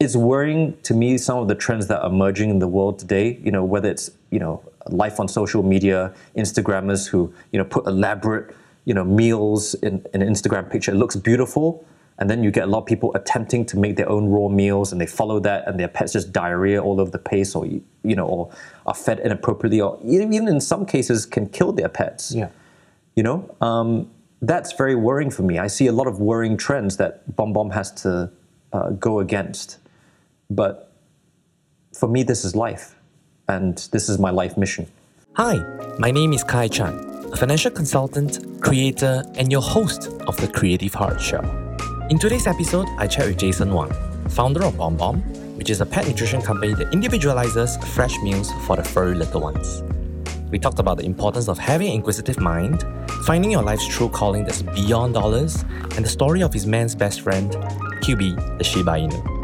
it's worrying to me some of the trends that are emerging in the world today. You know, whether it's you know life on social media, Instagrammers who you know put elaborate you know meals in, in an Instagram picture. It looks beautiful, and then you get a lot of people attempting to make their own raw meals, and they follow that, and their pets just diarrhea all over the place, or you know, or are fed inappropriately, or even in some cases can kill their pets. Yeah. You know, um, that's very worrying for me. I see a lot of worrying trends that BomBom has to uh, go against. But for me, this is life, and this is my life mission. Hi, my name is Khye Chan, a financial consultant, creator, and your host of the Creative Heart Show. In today's episode, I chat with Jason Wang, founder of BomBom, Bomb, which is a pet nutrition company that individualizes fresh meals for the furry little ones. We talked about the importance of having an inquisitive mind, finding your life's true calling that's beyond dollars, and the story of his man's best friend, Kyubi, the Shiba Inu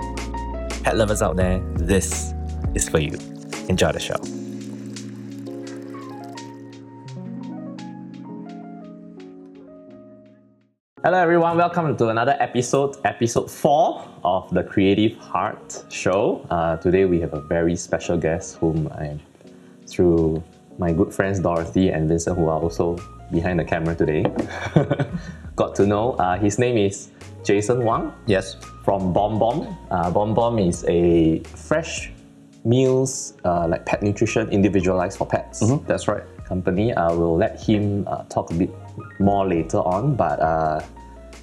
pet lovers out there, this is for you. Enjoy the show. Hello, everyone. Welcome to another episode, episode four of the Creative Heart Show. Uh, today, we have a very special guest whom I, through my good friends Dorothy and Vincent, who are also behind the camera today, got to know. Uh, his name is Jason Wang. Yes. From BomBom. Uh, BomBom is a fresh meals, uh, like pet nutrition, individualized for pets. Mm-hmm. That's right. Company. I will let him uh, talk a bit more later on, but uh,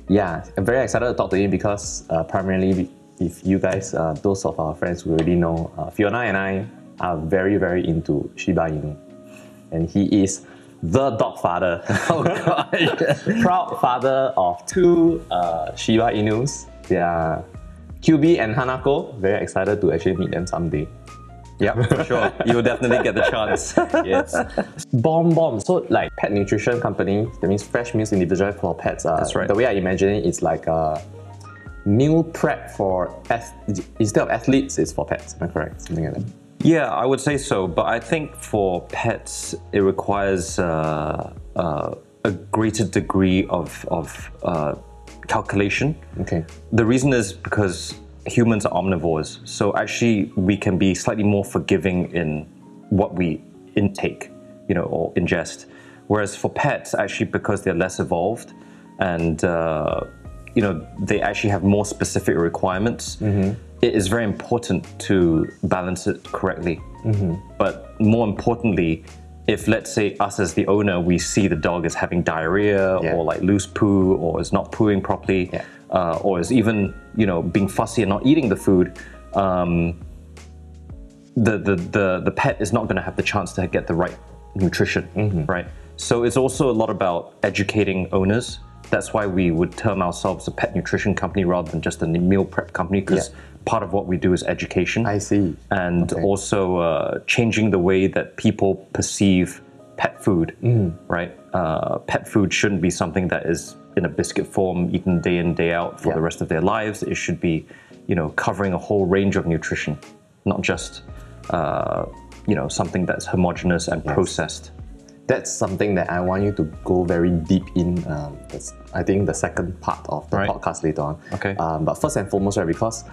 yeah, I'm very excited to talk to him because uh, primarily, if you guys, uh, those of our friends who already know, uh, Fiona and I are very, very into Shiba Inu, and he is the dog father. Oh god! Proud father of two uh, Shiba Inus. They are Kyubi and Hanako. Very excited to actually meet them someday. Yeah, for sure. you will definitely get the chance. yes. BomBom. So like pet nutrition company. That means fresh meals individual for pets. Uh, That's right. The way I imagine it, it's like a meal prep for ath- instead of athletes, it's for pets. Am I correct? Something like that. Yeah, I would say so. But I think for pets, it requires uh, uh, a greater degree of, of uh, calculation. Okay. The reason is because humans are omnivores. So actually, we can be slightly more forgiving in what we intake, you know, or ingest. Whereas for pets, actually, because they're less evolved and uh, you know they actually have more specific requirements, it is very important to balance it correctly. But more importantly, if let's say us as the owner, we see the dog is having diarrhea Yeah. or like loose poo or is not pooing properly, Yeah. uh, or is even you know being fussy and not eating the food, um, the, the the the pet is not going to have the chance to get the right nutrition, right? So it's also a lot about educating owners. That's why we would term ourselves a pet nutrition company rather than just a meal prep company because Yeah. Part of what we do is education I see. and Okay. also uh, changing the way that people perceive pet food. Mm. Right? Uh, pet food shouldn't be something that is in a biscuit form, eaten day in day out for Yeah. the rest of their lives. It should be, you know, covering a whole range of nutrition, not just, uh, you know, something that's homogenous and processed. That's something that I want you to go very deep in. Um, that's, I think the second part of the Right. podcast later on. Okay. Um, but first and foremost, right, because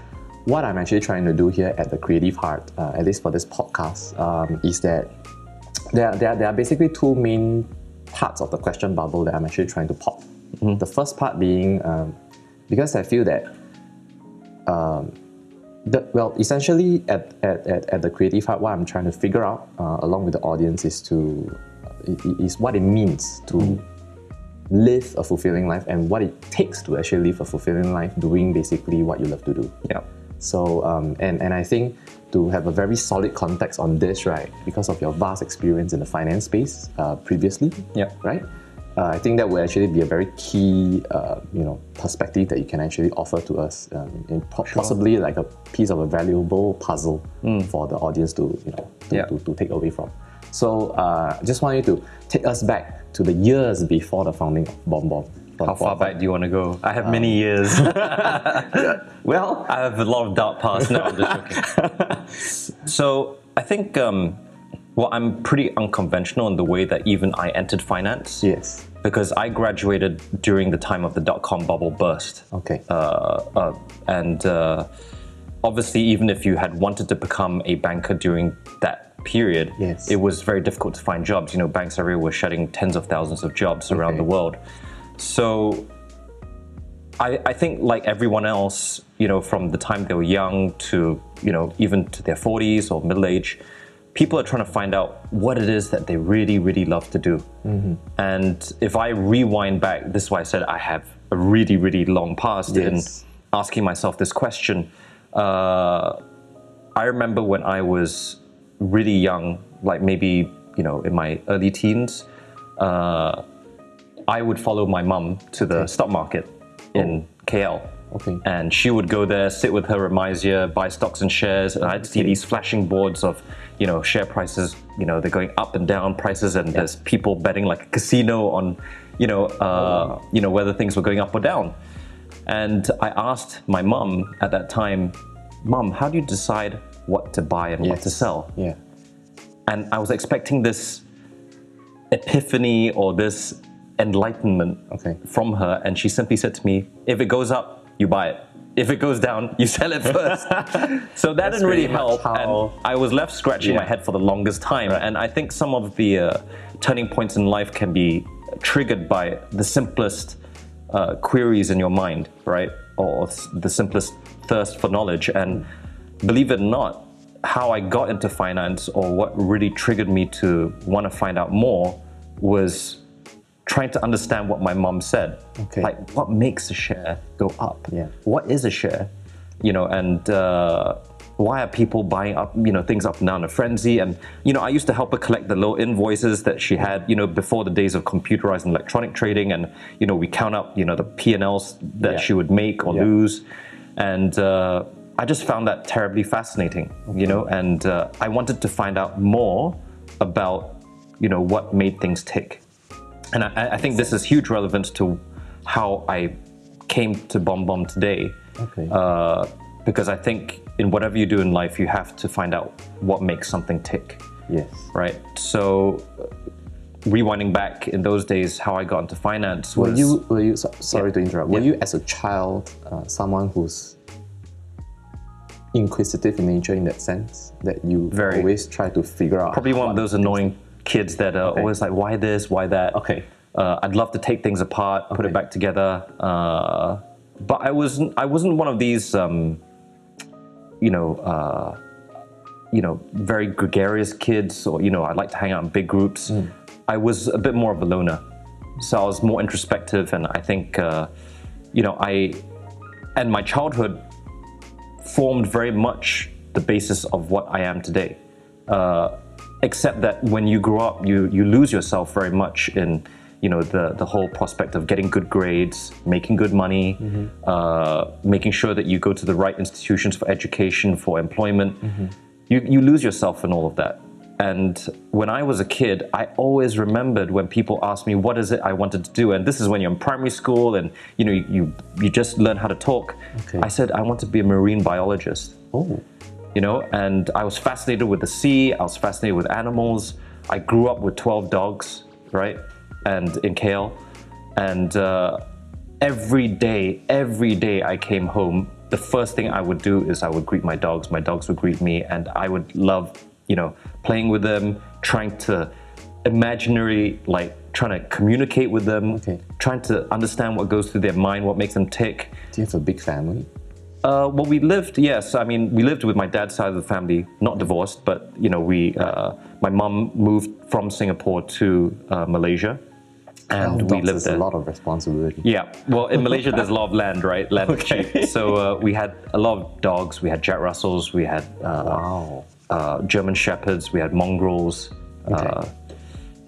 what I'm actually trying to do here at the Creative Heart, uh, at least for this podcast, um, is that there, there, there are basically two main parts of the question bubble that I'm actually trying to pop. The first part being um, because I feel that um, the, well, essentially at, at, at, at the creative heart, what I'm trying to figure out uh, along with the audience is to is what it means to live a fulfilling life and what it takes to actually live a fulfilling life doing basically what you love to do. Yeah. So, um, and, and I think to have a very solid context on this, right, because of your vast experience in the finance space uh, previously, Yeah. right, uh, I think that will actually be a very key, uh, you know, perspective that you can actually offer to us, um, in po- possibly like a piece of a valuable puzzle for the audience to, you know, to, Mm. Yeah. to, to take away from. So, uh, just want you to take us back to the years before the founding of BomBom. How far back do you want to go? I have many years. Well, I have a lot of dark past. No, I'm just joking. so I think, um, well, I'm pretty unconventional in the way that even I entered finance. yes. Because I graduated during the time of the dot com bubble burst. Okay. Uh, uh, and uh, obviously, even if you had wanted to become a banker during that period, Yes. it was very difficult to find jobs. You know, banks everywhere were shedding tens of thousands of jobs around Okay. the world. So I, I think like everyone else, you know, from the time they were young to, you know, even to their 40s or middle age, people are trying to find out what it is that they really, really love to do. And if I rewind back, this is why I said I have a really, really long past Yes. in asking myself this question. Uh, I remember when I was really young, like maybe, you know, in my early teens, uh, I would follow my mum to the stock market in KL. Okay. And she would go there, sit with her remisier, buy stocks and shares, and I'd see these flashing boards of, you know, share prices. You know, they're going up and down prices, and there's people betting like a casino on, you know, uh, you know whether things were going up or down. And I asked my mum at that time, "Mum, how do you decide what to buy and what to sell?" Yeah. and I was expecting this epiphany or this enlightenment Okay. from her, and she simply said to me, "If it goes up, you buy it. If it goes down, you sell it first. so that didn't really help, how- and I was left scratching my head for the longest time. And I think some of the uh, turning points in life can be triggered by the simplest uh, queries in your mind, right, or the simplest thirst for knowledge. And believe it or not, how I got into finance or what really triggered me to want to find out more was trying to understand what my mom said. Okay. Like, what makes a share go up? Yeah. What is a share? You know, and uh, why are people buying up, you know, things up and down in a frenzy? And, you know, I used to help her collect the little invoices that she had, you know, before the days of computerized and electronic trading. And, you know, we count up, you know, the P&Ls that Yeah. she would make or Yeah. lose. And uh, I just found that terribly fascinating, you know, and uh, I wanted to find out more about, you know, what made things tick. And I, I think this is huge relevance to how I came to BomBom today. Okay. Uh, because I think in whatever you do in life, you have to find out what makes something tick, Yes. right? So, uh, rewinding back in those days, how I got into finance was Were you, were you so, sorry Yeah. to interrupt, were Yeah. you as a child uh, someone who's inquisitive in nature in that sense? That you Very. always try to figure out. probably one of those annoying kids that are Okay. always like, why this, why that? Okay. Uh, I'd love to take things apart, put it back together. Uh, but I wasn't. I wasn't one of these, um, you know, uh, you know, very gregarious kids, or you know, I like to hang out in big groups. Hmm. I was a bit more of a loner, so I was more introspective, and I think, uh, you know, I and my childhood formed very much the basis of what I am today. Uh, except that when you grow up, you you lose yourself very much in you know the the whole prospect of getting good grades, making good money, uh, making sure that you go to the right institutions for education, for employment. You you lose yourself in all of that. And when I was a kid, I always remembered when people asked me what is it I wanted to do, and this is when you're in primary school and you know you you just learn how to talk. Okay. I said I want to be a marine biologist Oh, you know and i was fascinated with the sea i was fascinated with animals i grew up with 12 dogs right and in KL and uh, every day every day i came home the first thing i would do is i would greet my dogs my dogs would greet me and i would love you know playing with them trying to imaginary like trying to communicate with them Okay. trying to understand what goes through their mind what makes them tick do you have a big family? Uh, well, we lived. Yes, I mean, we lived with my dad's side of the family, not divorced, but you know, we. Uh, my mum moved from Singapore to uh, Malaysia, and Twelve we lived there. a lot of responsibility. Yeah, well, in Malaysia, there's a lot of land, right? Land is cheap. So uh, we had a lot of dogs. We had Jack Russells. We had uh, Wow. uh, German Shepherds. We had mongrels. Uh, Okay.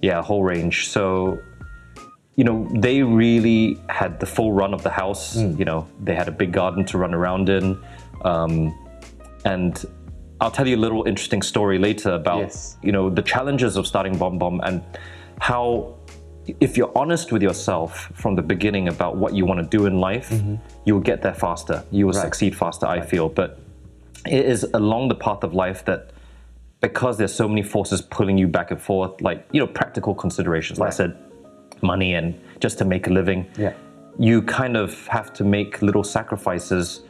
yeah, a whole range. So, you know, they really had the full run of the house. Hmm. You know, they had a big garden to run around in. Um, and I'll tell you a little interesting story later about, Yes. you know, the challenges of starting BomBom and how, if you're honest with yourself from the beginning about what you want to do in life, you will get there faster. You will. Right. succeed faster, I feel. But it is along the path of life that because there's so many forces pulling you back and forth, like you know, practical considerations, like I said, money and just to make a living. Yeah. You kind of have to make little sacrifices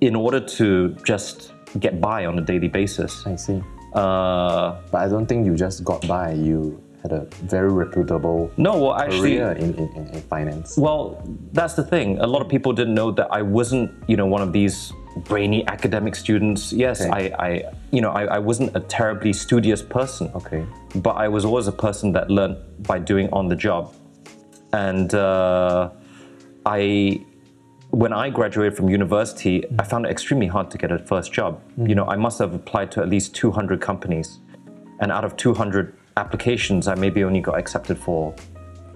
in order to just get by on a daily basis. I see. Uh, But I don't think you just got by. You had a very reputable no, well, actually, career in, in, in, in finance. Well, that's the thing. A lot of people didn't know that I wasn't, you know, one of these brainy academic students. Yes, Okay. I, I, you know, I, I wasn't a terribly studious person. Okay. But I was always a person that learned by doing on the job, and uh, I, when I graduated from university, I found it extremely hard to get a first job. You know, I must have applied to at least 200 companies, and out of 200 applications, I maybe only got accepted for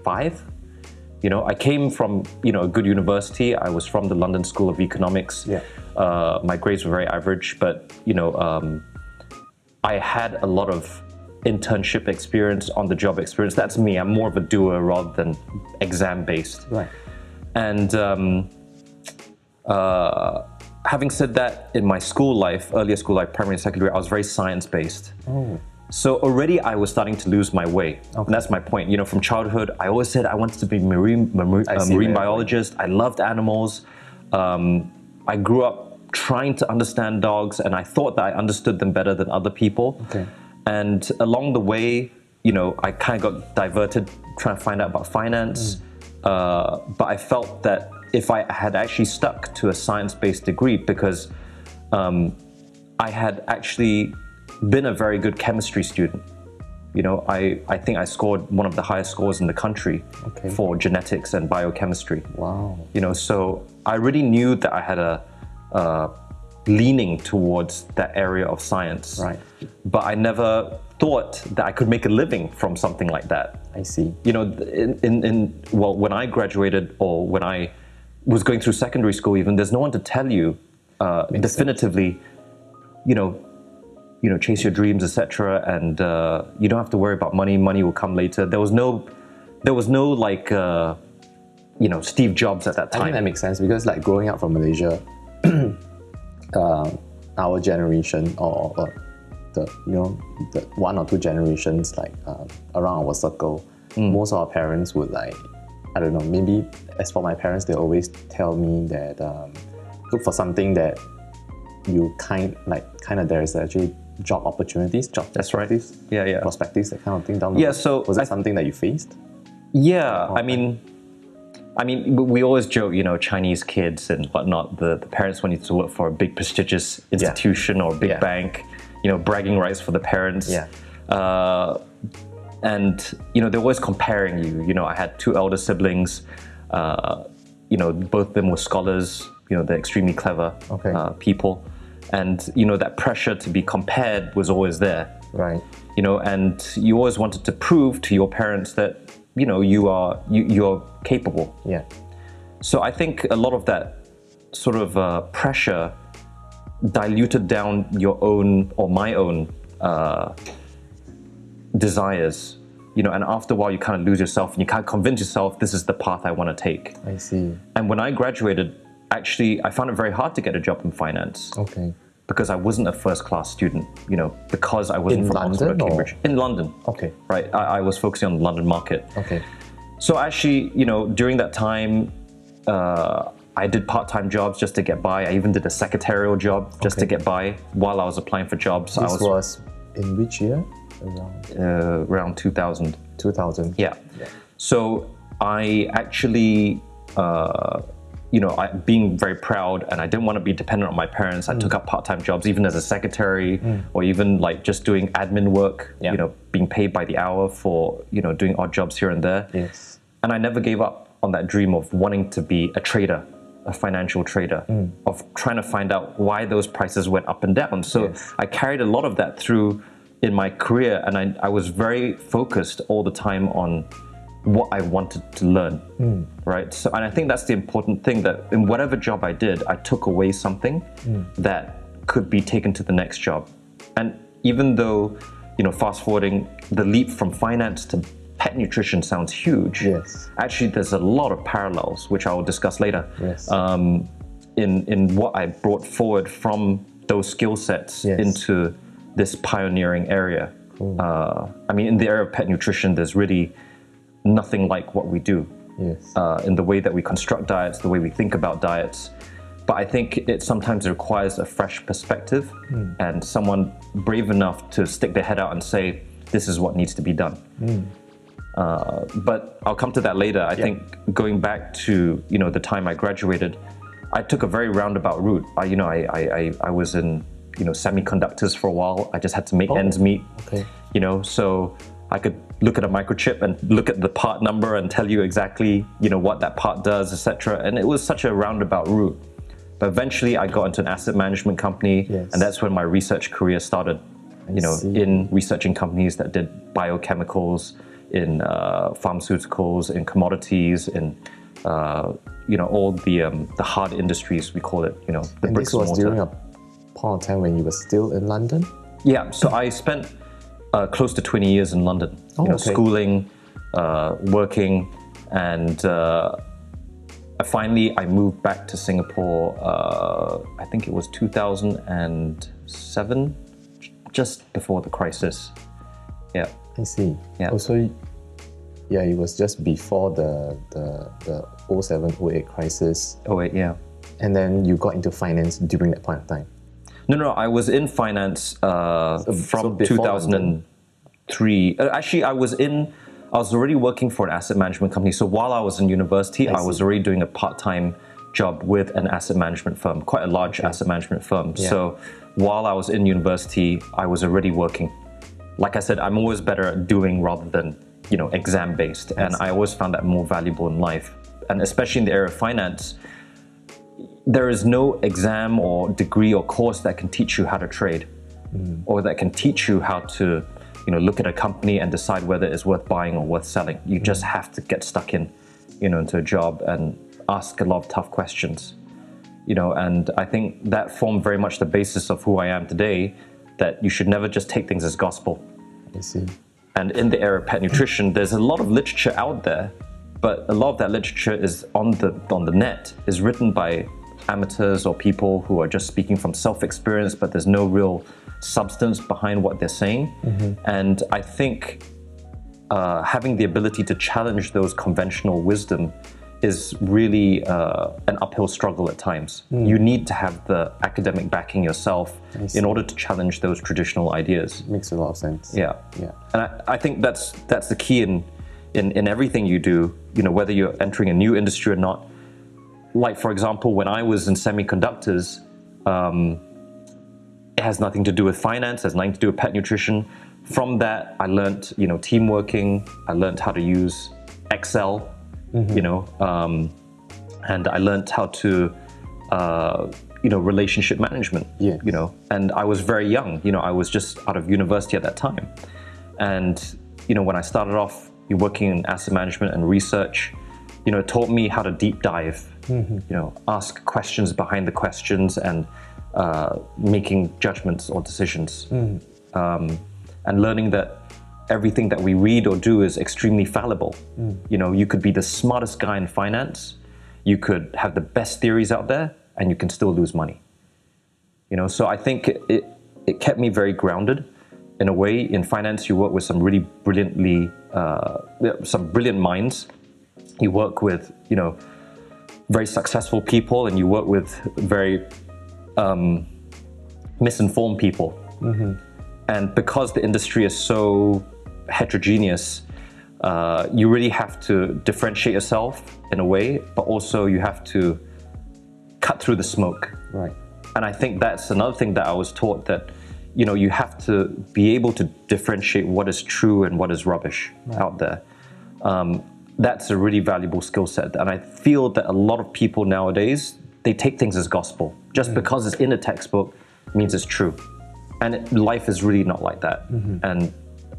five. You know, I came from you know a good university. I was from the London School of Economics. Yeah. Uh, my grades were very average, but you know, um, I had a lot of internship experience, on the job experience. That's me. I'm more of a doer rather than exam based. Right. And um, uh, having said that, in my school life, earlier school life, primary and secondary, I was very science based. Oh. So already I was starting to lose my way. And that's my point. You know, from childhood, I always said I wanted to be marine marine, uh, marine where you're going. biologist. I loved animals. Um, I grew up trying to understand dogs, and I thought that I understood them better than other people. Okay. And along the way, you know, I kind of got diverted trying to find out about finance. Uh, but I felt that if I had actually stuck to a science-based degree, because um, I had actually been a very good chemistry student. You know, I, I think I scored one of the highest scores in the country Okay. for genetics and biochemistry. Wow. You know, so I really knew that I had a, uh leaning towards that area of science. Right. But I never thought that I could make a living from something like that I see. you know, in, in, in well, when I graduated or when I was going through secondary school, even there's no one to tell you uh, definitively, you know, you know, chase your dreams, etc. And uh, you don't have to worry about money. Money will come later. There was no, there was no like, uh, you know, Steve Jobs at that time. I think that makes sense because, like, growing up from Malaysia, um, our generation or, or the you know the one or two generations like um, around our circle, most of our parents would like I don't know maybe as for my parents they always tell me that um, look for something that you kind like kind of there is actually job opportunities, job That's right. Yeah, yeah. prospectives, that kind of thing down the Yeah, road. so was that I- something that you faced? Yeah, I mean, I mean, we- always joke, you know, Chinese kids and whatnot. The, the parents want you to work for a big prestigious institution or big Yeah. bank. You know, bragging rights for the parents. Yeah. Uh, and you know, they're always comparing you. You know, I had two elder siblings. Uh, you know, both of them were scholars. You know, they're extremely clever Okay. uh, people, and you know that pressure to be compared was always there Right. you know, and you always wanted to prove to your parents that you know you are you, you're capable. Yeah. So I think a lot of that sort of uh, pressure diluted down your own or my own uh, desires. You know, and after a while, you kind of lose yourself, and you kind of convince yourself this is the path I want to take. I see. And when I graduated, actually, I found it very hard to get a job in finance Okay. Because I wasn't a first class student, you know, because I wasn't In from Oxford London or or- Cambridge. In London. Okay. Right. I, I was focusing on the London market. Okay. So actually, you know, during that time, uh, I did part time jobs just to get by. I even did a secretarial job just to get by while I was applying for jobs. I This was, was in which year? Around uh, around 2000. 2000. Yeah. So I actually, uh, you know, I, being very proud, and I didn't want to be dependent on my parents. I mm. took up part-time jobs, even as a secretary, mm. or even like just doing admin work. Yeah. You know, being paid by the hour for you know doing odd jobs here and there. Yes. And I never gave up on that dream of wanting to be a trader, a financial trader, mm. of trying to find out why those prices went up and down. So Yes. I carried a lot of that through in my career, and I, I was very focused all the time on what I wanted to learn, right? So, and I think that's the important thing that in whatever job I did, I took away something that could be taken to the next job. And even though, you know, fast forwarding the leap from finance to pet nutrition sounds huge. Yes. Actually, there's a lot of parallels, which I will discuss later. Yes. Um, in in what I brought forward from those skill sets Yes. into this pioneering area. Uh, I mean, in the area of pet nutrition, there's really nothing like what we do Yes. uh, in the way that we construct diets, the way we think about diets. but I think it sometimes requires a fresh perspective and someone brave enough to stick their head out and say, "This is what needs to be done." Uh, but I'll come to that later. I think going back to you know the time I graduated, I took a very roundabout route. I, you know, I, I, I, I was in you know semiconductors for a while. I just had to make ends meet. okay. You know, so I could look at a microchip and look at the part number and tell you exactly you know what that part does, etc. And it was such a roundabout route. But eventually, I got into an asset management company, Yes. and that's when my research career started. You know, see. in researching companies that did biochemicals, in uh, pharmaceuticals, in commodities, in uh, you know all the um, the hard industries we call it. You know, the And bricks this was and mortar. during a point of time when you were still in London. Yeah, so I spent uh, close to 20 years in London, Oh, you know, okay. schooling, uh, working, and uh, I finally I moved back to Singapore. Uh, I think it was 2007, just before the crisis. Yeah, I see. Yeah. Also, yeah, it was just before the the the 07 08 crisis, oh wait, yeah. and then you got into finance during that point of time. No, no, I was in finance uh, so from before 2003. Uh, actually, I was in. I was already working for an asset management company. So while I was in university, I, was already doing a part-time job with an asset management firm, quite a large asset management firm. So while I was in university, I was already working. Like I said, I'm always better at doing rather than you know exam-based, and I always found that more valuable in life. And especially in the area of finance, there is no exam or degree or course that can teach you how to trade hmm. or that can teach you how to you know look at a company and decide whether it's worth buying or worth selling. You hmm. just have to get stuck in you know into a job and ask a lot of tough questions you know and i think that formed very much the basis of who i am today that you should never just take things as gospel. I see. and in the area of pet nutrition, there's a lot of literature out there, but a lot of that literature is on the on the net, is written by amateurs or people who are just speaking from self-experience, but there's no real substance behind what they're saying. And I think uh, having the ability to challenge those conventional wisdom is really uh, an uphill struggle at times. You need to have the academic backing yourself in order to challenge those traditional ideas. Makes a lot of sense. Yeah. Yeah. And I, I think that's that's the key in, in in everything you do. You know, whether you're entering a new industry or not. Like for example, when I was in semiconductors, um, it has nothing to do with finance. Has nothing to do with pet nutrition. From that, I learned you know team working. I learned how to use Excel. You know, um, and I learned how to. Uh, you know, relationship management. You know, and I was very young. You know, I was just out of university at that time. And, you know, when I started off working in asset management and research, you know, it taught me how to deep dive, you know, ask questions behind the questions and uh, making judgments or decisions. Um, and learning that everything that we read or do is extremely fallible. You know, you could be the smartest guy in finance, you could have the best theories out there, and you can still lose money. You know, so I think it, it, it kept me very grounded. In a way, in finance, you work with some really brilliantly, uh, some brilliant minds. You work with, you know, very successful people, and you work with very um, misinformed people. And because the industry is so heterogeneous, uh, you really have to differentiate yourself in a way, but also you have to cut through the smoke. Right. And I think that's another thing that I was taught that, you know, you have to be able to differentiate what is true and what is rubbish out there. Um, that's a really valuable skill set. And I feel that a lot of people nowadays, they take things as gospel. Just because it's in a textbook means it's true. And it, life is really not like that. And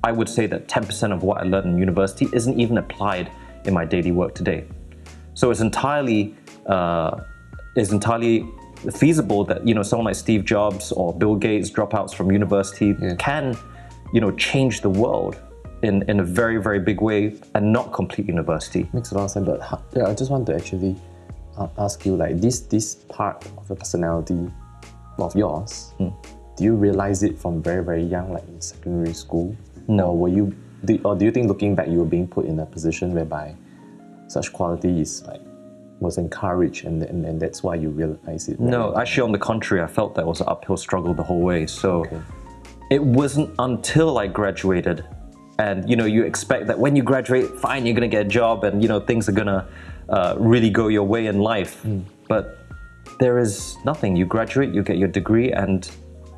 I would say that 10% of what I learned in university isn't even applied in my daily work today. So it's entirely uh, is entirely feasible that you know someone like Steve Jobs or Bill Gates, dropouts from university, Yeah. can you know change the world in in a very very big way and not complete university. Makes a lot of sense. But ho- yeah, I just want to actually uh, ask you, like this this part of the personality of yours, Hmm. do you realize it from very very young, like in secondary school? No. Or were you? Do, or do you think looking back, you were being put in a position whereby such quality is like was encouraged, and, and, and that's why you realize it. No, actually, on the contrary, I felt that was an uphill struggle the whole way. So Okay. it wasn't until I graduated, and you know, you expect that when you graduate, fine, you're gonna get a job, and you know, things are gonna uh, really go your way in life. Hmm. But there is nothing. You graduate, you get your degree, and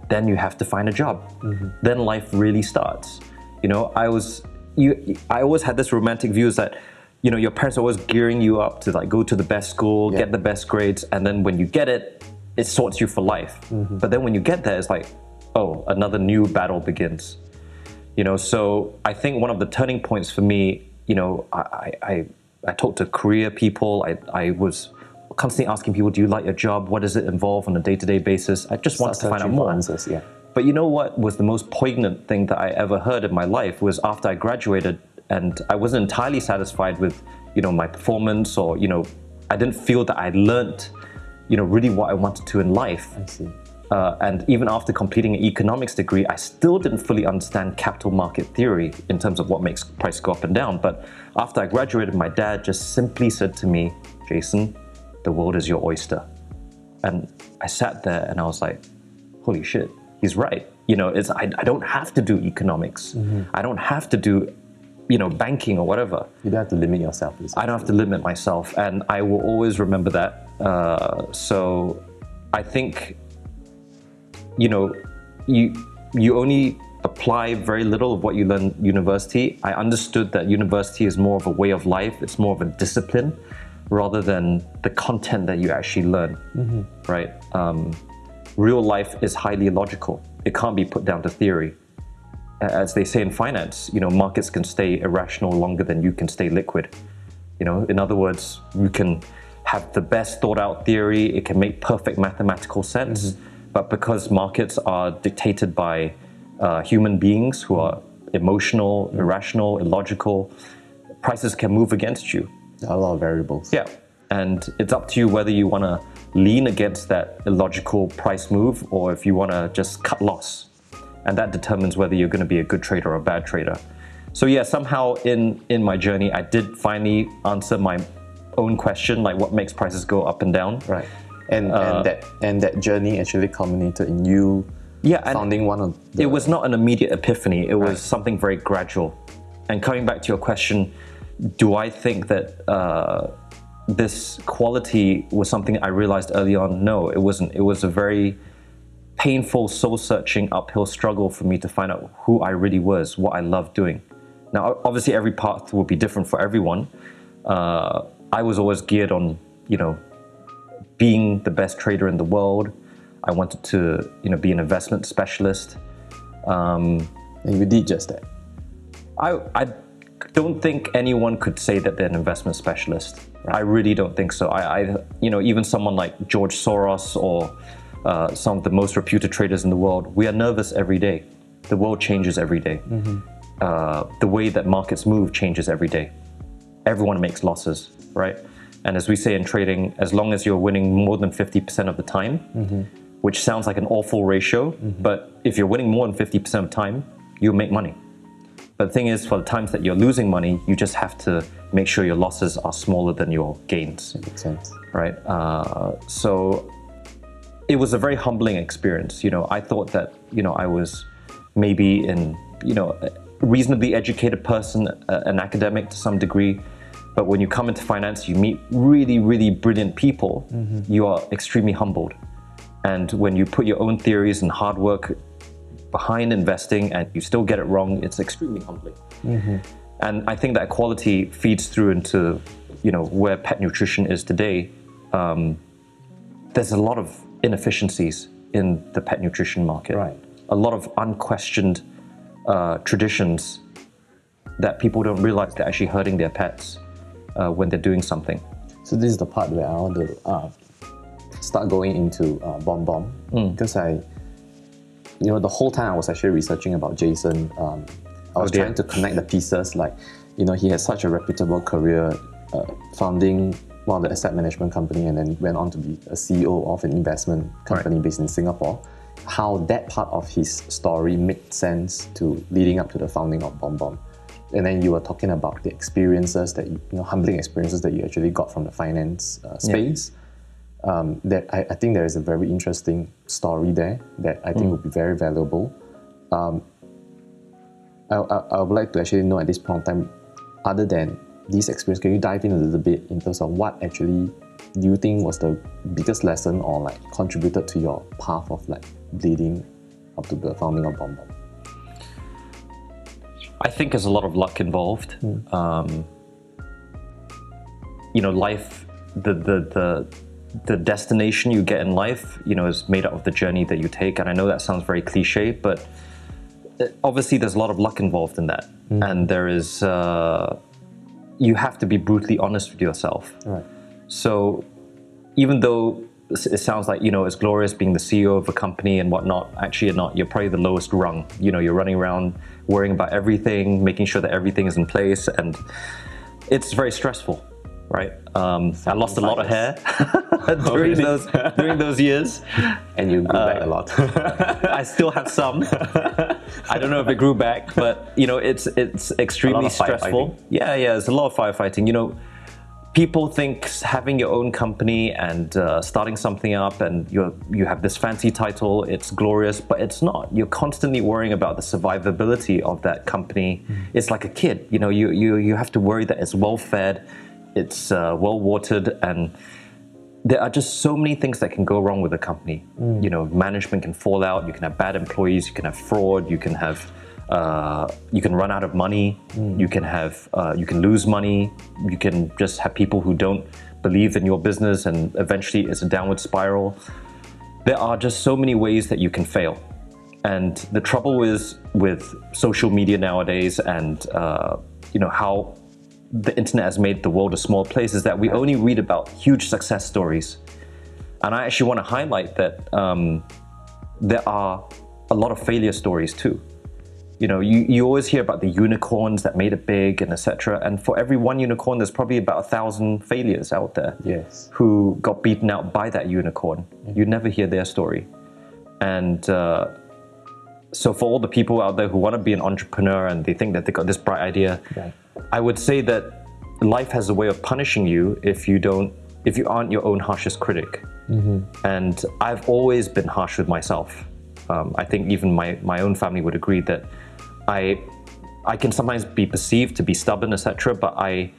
then you have to find a job. Mm-hmm. Then life really starts. You know, I was, you, I always had this romantic view is that. You know, your parents are always gearing you up to like go to the best school, Yeah. get the best grades, and then when you get it, it sorts you for life. Mm-hmm. But then when you get there, it's like, oh, another new battle begins. You know, so I think one of the turning points for me, you know, I I, I, talked to career people. I, I was constantly asking people, do you like your job? What does it involve on a day-to-day basis? I just wanted to find out more. answers, yeah. But you know what was the most poignant thing that I ever heard in my life was after I graduated and I wasn't entirely satisfied with, you know, my performance or, you know, I didn't feel that I learnt, you know, really what I wanted to in life. I see. Uh, and even after completing an economics degree, I still didn't fully understand capital market theory in terms of what makes price go up and down. But after I graduated, my dad just simply said to me, Jason, the world is your oyster. And I sat there and I was like, holy shit, he's right. You know, it's, I, I don't have to do economics. I don't have to do, you know, banking or whatever. You don't have to limit yourself. I don't have to limit myself, and I will always remember that. Uh, so, I think, you know, you you only apply very little of what you learn university. I understood that university is more of a way of life; it's more of a discipline, rather than the content that you actually learn. Right? Um, real life is highly logical. It can't be put down to theory as they say in finance, you know, markets can stay irrational longer than you can stay liquid. You know, in other words, you can have the best thought out theory, it can make perfect mathematical sense, but because markets are dictated by uh, human beings who are emotional, irrational, illogical, prices can move against you. A lot of variables. Yeah. And it's up to you whether you want to lean against that illogical price move or if you want to just cut loss. And that determines whether you're going to be a good trader or a bad trader. So yeah, somehow in in my journey I did finally answer my own question like what makes prices go up and down. Right. And, Uh, and that and that journey actually culminated in you Yeah, founding one of the, it was not an immediate epiphany. It was Right. something very gradual. And coming back to your question, do I think that uh, this quality was something I realized early on? No, it wasn't. It was a very painful, soul-searching uphill struggle for me to find out who I really was, what I loved doing. Now, obviously, every path will be different for everyone. Uh, I was always geared on, you know, being the best trader in the world. I wanted to, you know, be an investment specialist. Um, and you did just that. I, I don't think anyone could say that they're an investment specialist. I really don't think so. I, I, you know, even someone like George Soros or uh, some of the most reputed traders in the world, we are nervous every day. The world changes every day. Uh, the way that markets move changes every day. Everyone makes losses, right? And as we say in trading, as long as you're winning more than 50% of the time, which sounds like an awful ratio, but if you're winning more than 50% of the time, you make money. But the thing is, for the times that you're losing money, you just have to make sure your losses are smaller than your gains, Makes sense. right? Uh, so it was a very humbling experience. You know, I thought that you know I was maybe in you know a reasonably educated person, an academic to some degree, but when you come into finance, you meet really, really brilliant people. You are extremely humbled, and when you put your own theories and hard work behind investing and you still get it wrong, it's extremely humbling. And I think that quality feeds through into, you know, where pet nutrition is today. Um, there's a lot of inefficiencies in the pet nutrition market. Right. A lot of unquestioned uh, traditions that people don't realize they're actually hurting their pets uh, when they're doing something. So this is the part where I want to uh, start going into uh, BomBom because I, you know, the whole time I was actually researching about Jason. Um, I was dear. trying to connect the pieces. Like, you know, he had such a reputable career, uh, founding one of the asset management company, and then went on to be a CEO of an investment company based in Singapore. How that part of his story made sense to leading up to the founding of BomBom. And then you were talking about the experiences that you, you know humbling experiences that you actually got from the finance uh, space. Um, that I, I think there is a very interesting story there that I think would be very valuable. Um, I, I, I would like to actually know at this point in time, other than these experience, can you dive in a little bit in terms of what actually do you think was the biggest lesson or like contributed to your path of like leading up to the founding of Bomb? I think there's a lot of luck involved. Um, you know, life, the, the the the destination you get in life, you know, is made up of the journey that you take. And I know that sounds very cliche, but uh, obviously there's a lot of luck involved in that, and there is. Uh, you have to be brutally honest with yourself. Right. So, even though it sounds like you know it's glorious being the CEO of a company and whatnot, actually you're not. You're probably the lowest rung. You know, you're running around worrying about everything, making sure that everything is in place, and it's very stressful, right? Um, I lost a lot of hair during those during those years. And you grew Uh, back a lot. I still have some. I don't know if it grew back, but you know, it's it's extremely stressful. Yeah, yeah, it's a lot of firefighting. You know, people think having your own company and uh, starting something up and you you have this fancy title, it's glorious, but it's not. You're constantly worrying about the survivability of that company. It's like a kid. You know, you you you have to worry that it's well fed, it's uh, well watered, and there are just so many things that can go wrong with a company. You know, management can fall out. You can have bad employees. You can have fraud. You can have, uh, you can run out of money. You can have, uh, you can lose money. You can just have people who don't believe in your business, and eventually it's a downward spiral. There are just so many ways that you can fail. And the trouble is with social media nowadays, and uh, you know how the internet has made the world a small place is that we only read about huge success stories. And I actually want to highlight that um, there are a lot of failure stories too. You know, you, you always hear about the unicorns that made it big and etc. And for every one unicorn, there's probably about a thousand failures out there yes. who got beaten out by that unicorn. You never hear their story. And uh, so, for all the people out there who want to be an entrepreneur and they think that they got this bright idea, Right. I would say that life has a way of punishing you if you don't, if you aren't your own harshest critic. And I've always been harsh with myself. Um, I think even my, my own family would agree that I, I can sometimes be perceived to be stubborn, etc. But I,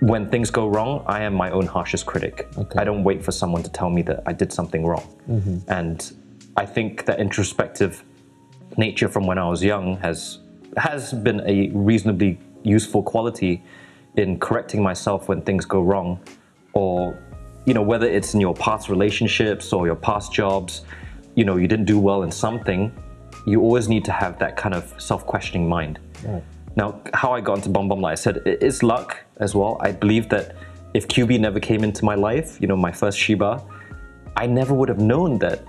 when things go wrong, I am my own harshest critic. Okay. I don't wait for someone to tell me that I did something wrong. Mm-hmm. And I think that introspective nature from when I was young has has been a reasonably useful quality in correcting myself when things go wrong, or you know whether it's in your past relationships or your past jobs, you know you didn't do well in something, you always need to have that kind of self-questioning mind. Right. Now, how I got into like I said, it is luck as well. I believe that if Kyubi never came into my life, you know, my first Shiba, I never would have known that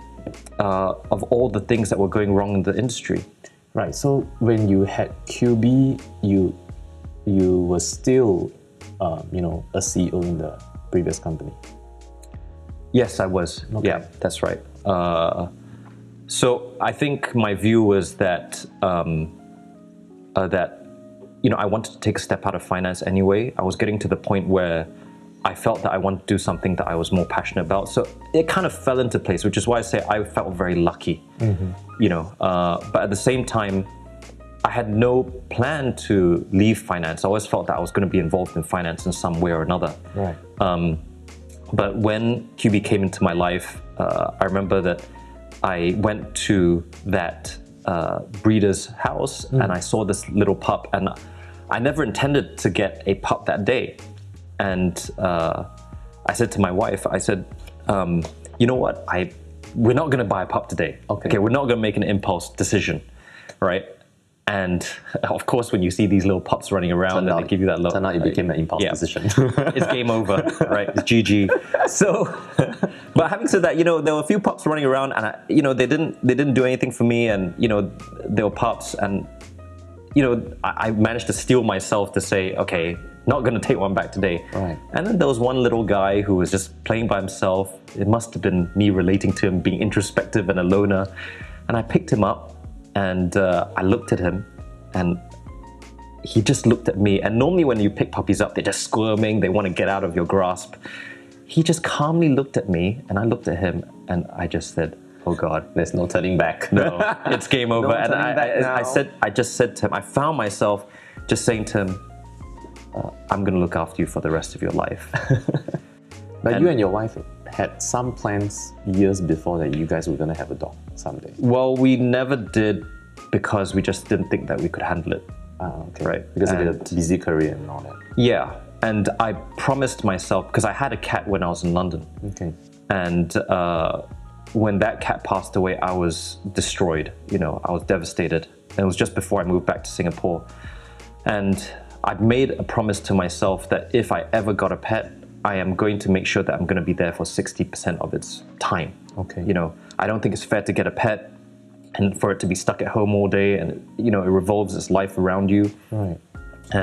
uh, of all the things that were going wrong in the industry. Right. So when you had Kyubi, you you were still, um, you know, a CEO in the previous company. Yes, I was. Yeah, that's right. Uh, so I think my view was that um, uh, that you know I wanted to take a step out of finance anyway. I was getting to the point where I felt that I wanted to do something that I was more passionate about. So it kind of fell into place, which is why I say I felt very lucky. You know, uh, but at the same time, I had no plan to leave finance. I always felt that I was going to be involved in finance in some way or another. Right. Um, but when Kyubi came into my life, uh, I remember that I went to that uh, breeder's house and I saw this little pup, and I never intended to get a pup that day. And uh, I said to my wife, I said, um, you know what? I we're not going to buy a pup today. Okay. Okay. We're not going to make an impulse decision, right? And of course, when you see these little pups running around and out- they give you that look, Turned out it became an impulse yeah. decision. it's game over, right? It's GG. So, but having said that, you know, there were a few pups running around, and I, you know, they didn't they didn't do anything for me, and you know, they were pups, and you know, I, I managed to steel myself to say, okay, not going to take one back today. Right. And then there was one little guy who was just playing by himself. It must have been me relating to him, being introspective and a loner, and I picked him up, and uh, I looked at him, and he just looked at me. And normally, when you pick puppies up, they're just squirming, they want to get out of your grasp. He just calmly looked at me, and I looked at him, and I just said, "Oh God, There's no turning back. no, it's game over." and turning I, back I, I said, I just said to him, I found myself just saying to him, uh, "I'm going to look after you for the rest of your life." But And- you and your wife had some plans years before that you guys were gonna have a dog someday. well, we never did because we just didn't think that we could handle it. Ah, okay. Right. Because of your And- busy career and all that. Yeah, and I promised myself because I had a cat when I was in London. Okay. and uh, when that cat passed away, I was destroyed. You know, I was devastated. And it was just before I moved back to Singapore, and I'd made a promise to myself that if I ever got a pet, I am going to make sure that I'm going to be there for 60% of its time. Okay. You know, I don't think it's fair to get a pet and for it to be stuck at home all day, and you know, it revolves its life around you Right.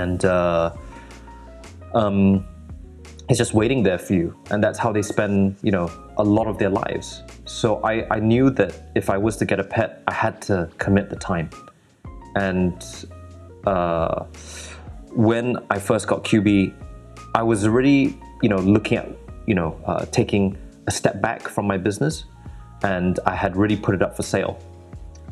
and uh, um, it's just waiting there for you and that's how they spend you know a lot of their lives so I, I knew that if i was to get a pet i had to commit the time and uh, when i first got Kyubi i was already you know looking at you know uh, taking a step back from my business and i had really put it up for sale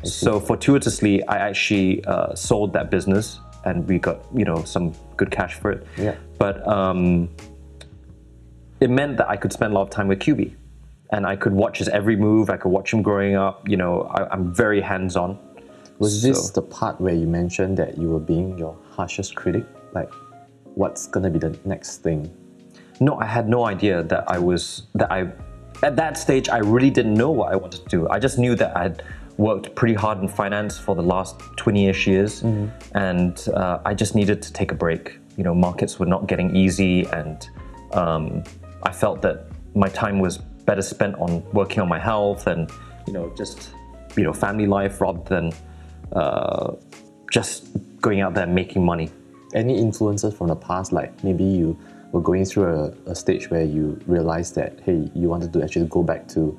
so fortuitously, I actually uh, sold that business, and we got you know some good cash for it. Yeah. But um, it meant that I could spend a lot of time with Kyubi, and I could watch his every move. I could watch him growing up. You know, I, I'm very hands-on. Was this So- the part where you mentioned that you were being your harshest critic? Like, what's gonna be the next thing? No, I had no idea that I was that I at that stage I really didn't know what I wanted to do. I just knew that I had worked pretty hard in finance for the last 20ish years and uh, I just needed to take a break. You know, markets were not getting easy and um, I felt that my time was better spent on working on my health and you know just you know family life rather than uh, just going out there making money. Any influences from the past? Like maybe you were going through a, a stage where you realized that hey, you wanted to actually go back to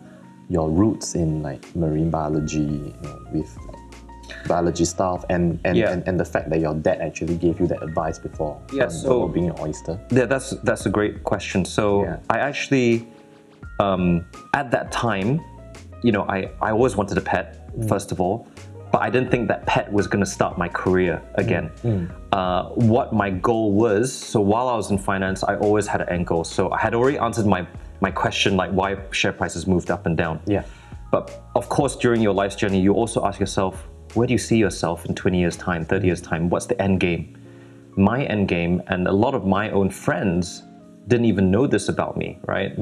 your roots in like marine biology, you know, with like, biology stuff, and and, Yeah. and and the fact that your dad actually gave you that advice before, Yeah, um, so- being an oyster. Yeah, that's that's a great question. So Yeah. I actually, um, at that time, you know, I, I always wanted a pet first of all, but I didn't think that pet was going to start my career again. Mm, mm. Uh, what my goal was, so while I was in finance, I always had an end goal. So I had already answered my my question, like why share prices moved up and down. Yeah. But of course, during your life's journey, you also ask yourself, where do you see yourself in 20 years' time, 30 mm. years' time? What's the end game? My end game, and a lot of my own friends didn't even know this about me, right?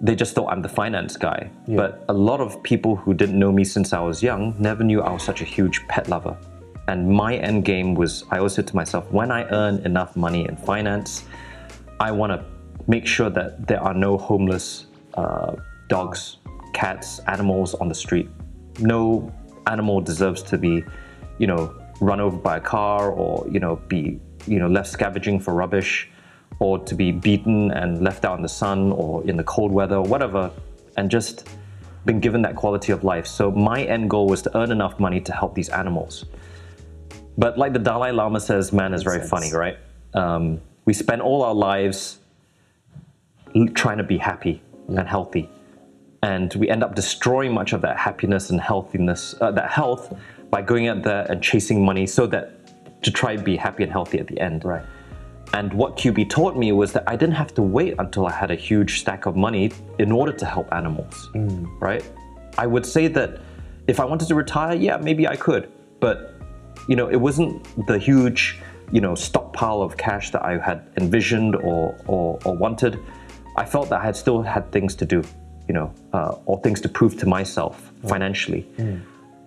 They just thought I'm the finance guy. But a lot of people who didn't know me since I was young never knew I was such a huge pet lover. And my end game was I always said to myself, when I earn enough money in finance, I want to make sure that there are no homeless uh, dogs, cats, animals on the street. No animal deserves to be, you know, run over by a car or you know be you know left scavenging for rubbish, or to be beaten and left out in the sun or in the cold weather or whatever, and just been given that quality of life. So my end goal was to earn enough money to help these animals. But like the Dalai Lama says, man is very sense. funny, right? Um, we spend all our lives trying to be happy and healthy, and we end up destroying much of that happiness and healthiness, uh, that health, by going out there and chasing money, so that to try and be happy and healthy at the end. Right. And what Kyubi taught me was that I didn't have to wait until I had a huge stack of money in order to help animals, mm. right? I would say that if I wanted to retire, yeah, maybe I could, but you know, it wasn't the huge, you know, stockpile of cash that I had envisioned or or, or wanted. I felt that I had still had things to do, you know, uh, or things to prove to myself mm. financially. Mm.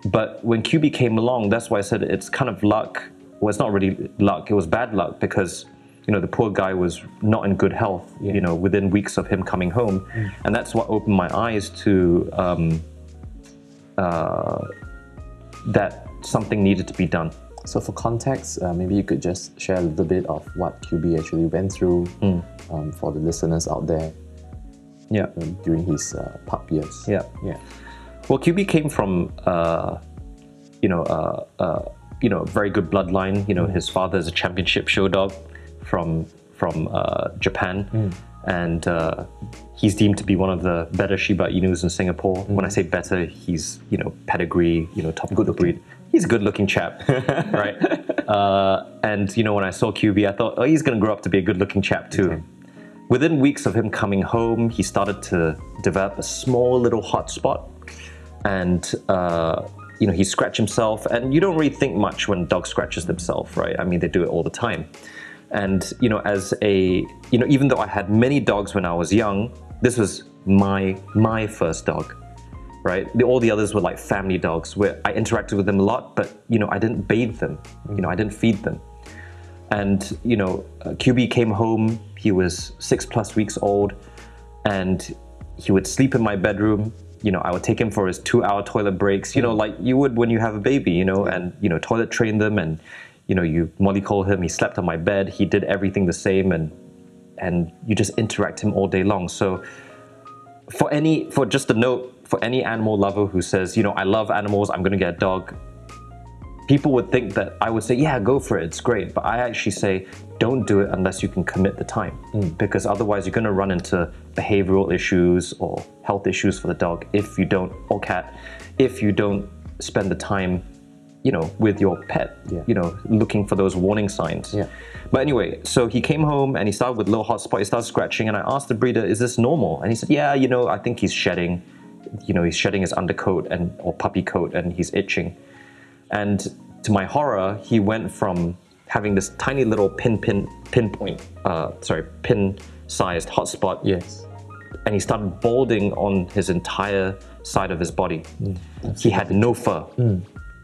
But when Kyubi came along, that's why I said it's kind of luck. Well, it's not really luck. It was bad luck because you know the poor guy was not in good health. You know, within weeks of him coming home, and that's what opened my eyes to um, uh, that something needed to be done. So for context, uh, maybe you could just share a little bit of what Kyubi actually went through Hmm. um, for the listeners out there Yeah. um, during his uh, pup years. Yeah. Yeah. Well, Kyubi came from, uh, you know, uh, uh, you know, very good bloodline. You know, his father is a championship show dog from from uh, Japan, and uh, he's deemed to be one of the better Shiba Inus in Singapore. When I say better, he's you know pedigree, you know top of the breed. He's a good-looking chap, right? Uh, and you know, when I saw Kyubi, I thought, oh, he's going to grow up to be a good-looking chap too. Within weeks of him coming home, he started to develop a small little hot spot, and uh, you know he scratched himself. And you don't really think much when dogs scratches themselves, right? I mean, they do it all the time. And you know, as a you know, even though I had many dogs when I was young, this was my my first dog, right? The, all the others were like family dogs where I interacted with them a lot, but you know, I didn't bathe them, you know, I didn't feed them. And you know, uh, Kyubi came home. He was six plus weeks old, and he would sleep in my bedroom. You know, I would take him for his two-hour toilet breaks. You know, like you would when you have a baby. You know, and you know, toilet train them, and you know, you Molly call him. He slept on my bed. He did everything the same, and and you just interact him all day long. So, for any, for just a note, for any animal lover who says, you know, I love animals, I'm to get a dog, people would think that I would say, yeah, go for it, it's great. But I actually say, don't do it unless you can commit the time. Hmm. Because otherwise, you're to run into behavioral issues or health issues for the dog if you don't, or cat, if you don't spend the time, you know, with your pet, Yeah. you know, looking for those warning signs. Yeah. But anyway, so he came home and he started with a little hot spot. He started scratching, and I asked the breeder, "Is this normal?" And he said, "Yeah, you know, I think he's shedding. You know, he's shedding his undercoat and or puppy coat, and he's itching." And to my horror, he went from having this tiny little pin pin pinpoint, uh, sorry, pin-sized hotspot, Yes. and he started balding on his entire side of his body. he had no fur,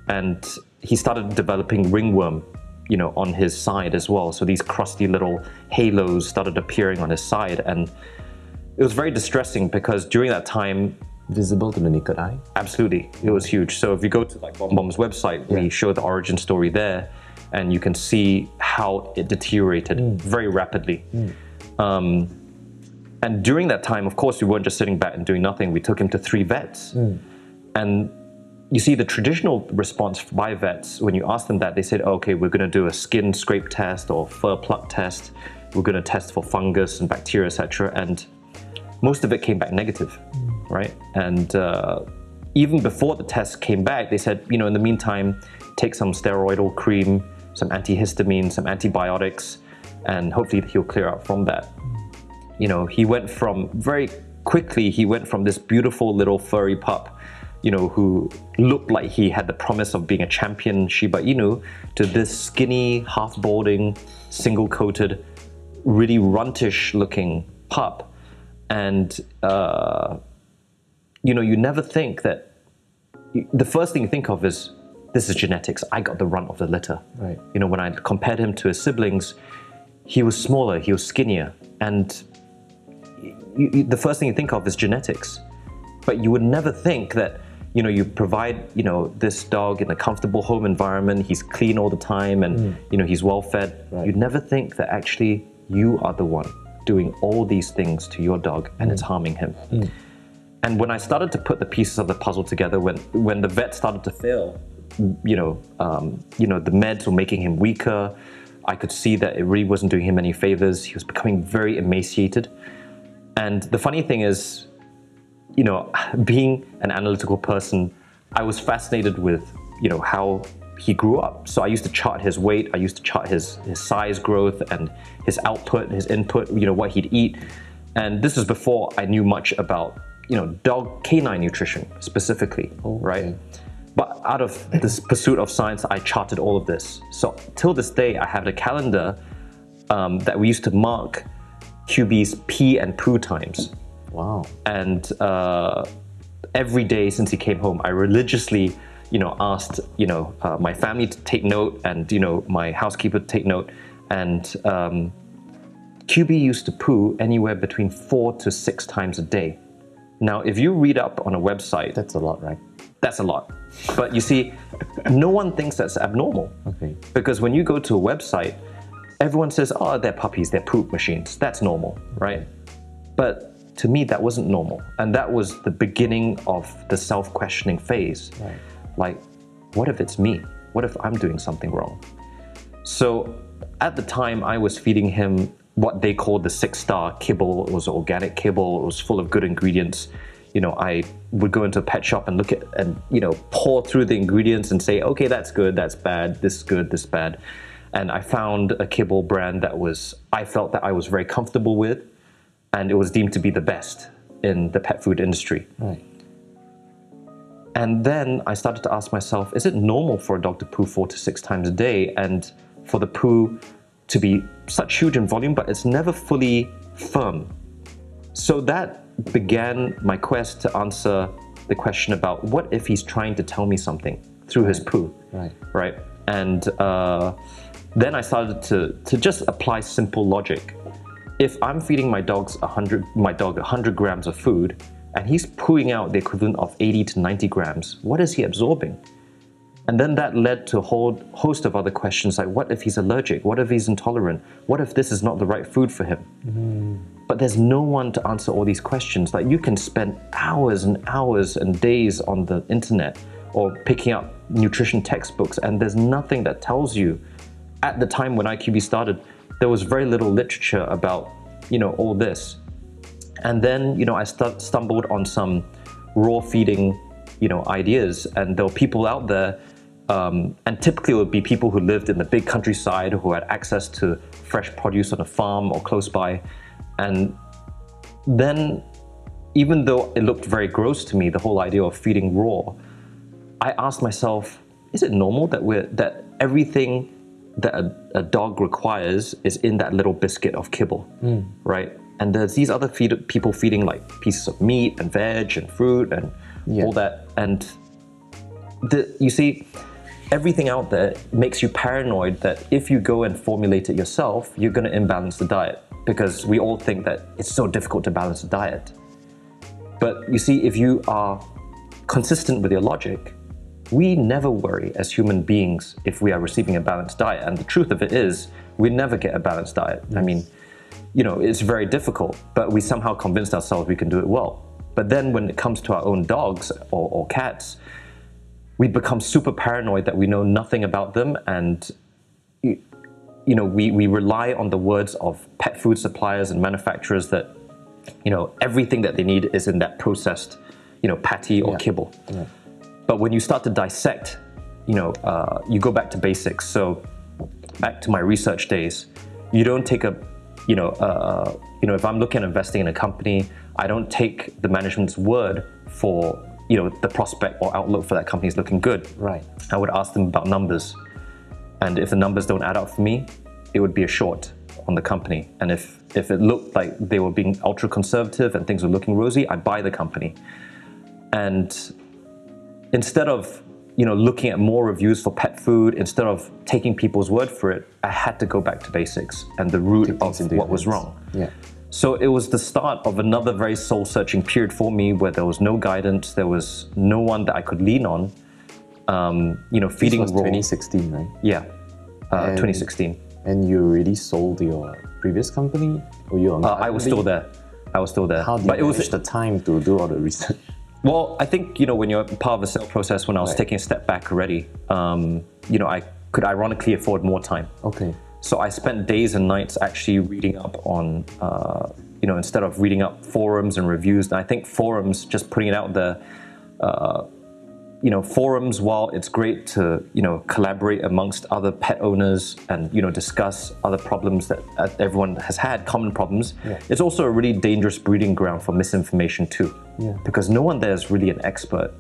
and he started developing ringworm, you know, on his side as well. So these crusty little halos started appearing on his side, and it was very distressing because during that time, Visible to the naked eye. Absolutely, it was huge. So if you go to like BomBom's website, we show the origin story there, and you can see how it deteriorated hmm. very rapidly. Hmm. Um, and during that time, of course, we weren't just sitting back and doing nothing. We took him to three vets, hmm. and you see the traditional response by vets when you ask them that they said, "Okay, we're going to do a skin scrape test or fur pluck test. We're going to test for fungus and bacteria, etc." And most of it came back negative, right? And uh, even before the test came back, they said, you know, in the meantime, take some steroidal cream, some antihistamine, some antibiotics, and hopefully he'll clear up from that. You know, he went from very quickly, he went from this beautiful little furry pup, you know, who looked like he had the promise of being a champion Shiba Inu, to this skinny, half balding, single coated, really runtish looking pup. And, uh, you know, you never think that the first thing you think of is this is genetics. I got the runt of the litter. Right. You know, when I compared him to his siblings, he was smaller, he was skinnier, and you, you, the first thing you think of is genetics. But you would never think that you know you provide you know this dog in a comfortable home environment. He's clean all the time, and mm. you know he's well fed. Right. You'd never think that actually you are the one doing all these things to your dog, and it's mm. harming him. Mm. And when I started to put the pieces of the puzzle together, when when the vet started to fail, you know, um, you know, the meds were making him weaker. I could see that it really wasn't doing him any favors. He was becoming very emaciated. And the funny thing is, you know, being an analytical person, I was fascinated with, you know, how he grew up. So I used to chart his weight, I used to chart his, his size growth and his output, his input, you know, what he'd eat. And this was before I knew much about, you know, dog canine nutrition specifically, right? But out of this pursuit of science, I charted all of this. So till this day, I have a calendar um, that we used to mark Kyubi's pee and poo times Wow. and uh, every day since he came home, I religiously, you know, asked, you know, uh, my family to take note, and you know, my housekeeper to take note, and um, Kyubi used to poo anywhere between four to six times a day. Now, if you read up on a website, That's a lot, right? that's a lot. But you see, no one thinks that's abnormal. Okay. Because when you go to a website, everyone says, oh, they're puppies, they're poop machines. That's normal, right? But to me, that wasn't normal. And that was the beginning of the self questioning phase. Right. Like, what if it's me? What if I'm doing something wrong? So at the time, I was feeding him what they called the six star kibble. It was organic kibble. It was full of good ingredients. You know, I would go into a pet shop and look at and you know pour through the ingredients and say, okay, that's good, that's bad, this is good, this is bad. And I found a kibble brand that was I felt that I was very comfortable with, and it was deemed to be the best in the pet food industry. Right. And then I started to ask myself, is it normal for a dog to poo four to six times a day and for the poo to be such huge in volume, but it's never fully firm? So that began my quest to answer the question about what if he's trying to tell me something through his poo, Right. right? And uh, then I started to, to just apply simple logic. If I'm feeding my dogs 100, my dog 100 grams of food, and he's pooing out the equivalent of 80 to 90 grams, what is he absorbing? And then that led to a whole host of other questions like what if he's allergic? What if he's intolerant? What if this is not the right food for him? Mm. But there's no one to answer all these questions. Like you can spend hours and hours and days on the internet or picking up nutrition textbooks, and there's nothing that tells you. At the time when IQB started, there was very little literature about, you know, all this. And then, you know, I stu- stumbled on some raw feeding, you know, ideas, and there were people out there, um, and typically it would be people who lived in the big countryside who had access to fresh produce on a farm or close by, and then, even though it looked very gross to me, the whole idea of feeding raw, I asked myself, is it normal that we're that everything that a, a dog requires is in that little biscuit of kibble, hmm. right? And there's these other feed, people feeding like pieces of meat and veg and fruit and Yeah. all that. And the, you see, everything out there makes you paranoid that if you go and formulate it yourself, you're going to imbalance the diet because we all think that it's so difficult to balance a diet. But you see, if you are consistent with your logic, we never worry as human beings if we are receiving a balanced diet. And the truth of it is, we never get a balanced diet. I mean, you know, it's very difficult, but we somehow convinced ourselves we can do it well. But then when it comes to our own dogs or, or cats, we become super paranoid that we know nothing about them and you you know we, we rely on the words of pet food suppliers and manufacturers that you know everything that they need is in that processed you know patty or Yeah. kibble Yeah. But when you start to dissect, you know, uh, you go back to basics. So back to my research days, you don't take a, you know, uh, you know, if I'm looking at investing in a company, I don't take the management's word for, you know, the prospect or outlook for that company is looking good. Right. I would ask them about numbers, and if the numbers don't add up for me, it would be a short on the company. And if if it looked like they were being ultra conservative and things were looking rosy, I'd buy the company. And instead of you know looking at more reviews for pet food instead of taking people's word for it i had to go back to basics and the root of what was wrong Yeah. so it was the start of another very soul searching period for me where there was no guidance there was no one that i could lean on um, you know This feeding was raw 2016, right? yeah uh, And- 2016 And you already sold your previous company? Or you uh, i was still there i was still there How did but you it was the time to do all the research? Well, I think you know when you're part of the sales process. When I was Right. taking a step back already, um, you know, I could ironically afford more time. Okay. So I spent days and nights actually reading up on, uh, you know, instead of reading up forums and reviews. And I think forums, just putting it out there, uh, you know, forums. While it's great to you know collaborate amongst other pet owners and you know discuss other problems that uh, everyone has had, common problems, Yeah. it's also a really dangerous breeding ground for misinformation too. Yeah. Because no one there is really an expert,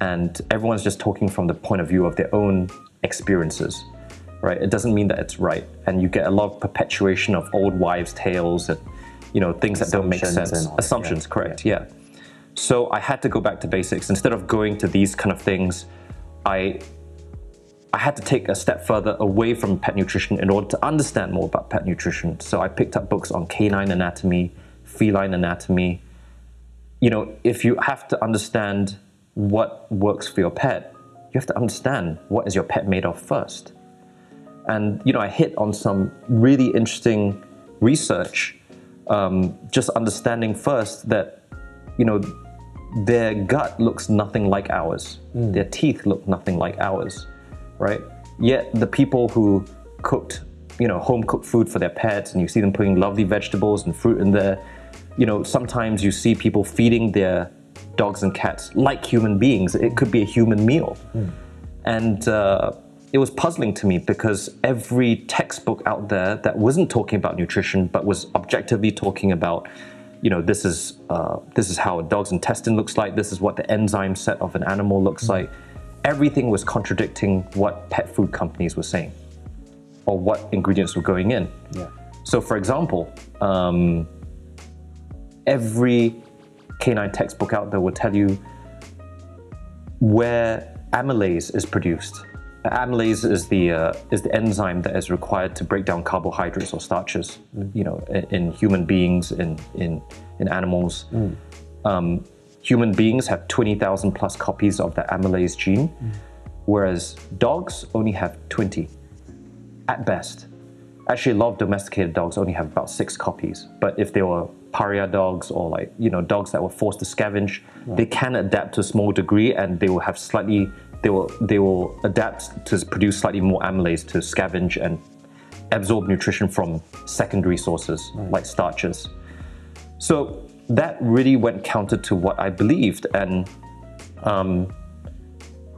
and everyone's just talking from the point of view of their own experiences right? It doesn't mean that it's right, and you get a lot of perpetuation of old wives' tales and you know things that don't make sense. that, Assumptions, yeah, correct? Yeah. So I had to go back to basics instead of going to these kind of things. I I had to take a step further away from pet nutrition in order to understand more about pet nutrition. So I picked up books on canine anatomy, feline anatomy. You know, if you have to understand what works for your pet, you have to understand what is your pet made of first. And you know, I hit on some really interesting research, um, just understanding first that you know their gut looks nothing like ours, their teeth look nothing like ours, right? Yet the people who cooked, you know, home cooked food for their pets, and you see them putting lovely vegetables and fruit in there. You know, sometimes you see people feeding their dogs and cats like human beings. It could be a human meal, and. Uh, it was puzzling to me because every textbook out there that wasn't talking about nutrition but was objectively talking about you know this is uh, this is how a dog's intestine looks like. This is what the enzyme set of an animal looks like. Everything was contradicting what pet food companies were saying or what ingredients were going in. Yeah. so for example um, every canine textbook out there will tell you where amylase is produced amylase is the uh, is the enzyme that is required to break down carbohydrates or starches. You know, in, in human beings, in in in animals. Um, human beings have twenty thousand plus copies of the amylase gene, whereas dogs only have twenty, at best. Actually, a lot of domesticated dogs only have about six copies. But if they were pariah dogs or like you know dogs that were forced to scavenge, they can adapt to a small degree, and they will have slightly they will they will adapt to produce slightly more amylase to scavenge and absorb nutrition from secondary sources like starches. So that really went counter to what I believed, and um,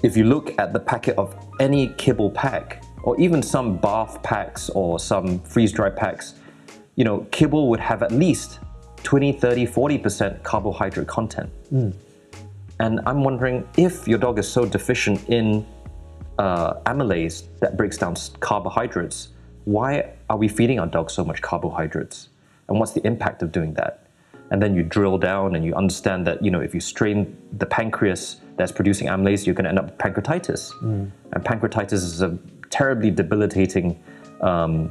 if you look at the packet of any kibble pack, or even some bath packs or some freeze dry packs, you know, kibble would have at least 20, 30, 40% carbohydrate content. And I'm wondering if your dog is so deficient in uh, amylase that breaks down carbohydrates, why are we feeding our dogs so much carbohydrates? And what's the impact of doing that? And then you drill down and you understand that, you know, if you strain the pancreas that's producing amylase, you're going to end up with pancreatitis. And pancreatitis is a terribly debilitating um,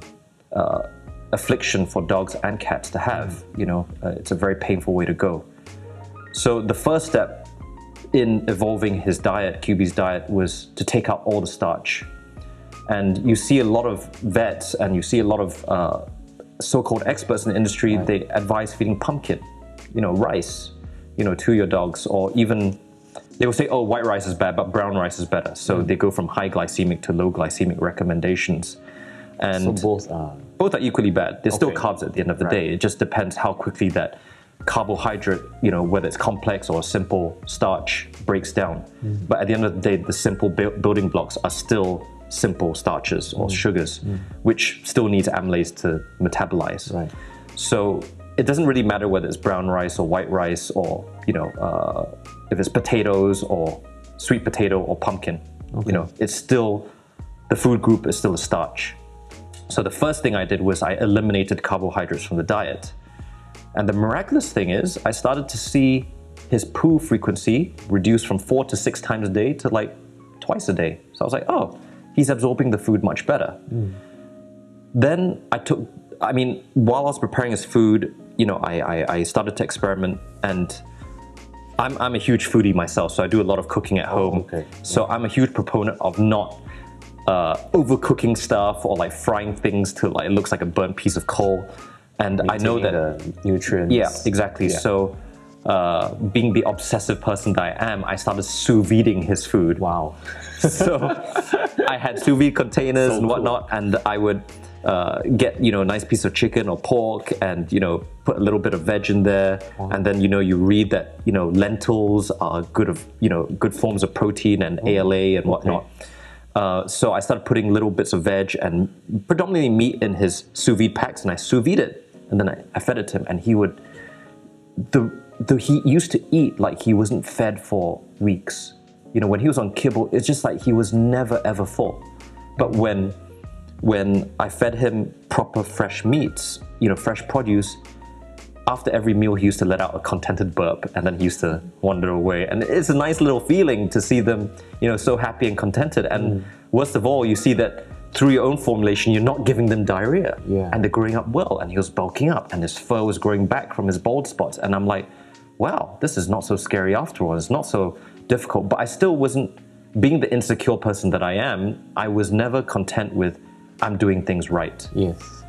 uh, affliction for dogs and cats to have. You know, uh, it's a very painful way to go. So the first step in evolving his diet, Kyubi's diet, was to take out all the starch. And you see a lot of vets and you see a lot of uh, so-called experts in the industry. They advise feeding pumpkin, you know, rice, you know, to your dogs, or even they will say, "Oh, white rice is bad, but brown rice is better." So they go from high glycemic to low glycemic recommendations. And So both are both are equally bad. They're still carbs at the end of the Right. day. It just depends how quickly that carbohydrate, you know, whether it's complex or simple starch, breaks down. Mm. But at the end of the day, the simple buil- building blocks are still simple starches or Mm. sugars, which still needs amylase to metabolize. Right. So it doesn't really matter whether it's brown rice or white rice or you know uh, if it's potatoes or sweet potato or pumpkin. You know, it's still the food group is still a starch. So the first thing I did was I eliminated carbohydrates from the diet. And the miraculous thing is, I started to see his poo frequency reduce from four to six times a day to like twice a day. So I was like, oh, he's absorbing the food much better. Then I took, I mean, while I was preparing his food, you know, I, I, I started to experiment and I'm, I'm a huge foodie myself, so I do a lot of cooking at home. okay. So I'm a huge proponent of not uh, overcooking stuff or like frying things till like it looks like a burnt piece of coal. And I know that the nutrients. yeah, exactly. Yeah. So, uh, being the obsessive person that I am, I started sous videing his food. Wow. So, I had sous vide containers So and cool. whatnot, and I would uh, get you know a nice piece of chicken or pork, and you know put a little bit of veg in there, and then you know you read that you know lentils are good of you know good forms of protein and ALA and whatnot. Uh, so I started putting little bits of veg and predominantly meat in his sous vide packs, and I sous vide it, and then I, I fed it to him, and he would the, the he used to eat like he wasn't fed for weeks. You know, when he was on kibble, it's just like he was never ever full. But when when I fed him proper fresh meats, you know, fresh produce, after every meal he used to let out a contented burp and then he used to wander away. And it's a nice little feeling to see them, you know, so happy and contented. And mm. worst of all, you see that through your own formulation, you're not giving them diarrhea. Yeah. And they're growing up well. And he was bulking up and his fur was growing back from his bald spots. And I'm like, wow, this is not so scary after all. It's not so difficult. But I still wasn't, being the insecure person that I am, I was never content with, I'm doing things right. Yes.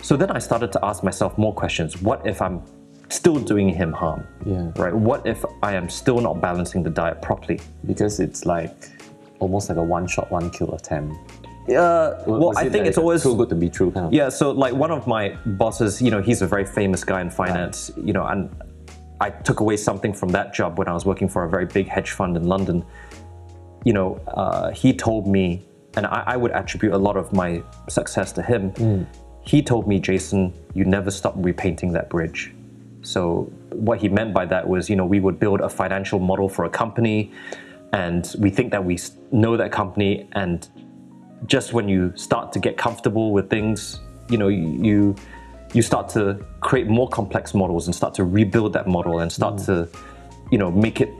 So then I started to ask myself more questions. What if I'm still doing him harm? Yeah. Right? What if I am still not balancing the diet properly? Because it's like almost like a one shot, one kill attempt. Uh, well, I think like it's always too good to be true, kind of. Yeah, so like one of my bosses, you know, he's a very famous guy in finance, you know, and I took away something from that job when I was working for a very big hedge fund in London. You know, uh, he told me, and I, I would attribute a lot of my success to him. He told me, Jason, you never stop repainting that bridge. So what he meant by that was, you know, we would build a financial model for a company, and we think that we know that company, and just when you start to get comfortable with things, you know, you you start to create more complex models and start to rebuild that model and start to, you know, make it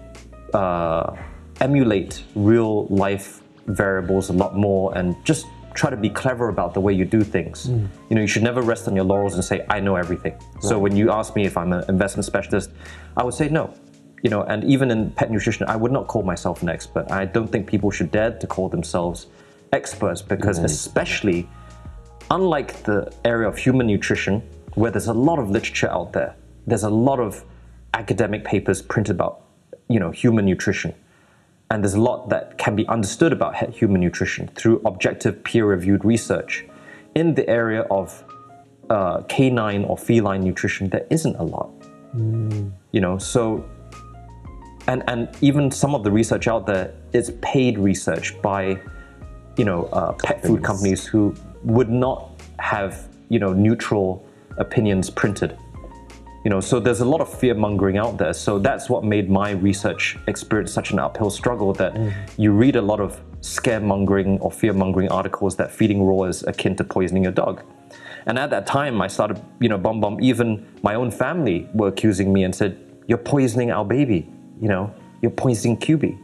uh, emulate real life variables a lot more and just try to be clever about the way you do things. You know, you should never rest on your laurels and say, I know everything. So when you ask me if I'm an investment specialist, I would say no. You know, and even in pet nutrition, I would not call myself an expert. I don't think people should dare to call themselves experts because, especially unlike the area of human nutrition, where there's a lot of literature out there, there's a lot of academic papers printed about, you know, human nutrition, and there's a lot that can be understood about human nutrition through objective, peer-reviewed research. In the area of uh, canine or feline nutrition, there isn't a lot. You know, so and and even some of the research out there is paid research by you know uh, pet food companies who would not have you know neutral opinions printed. You know so there's a lot of fear mongering out there. So that's what made my research experience such an uphill struggle that you read a lot of scaremongering or fear mongering articles that feeding raw is akin to poisoning your dog. And at that time i started you know BomBom even my own family were accusing me and said you're poisoning our baby you know you're poisoning Kyubi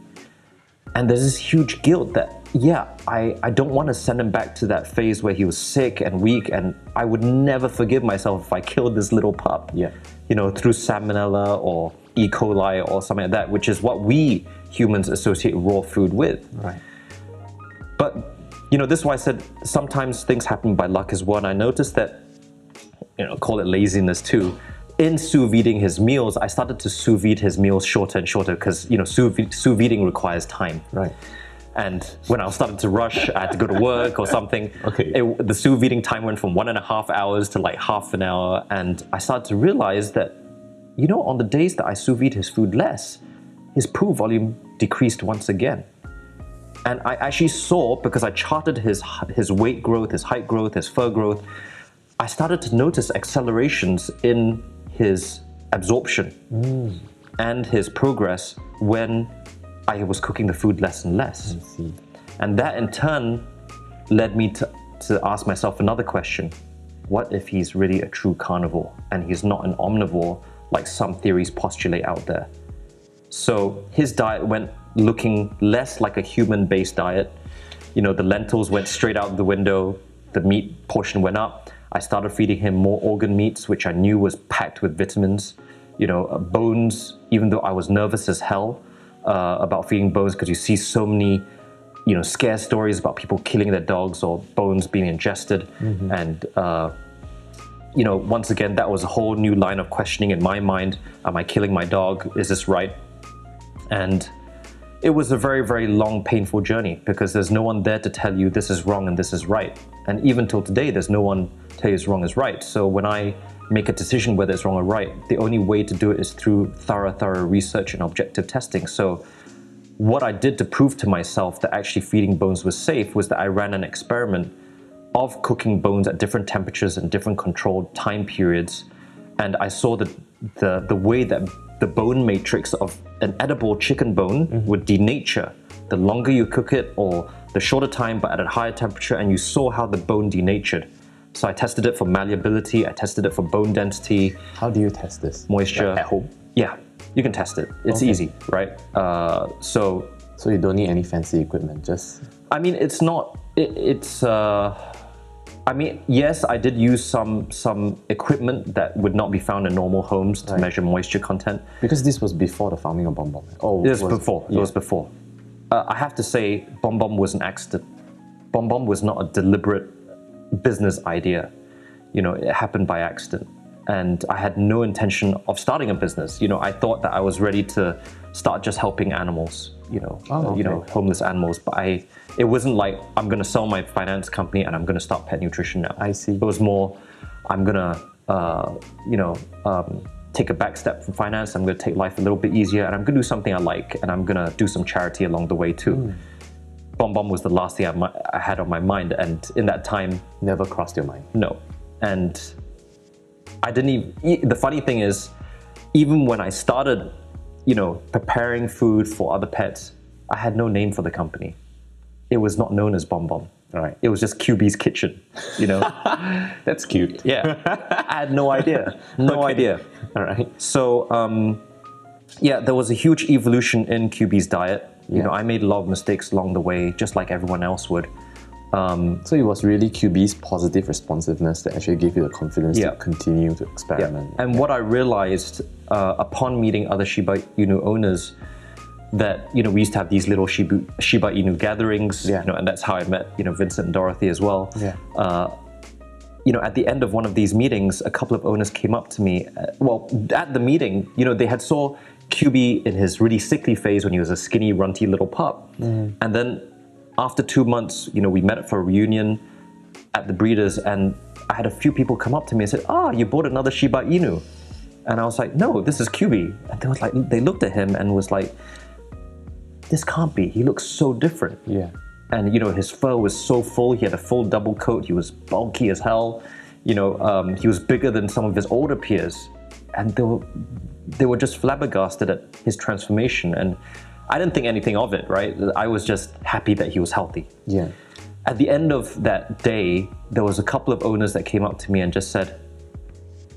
and there's this huge guilt that yeah I, I don't want to send him back to that phase where he was sick and weak and i would never forgive myself if i killed this little pup Yeah. you know through salmonella or e coli or something like that which is what we humans associate raw food with Right. but you know this is why i said sometimes things happen by luck as well and i noticed that you know call it laziness too in sous videing his meals i started to sous vide his meals shorter and shorter because you know sous, vi- sous videing requires time Right. And when I was starting to rush, I had to go to work or something. Okay. it- the sous videing time went from one and a half hours to like half an hour, and I started to realize that, you know, on the days that I sous vide his food less, his poo volume decreased once again. And I actually saw because I charted his his weight growth, his height growth, his fur growth. I started to notice accelerations in his absorption mm. and his progress when I was cooking the food less and less. And that in turn led me to, to ask myself another question What if he's really a true carnivore and he's not an omnivore like some theories postulate out there? So his diet went looking less like a human based diet. You know, the lentils went straight out the window, the meat portion went up. I started feeding him more organ meats, which I knew was packed with vitamins. You know, bones, even though I was nervous as hell uh, about feeding bones because you see so many, you know, scare stories about people killing their dogs or bones being ingested. And, uh, you know, once again, that was a whole new line of questioning in my mind. Am I killing my dog? Is this right? And it was a very, very long, painful journey because there's no one there to tell you this is wrong and this is right. And even till today, there's no one to tell you it's wrong is right. So when I make a decision whether it's wrong or right, the only way to do it is through thorough, thorough research and objective testing. So what I did to prove to myself that actually feeding bones was safe was that I ran an experiment of cooking bones at different temperatures and different controlled time periods. And I saw that the, the way that the bone matrix of an edible chicken bone mm-hmm. would denature the longer you cook it or the shorter time but at a higher temperature, and you saw how the bone denatured. So I tested it for malleability, I tested it for bone density, How do you test this? moisture. Like at home. Yeah, you can test it. It's Okay. easy, right? Uh, so So you don't need any fancy equipment, just I mean, it's not. It, it's. Uh, I mean, yes, I did use some some equipment that would not be found in normal homes to Right. measure moisture content. because this was before the farming of BomBom. Oh, It was, before. It was before. Uh, I have to say, BomBom was an accident. BomBom was not a deliberate business idea. You know, it happened by accident. And I had no intention of starting a business. You know, I thought that I was ready to start just helping animals. you know, Oh, uh, you know, homeless animals. But I, it wasn't like I'm gonna sell my finance company and I'm gonna start pet nutrition now. I see. It was more, I'm gonna, uh, you know, um, take a back step from finance. I'm gonna take life a little bit easier, and I'm gonna do something I like, and I'm gonna do some charity along the way too. Hmm. BomBom was the last thing I, I had on my mind, and in that time, Never crossed your mind. no. And I didn't even. The funny thing is, even when I started, you know, preparing food for other pets, I had no name for the company. It was not known as BomBom. Right. It was just Kyubi's Kitchen, you know? That's cute. yeah. I had no idea. No idea. All right. So, um, yeah, there was a huge evolution in Kyubi's diet. You Yeah. know, I made a lot of mistakes along the way, just like everyone else would. Um, So it was really Kyubi's positive responsiveness that actually gave you the confidence Yeah. to continue to experiment. And what I realized uh, upon meeting other Shiba Inu owners, that you know we used to have these little Shiba, Shiba Inu gatherings, Yeah. you know, and that's how I met you know Vincent and Dorothy as well. Yeah. Uh, you know, at the end of one of these meetings, a couple of owners came up to me. Uh, well, at the meeting, you know, they had saw Kyubi in his really sickly phase when he was a skinny, runty little pup, and then after two months, you know, we met for a reunion at the breeders, and I had a few people come up to me and said, "Ah, you bought another Shiba Inu," and I was like, "No, this is Kyubi," and they was like, they looked at him and was like, "This can't be. He looks so different." yeah. and you know his fur was so full. He had a full double coat. He was bulky as hell. You know, um, he was bigger than some of his older peers, and they were they were just flabbergasted at his transformation. And I didn't think anything of it, right? I was just happy that he was healthy. Yeah. At the end of that day, there was a couple of owners that came up to me and just said,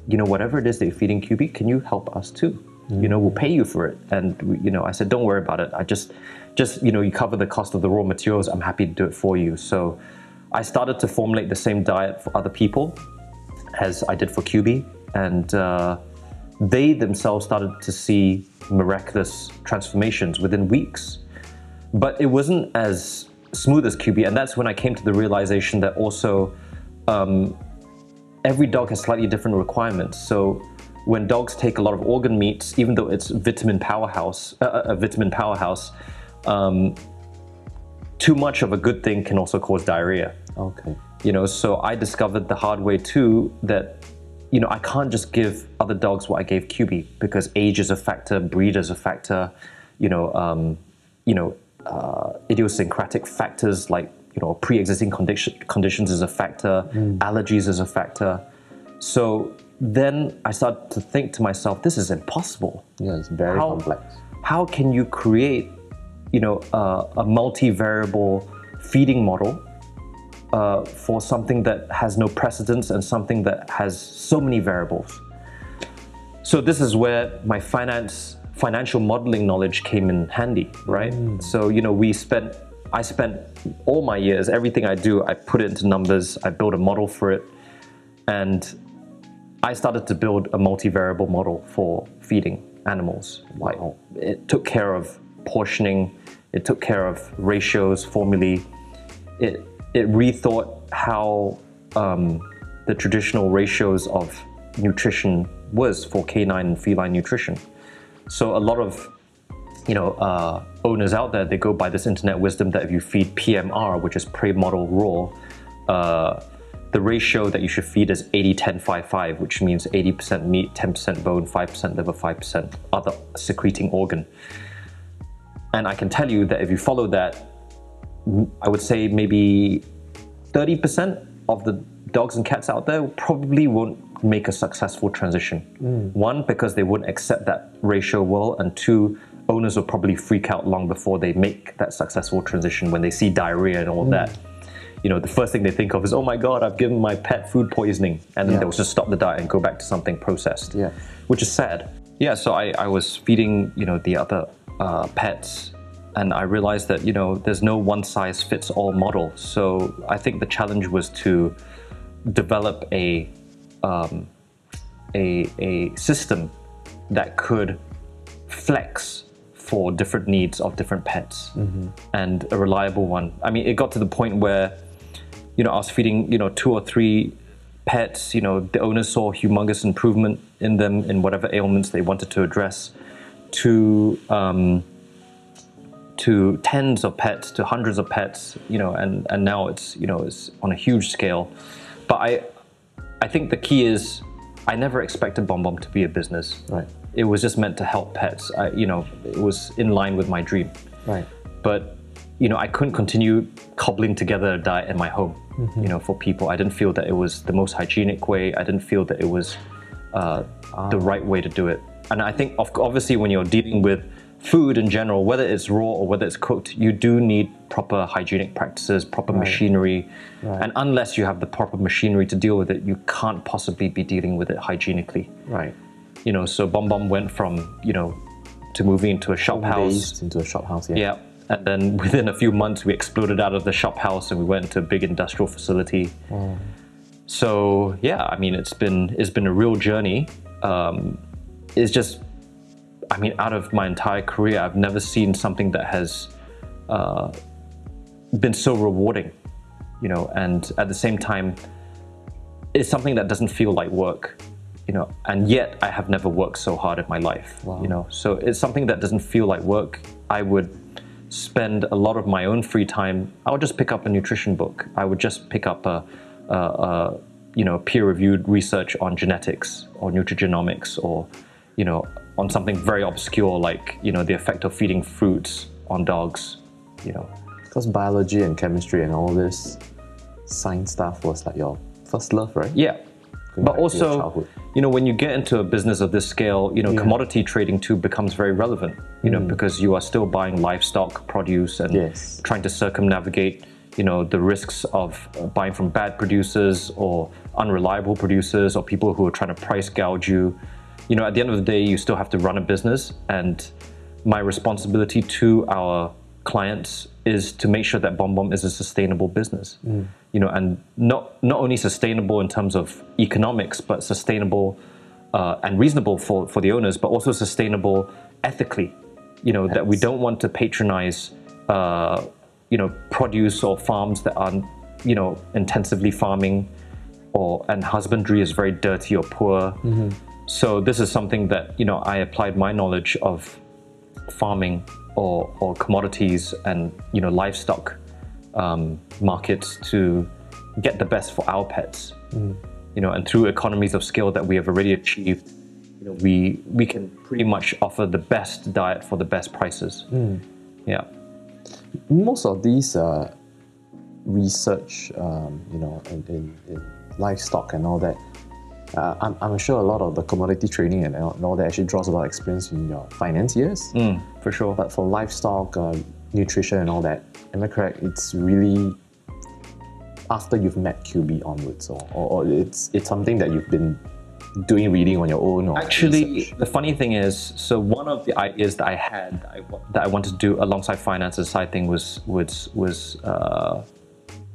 you know, whatever it is that you're feeding Kyubi, can you help us too? You know, we'll pay you for it. And we, you know, I said, don't worry about it. I just, just you know, you cover the cost of the raw materials. I'm happy to do it for you. So, I started to formulate the same diet for other people as I did for Kyubi, and uh, they themselves started to see miraculous transformations within weeks. But it wasn't as smooth as Kyubi, and that's when I came to the realization that also um, every dog has slightly different requirements. So when dogs take a lot of organ meats, even though it's vitamin powerhouse, uh, a vitamin powerhouse, um, too much of a good thing can also cause diarrhea. Okay. You know, so I discovered the hard way too that you know I can't just give other dogs what I gave Kyubi because age is a factor, breed is a factor, you know, um, you know, uh, idiosyncratic factors like you know pre-existing condition, conditions is a factor, allergies is a factor. So then I started to think to myself, this is impossible Yeah, it's very how, complex. How can you create, you know, uh, a multivariable feeding model uh, for something that has no precedence and something that has so many variables? So this is where my finance financial modeling knowledge came in handy, right? So you know, we spent I spent all my years, everything I do, I put it into numbers, I build a model for it, and I started to build a multivariable model for feeding animals. Like it took care of portioning, it took care of ratios, formulae. It it rethought how um, the traditional ratios of nutrition was for canine and feline nutrition. So a lot of you know uh, owners out there they go by this internet wisdom that if you feed PMR, which is prey model raw, uh, the ratio that you should feed is 80 10 5 5 which means 80% meat 10% bone 5% liver 5% other secreting organ and i can tell you that if you follow that i would say maybe 30% of the dogs and cats out there probably won't make a successful transition one because they wouldn't accept that ratio well and two owners will probably freak out long before they make that successful transition when they see diarrhea and all of that you know, the first thing they think of is, oh my God, I've given my pet food poisoning. And then Yeah. they'll just stop the diet and go back to something processed, Yeah. which is sad. Yeah, so I, I was feeding, you know, the other uh, pets and I realized that, you know, there's no one size fits all model. So I think the challenge was to develop a, um, a, a system that could flex for different needs of different pets and a reliable one. I mean, it got to the point where, you know, I was feeding, you know, two or three pets, you know, the owners saw humongous improvement in them in whatever ailments they wanted to address to, um, to tens of pets to hundreds of pets, you know, and, and now it's you know it's on a huge scale. But I I think the key is I never expected BomBom to be a business. Right. It was just meant to help pets. I, you know, it was in line with my dream. Right. But you know, I couldn't continue cobbling together a diet in my home. You know, for people, I didn't feel that it was the most hygienic way. I didn't feel that it was uh, the right way to do it. And I think, of, obviously, when you're dealing with food in general, whether it's raw or whether it's cooked, you do need proper hygienic practices, proper machinery. And unless you have the proper machinery to deal with it, you can't possibly be dealing with it hygienically. Right. You know, so BomBom went from, you know, to moving into a shop house. Into a shop house. Yeah. Yeah. And then within a few months, we exploded out of the shop house and we went into a big industrial facility. So yeah, I mean, it's been it's been a real journey. Um, it's just, I mean, out of my entire career, I've never seen something that has uh, been so rewarding, you know. And at the same time, it's something that doesn't feel like work, you know. And yet, I have never worked so hard in my life, Wow. you know. So it's something that doesn't feel like work. I would spend a lot of my own free time. I would just pick up a nutrition book. I would just pick up a, a, a you know peer-reviewed research on genetics or nutrigenomics or you know on something very obscure like you know the effect of feeding fruits on dogs. You know, Because biology and chemistry and all this science stuff was like your first love, right? yeah. Going But also, you know, when you get into a business of this scale, you know, Yeah. commodity trading too becomes very relevant. You know, because you are still buying livestock produce and Yes. trying to circumnavigate, you know, the risks of uh, buying from bad producers or unreliable producers or people who are trying to price gouge you. You know, at the end of the day, you still have to run a business, and my responsibility to our clients is to make sure that BomBom is a sustainable business. You know, and not not only sustainable in terms of economics, but sustainable uh, and reasonable for, for the owners, but also sustainable ethically. You know, that we don't want to patronize, uh, you know, produce or farms that are, you know, intensively farming, or and husbandry is very dirty or poor. So this is something that you know I applied my knowledge of farming or, or commodities and you know livestock um, markets to get the best for our pets. You know, and through economies of scale that we have already achieved, you know, we we can pretty much offer the best diet for the best prices. Yeah. most of these uh, research, um, you know, in, in, in livestock and all that, uh, I'm, I'm sure a lot of the commodity trading and all and all that actually draws a lot of experience in your finance years. Mm, for sure. But for livestock, uh, nutrition and all that, am I correct? It's really after you've met Kyubi onwards, or, or, or it's it's something that you've been doing reading on your own, or Actually, research? the funny thing is, so one of the ideas that I had that I, that I wanted to do alongside finance as a side thing was was was uh,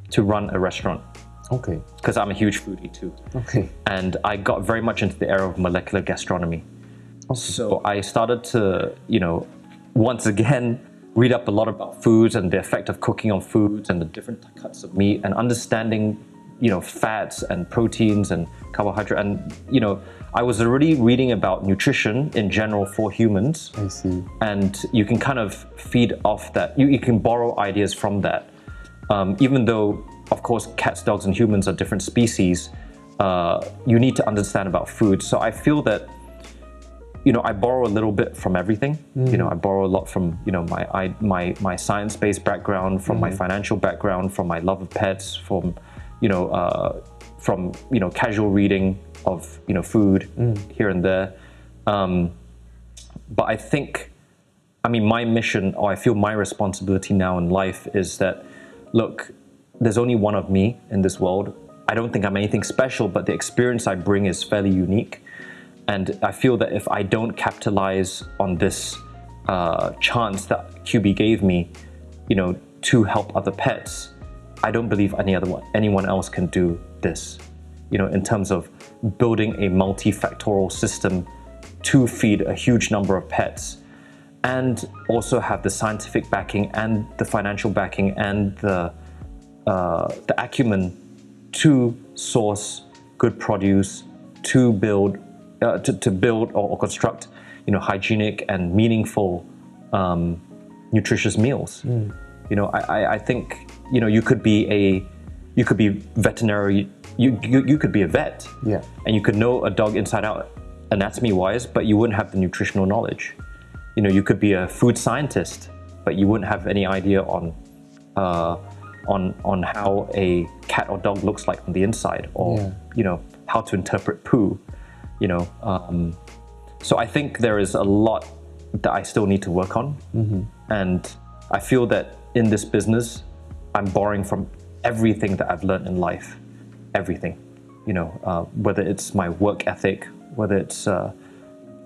to run a restaurant okay, because I'm a huge foodie too, okay, and I got very much into the area of molecular gastronomy. So I started to, you know, once again read up a lot about foods and the effect of cooking on foods and the different cuts of meat and understanding, you know, fats and proteins and carbohydrate. And you know, I was already reading about nutrition in general for humans I see. and you can kind of feed off that. You, you can borrow ideas from that. Um, even though, of course, cats, dogs, and humans are different species, uh, you need to understand about food. So I feel that, you know, I borrow a little bit from everything. You know, I borrow a lot from, you know, my I, my my science-based background, from my financial background, from my love of pets, from, you know, uh, from you know casual reading of you know food here and there. Um, but I think I mean, my mission, or I feel my responsibility now in life is that, look, there's only one of me in this world. I don't think I'm anything special, but the experience I bring is fairly unique. And I feel that if I don't capitalize on this uh, chance that Kyubi gave me, you know, to help other pets, I don't believe any other one, anyone else can do this. You know, in terms of building a multifactorial system to feed a huge number of pets and also have the scientific backing and the financial backing and the uh, the acumen to source good produce to build uh, to, to build or, or construct you know hygienic and meaningful um, nutritious meals. You know, I, I, I think you know you could be a you could be veterinary. You, you you could be a vet. Yeah. And you could know a dog inside out, anatomy wise, but you wouldn't have the nutritional knowledge. You know, you could be a food scientist, but you wouldn't have any idea on uh, on on how a cat or dog looks like on the inside, or Yeah. you know how to interpret poo. You know, um, so I think there is a lot that I still need to work on, and I feel that in this business, I'm borrowing from everything that I've learned in life, everything. You know, uh, whether it's my work ethic, whether it's uh,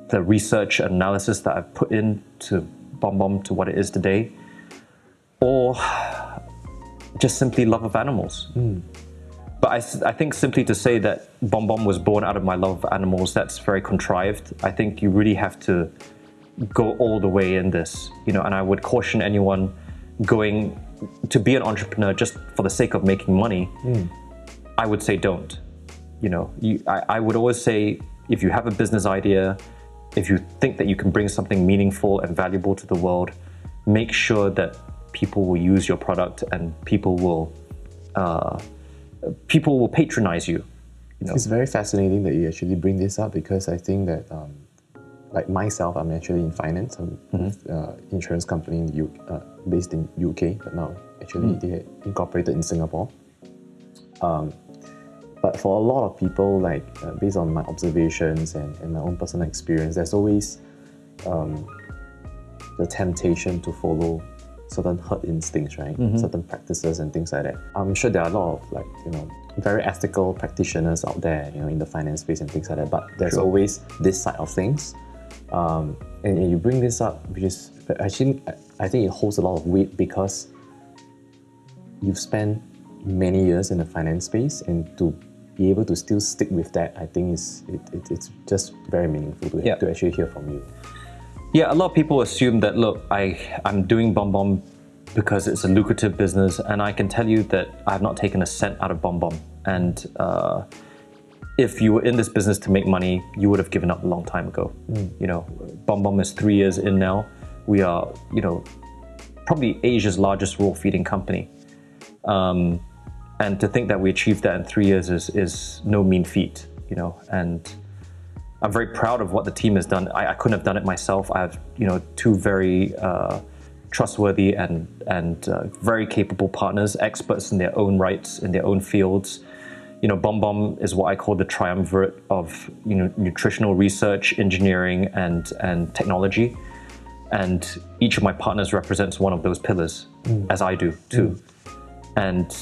the research analysis that I've put in to BomBom to what it is today, or just simply love of animals. Hmm. But I think simply to say that BomBom was born out of my love of animals, that's very contrived. I think you really have to go all the way in this, you know, and I would caution anyone going to be an entrepreneur just for the sake of making money. Hmm. I would say don't. You know, you, I, I would always say if you have a business idea, if you think that you can bring something meaningful and valuable to the world, make sure that people will use your product and people will uh, people will patronize you. You know, It's very fascinating that you actually bring this up because I think that, um, like myself, I'm actually in finance. I'm with uh, insurance company in the U- uh, based in UK, but now actually they're incorporated in Singapore. Um, but for a lot of people, like uh, based on my observations and, and my own personal experience, there's always um, the temptation to follow certain herd instincts, right? Certain practices and things like that. I'm sure there are a lot of like you know very ethical practitioners out there, you know, in the finance space and things like that. But there's Sure. always this side of things, um, and, and you bring this up, which is actually I- I think it holds a lot of weight because you've spent many years in the finance space and to be able to still stick with that, I think is it, it, it's just very meaningful to, Yeah. to actually hear from you. Yeah, a lot of people assume that look, I I'm doing BomBom because it's a lucrative business, and I can tell you that I have not taken a cent out of BomBom. And uh, if you were in this business to make money, you would have given up a long time ago. You know, BomBom is three years in now. We are, you know, probably Asia's largest raw feeding company. Um, and to think that we achieved that in three years is, is no mean feat, you know. And I'm very proud of what the team has done. I, I couldn't have done it myself. I have, you know, two very uh, trustworthy and and uh, very capable partners, experts in their own rights, in their own fields. You know, BomBom is what I call the triumvirate of you know nutritional research, engineering, and and technology. And each of my partners represents one of those pillars, as I do too. And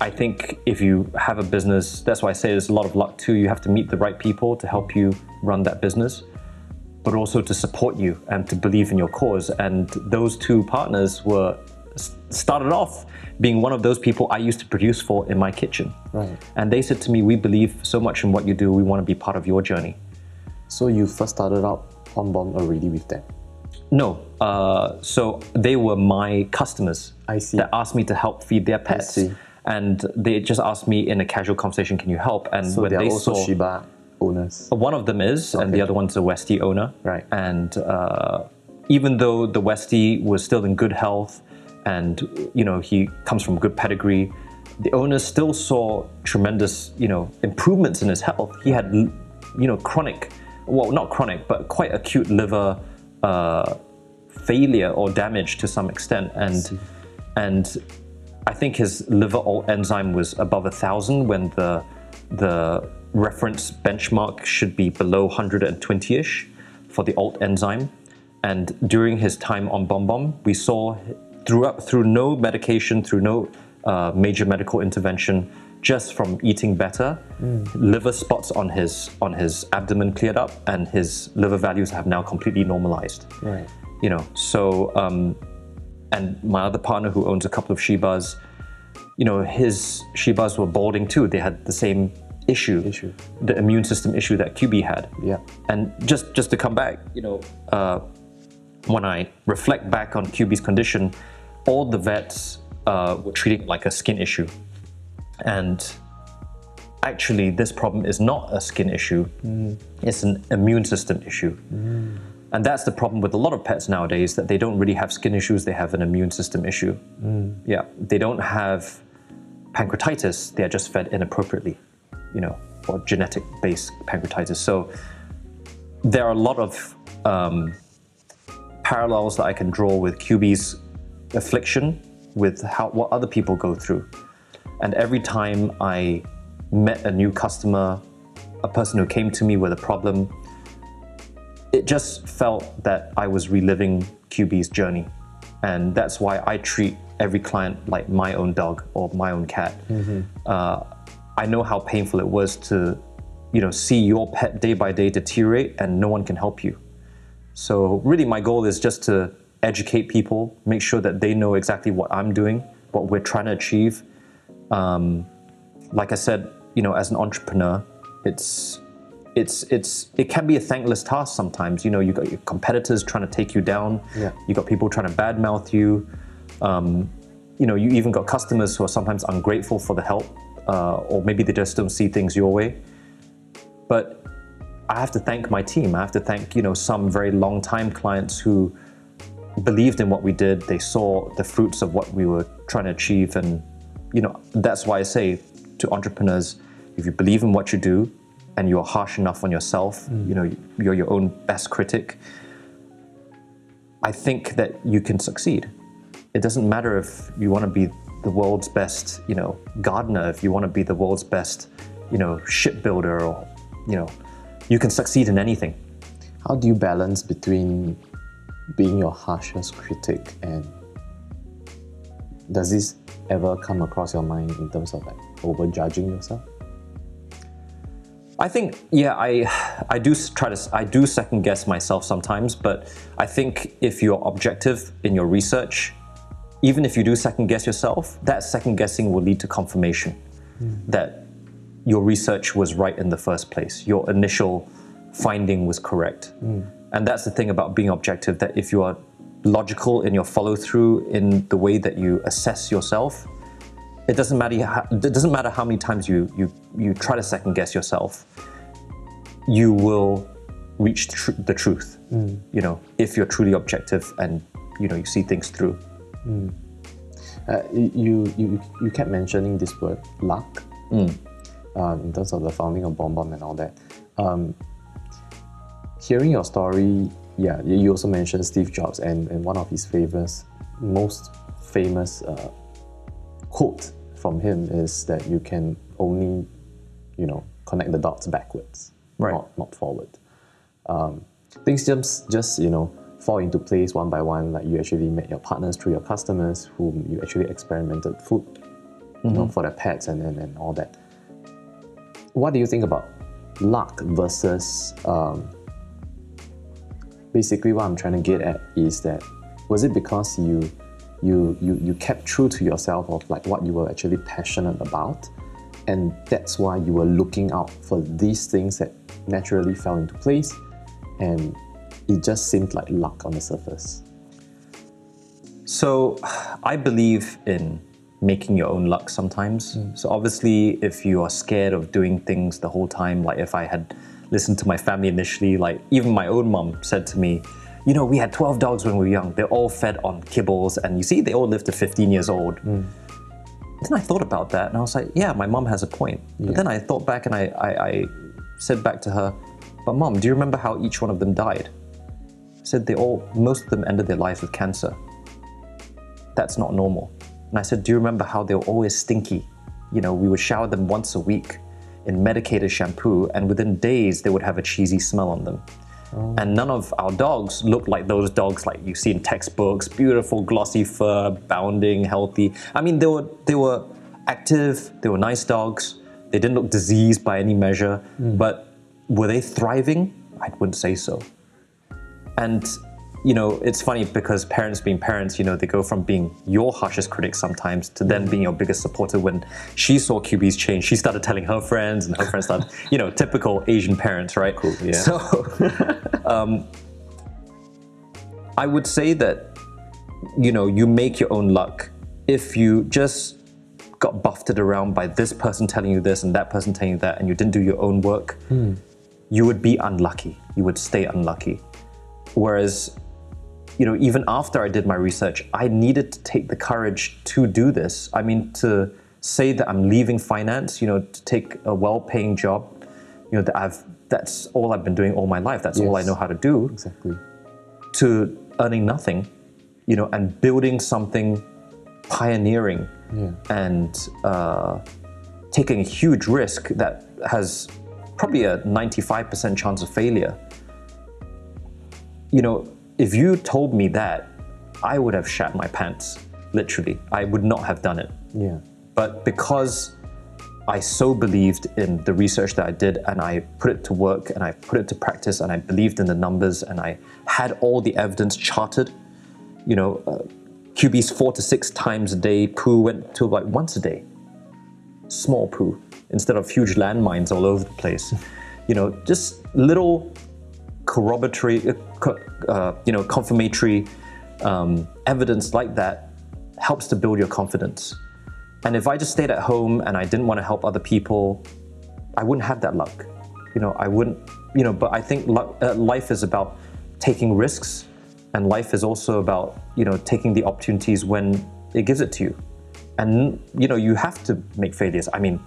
I think if you have a business, that's why I say there's a lot of luck too. You have to meet the right people to help you run that business, but also to support you and to believe in your cause. And those two partners were started off being one of those people I used to produce for in my kitchen. Right. And they said to me, "We believe so much in what you do. We want to be part of your journey." So you first started out BomBom already with them. No, uh, so they were my customers. I see. That asked me to help feed their pets, see. and they just asked me in a casual conversation, "Can you help?" And So when they also saw Shiba owners. one of them is, and the other one's a Westie owner. Right. And uh, even though the Westie was still in good health, and you know he comes from good pedigree, the owners still saw tremendous, you know, improvements in his health. He had, you know, chronic, well, not chronic, but quite acute liver uh, failure or damage to some extent, and and I think his liver enzyme was above a thousand when the the reference benchmark should be below 120ish for the alt enzyme. And during his time on BomBom, we saw throughout through no medication, through no uh, major medical intervention, just from eating better, liver spots on his on his abdomen cleared up, and his liver values have now completely normalized Right. you know so um and my other partner who owns a couple of shibas you know his shibas were balding too they had the same issue Issue. the immune system issue that Kyubi had. Yeah. and just just to come back you know uh, when i reflect back on Kyubi's condition all the vets uh, were treating it like a skin issue. And actually this problem is not a skin issue. It's an immune system issue. And that's the problem with a lot of pets nowadays that they don't really have skin issues, they have an immune system issue. Yeah, they don't have pancreatitis, they are just fed inappropriately, you know, or genetic based pancreatitis. So there are a lot of um, parallels that I can draw with Kyubi's affliction with how what other people go through. And every time I met a new customer, a person who came to me with a problem, it just felt that I was reliving Kyubi's journey. And that's why I treat every client like my own dog or my own cat. Uh, I know how painful it was to, you know, see your pet day by day deteriorate and no one can help you. So really my goal is just to educate people, make sure that they know exactly what I'm doing, what we're trying to achieve. Um, like I said, you know, as an entrepreneur, it's it's it's it can be a thankless task sometimes. You know, you got your competitors trying to take you down. Yeah. You got people trying to badmouth you. Um, you know, you even got customers who are sometimes ungrateful for the help, uh, or maybe they just don't see things your way. But I have to thank my team. I have to thank you know some very long time clients who believed in what we did. They saw the fruits of what we were trying to achieve, and you know that's why I say to entrepreneurs, if you believe in what you do, and you're harsh enough on yourself, you know you're your own best critic. I think that you can succeed. It doesn't matter if you want to be the world's best, you know, gardener, if you want to be the world's best, you know, shipbuilder, or you know, you can succeed in anything. How do you balance between being your harshest critic and does this ever come across your mind in terms of like over judging yourself? I think, yeah, I, I do try to, I do second guess myself sometimes, but I think if you're objective in your research, even if you do second guess yourself, that second guessing will lead to confirmation hmm. that your research was right in the first place. Your initial finding was correct. Hmm. And that's the thing about being objective that if you are logical in your follow through in the way that you assess yourself, it doesn't matter how, it doesn't matter how many times you, you, you try to second guess yourself, you will reach tr- the truth. Hmm. You know, if you're truly objective and you know you see things through. Uh, you, you you kept mentioning this word luck um, in terms of the founding of BomBom and all that. Um, hearing your story, yeah, you you also mentioned Steve Jobs and, and one of his famous, most famous uh, quote from him is that you can only, you know, connect the dots backwards, Right. not, not forward. Um, things just just you know fall into place one by one. Like you actually met your partners through your customers, whom you actually experimented food, you know, for their pets and, and, and all that. What do you think about luck versus um, basically what I'm trying to get at is that was it because you you you you kept true to yourself of like what you were actually passionate about and that's why you were looking out for these things that naturally fell into place and it just seemed like luck on the surface. So I believe in making your own luck sometimes. Mm. So obviously if you are scared of doing things the whole time, like if I had listened to my family initially, like even my own mom said to me, you know, we had 12 dogs when we were young. They're all fed on kibbles and you see they all live to 15 years old. Mm. Then I thought about that and I was like, yeah, my mom has a point. But then I thought back and I, I, I said back to her, but mom, do you remember how each one of them died? Said they all, most of them ended their lives with cancer that's not normal. And I said, Do you remember how they were always stinky? You know, we would shower them once a week in medicated shampoo, and within days they would have a cheesy smell on them. Oh. And none of our dogs looked like those dogs like you see in textbooks, beautiful glossy fur, bounding, healthy. I mean, they were they were active, they were nice dogs. They didn't look diseased by any measure, hmm. but were they thriving? I wouldn't say so. And you know, it's funny because parents being parents, you know, they go from being your harshest critic sometimes to then being your biggest supporter. When she saw Kyubi's change, she started telling her friends, and her friends started, you know, typical Asian parents, right? Cool, yeah. So, um, I would say that, you know, you make your own luck if you just got buffeted around by this person telling you this and that person telling you that, and you didn't do your own work, you would be unlucky. You would stay unlucky. Whereas, you know, even after I did my research, I needed to take the courage to do this. I mean, to say that I'm leaving finance, you know, to take a well-paying job, you know, that I've that's all I've been doing all my life. That's all I know how to do. Exactly. To earning nothing, you know, and building something pioneering Yeah. and uh, taking a huge risk that has probably a 95% chance of failure. You know, if you told me that, I would have shat my pants, literally. I would not have done it. Yeah. But because I so believed in the research that I did and I put it to work and I put it to practice and I believed in the numbers and I had all the evidence charted, you know, uh, Kyubi's four to six times a day, poo went to like once a day. Small poo instead of huge landmines all over the place. You know, just little corroboratory, uh, uh, you know, confirmatory um, evidence like that helps to build your confidence. And if I just stayed at home and I didn't want to help other people, I wouldn't have that luck. You know, I wouldn't, you know, but I think luck, uh, life is about taking risks and life is also about, you know, taking the opportunities when it gives it to you. And, you know, you have to make failures. I mean,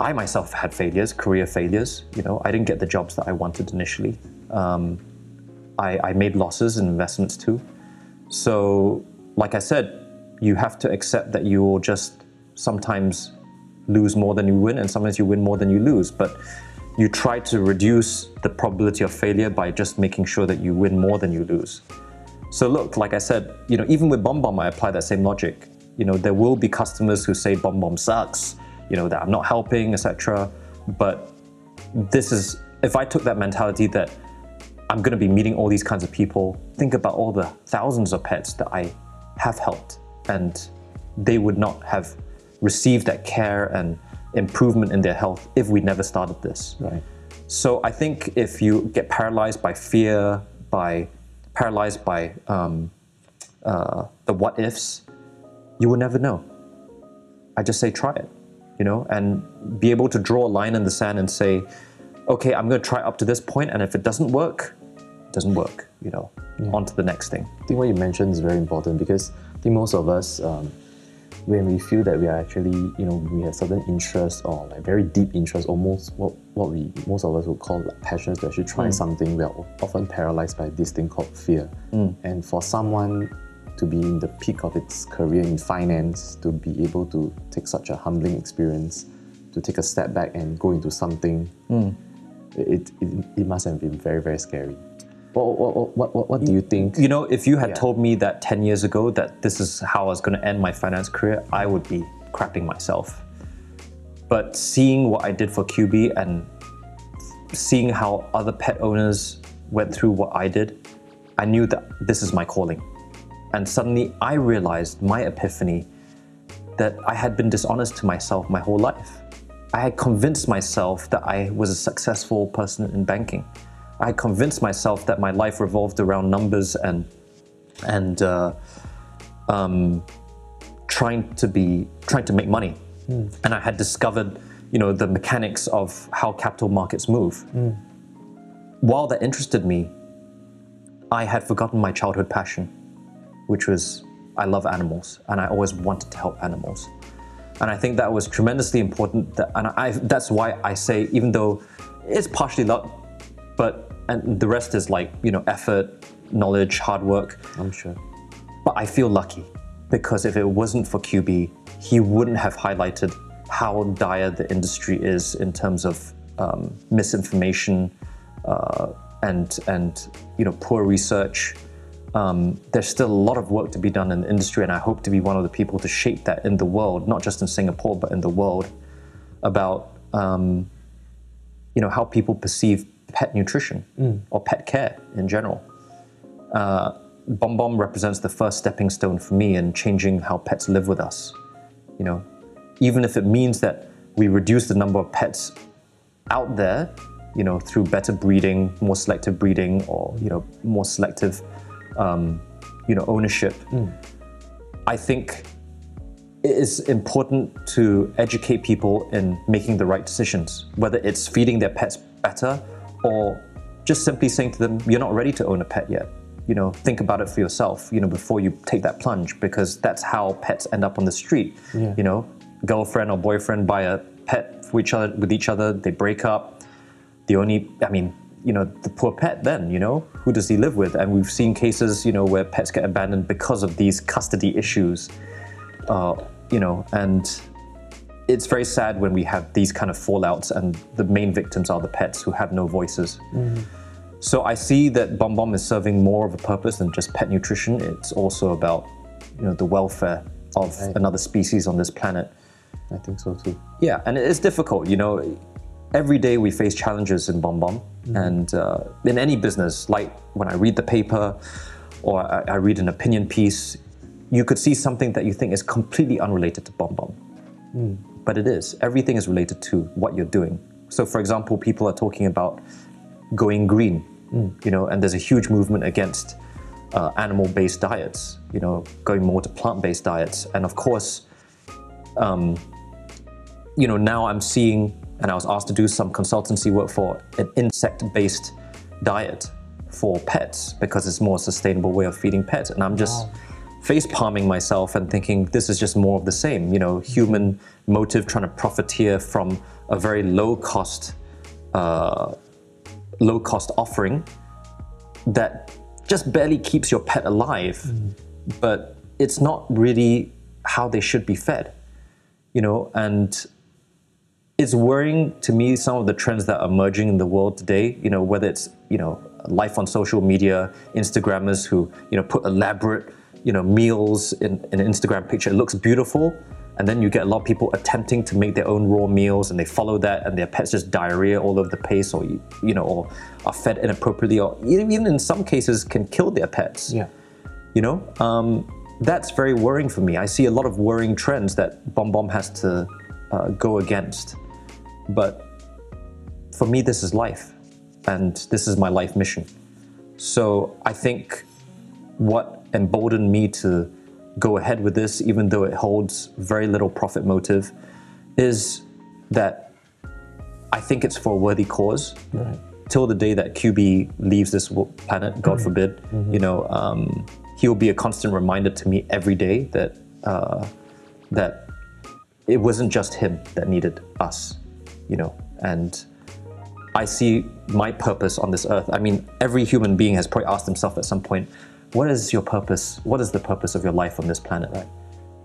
I myself had failures, career failures. You know, I didn't get the jobs that I wanted initially. Um, I, I made losses in investments too. So, like I said, you have to accept that you will just sometimes lose more than you win, and sometimes you win more than you lose. But you try to reduce the probability of failure by just making sure that you win more than you lose. So look, like I said, you know, even with BomBom, I apply that same logic. You know, there will be customers who say BomBom sucks, you know, that I'm not helping, etc. But this is if I took that mentality that I'm going to be meeting all these kinds of people, think about all the thousands of pets that I have helped, and they would not have received that care and improvement in their health if we never started this. Right. So I think if you get paralyzed by fear, by paralyzed by um, uh, the what ifs, you will never know. I just say try it, you know, and be able to draw a line in the sand and say, okay, I'm going to try up to this point, and if it doesn't work, it doesn't work, you know, on to the next thing. I think what you mentioned is very important because I think most of us, um, when we feel that we are actually, you know, we have certain interests or like very deep interests, almost what, what we most of us would call like passions to actually try mm. something, we are often paralyzed by this thing called fear. Mm. And for someone to be in the peak of its career in finance, to be able to take such a humbling experience, to take a step back and go into something, mm. It, it, it must have been very, very scary. What, what, what, what, what do you think? You know, if you had Yeah. told me that 10 years ago that this is how I was going to end my finance career, I would be crapping myself. But seeing what I did for Kyubi and seeing how other pet owners went through what I did, I knew that this is my calling. And suddenly I realized my epiphany that I had been dishonest to myself my whole life. I had convinced myself that I was a successful person in banking. I had convinced myself that my life revolved around numbers and and uh, um, trying to be trying to make money. And I had discovered, you know, the mechanics of how capital markets move. While that interested me, I had forgotten my childhood passion, which was I love animals and I always wanted to help animals. And I think that was tremendously important. That, and I, that's why I say, even though it's partially luck, but and the rest is like you know effort, knowledge, hard work. I'm sure. But I feel lucky because if it wasn't for Kyubi, he wouldn't have highlighted how dire the industry is in terms of um, misinformation uh, and and you know poor research. Um, there's still a lot of work to be done in the industry, and I hope to be one of the people to shape that in the world, not just in Singapore but in the world, about um, you know how people perceive pet nutrition or pet care in general. BomBom represents the first stepping stone for me in changing how pets live with us. You know, even if it means that we reduce the number of pets out there, you know, through better breeding, more selective breeding, or you know, more selective, um, you know, ownership. I think it is important to educate people in making the right decisions, whether it's feeding their pets better or just simply saying to them, you're not ready to own a pet yet. You know, think about it for yourself, you know, before you take that plunge, because that's how pets end up on the street. Yeah. You know, girlfriend or boyfriend buy a pet for each other with each other, they break up. The only, I mean, you know, the poor pet then, you know, who does he live with? And we've seen cases, you know, where pets get abandoned because of these custody issues. Uh, you know, and it's very sad when we have these kind of fallouts and the main victims are the pets who have no voices. So I see that BomBom is serving more of a purpose than just pet nutrition. It's also about, you know, the welfare of Right. another species on this planet. I think so too. Yeah, and it's difficult. You know, every day we face challenges in BomBom, and uh, in any business, like when I read the paper or I, I read an opinion piece, you could see something that you think is completely unrelated to BomBom, but it is. Everything is related to what you're doing. So, for example, people are talking about going green, you know, and there's a huge movement against uh, animal-based diets. You know, going more to plant-based diets, and of course you know, now I'm seeing, and I was asked to do some consultancy work for an insect-based diet for pets because it's more sustainable way of feeding pets. And I'm just face palming myself and thinking this is just more of the same. You know, human motive trying to profiteer from a very low cost, uh, low cost offering that just barely keeps your pet alive, but it's not really how they should be fed. You know, and it's worrying to me some of the trends that are emerging in the world today. You know, whether it's you know life on social media, Instagrammers who you know put elaborate you know meals in, in an Instagram picture. It looks beautiful, and then you get a lot of people attempting to make their own raw meals, and they follow that, and their pets just diarrhea all over the place, or you know, or are fed inappropriately, or even in some cases can kill their pets Yeah. you know um, that's very worrying for me i see a lot of worrying trends that BomBom has to uh, go against but for me this is life and this is my life mission. So i think what emboldened me to go ahead with this even though it holds very little profit motive is that i think it's for a worthy cause. Right. till the day that Kyubi leaves this planet, God forbid, you know, um, he will be a constant reminder to me every day that uh, that it wasn't just him that needed us, you know, and I see my purpose on this earth. I mean, every human being has probably asked himself at some point, what is your purpose? What is the purpose of your life on this planet? Right.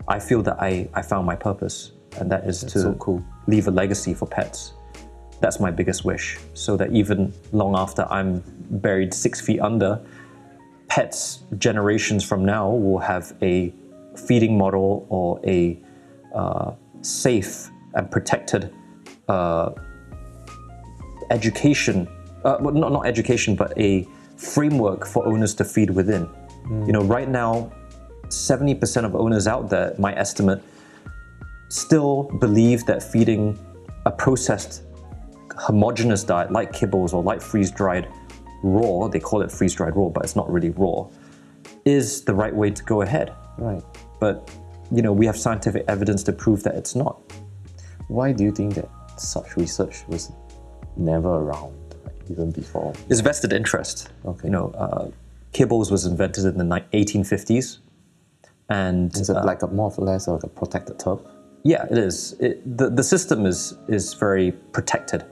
I feel that I, I found my purpose, and that is to so cool. leave a legacy for pets. That's my biggest wish, so that even long after I'm buried six feet under, pets generations from now will have a feeding model or a uh, safe and protected uh, education, uh, well, not, not education, but a framework for owners to feed within. You know, right now, 70% of owners out there, my estimate, still believe that feeding a processed homogenous diet like kibbles or like freeze dried raw, they call it freeze dried raw, but it's not really raw, is the right way to go ahead. Right. But you know, we have scientific evidence to prove that it's not. Why do you think that such research was never around, even before? It's vested interest. Okay. You know, uh, kibbles was invented in the ni- 1850s, and Is it uh, like a more or less like a protected turf? Yeah, it is. It, the, the system is, is very protected.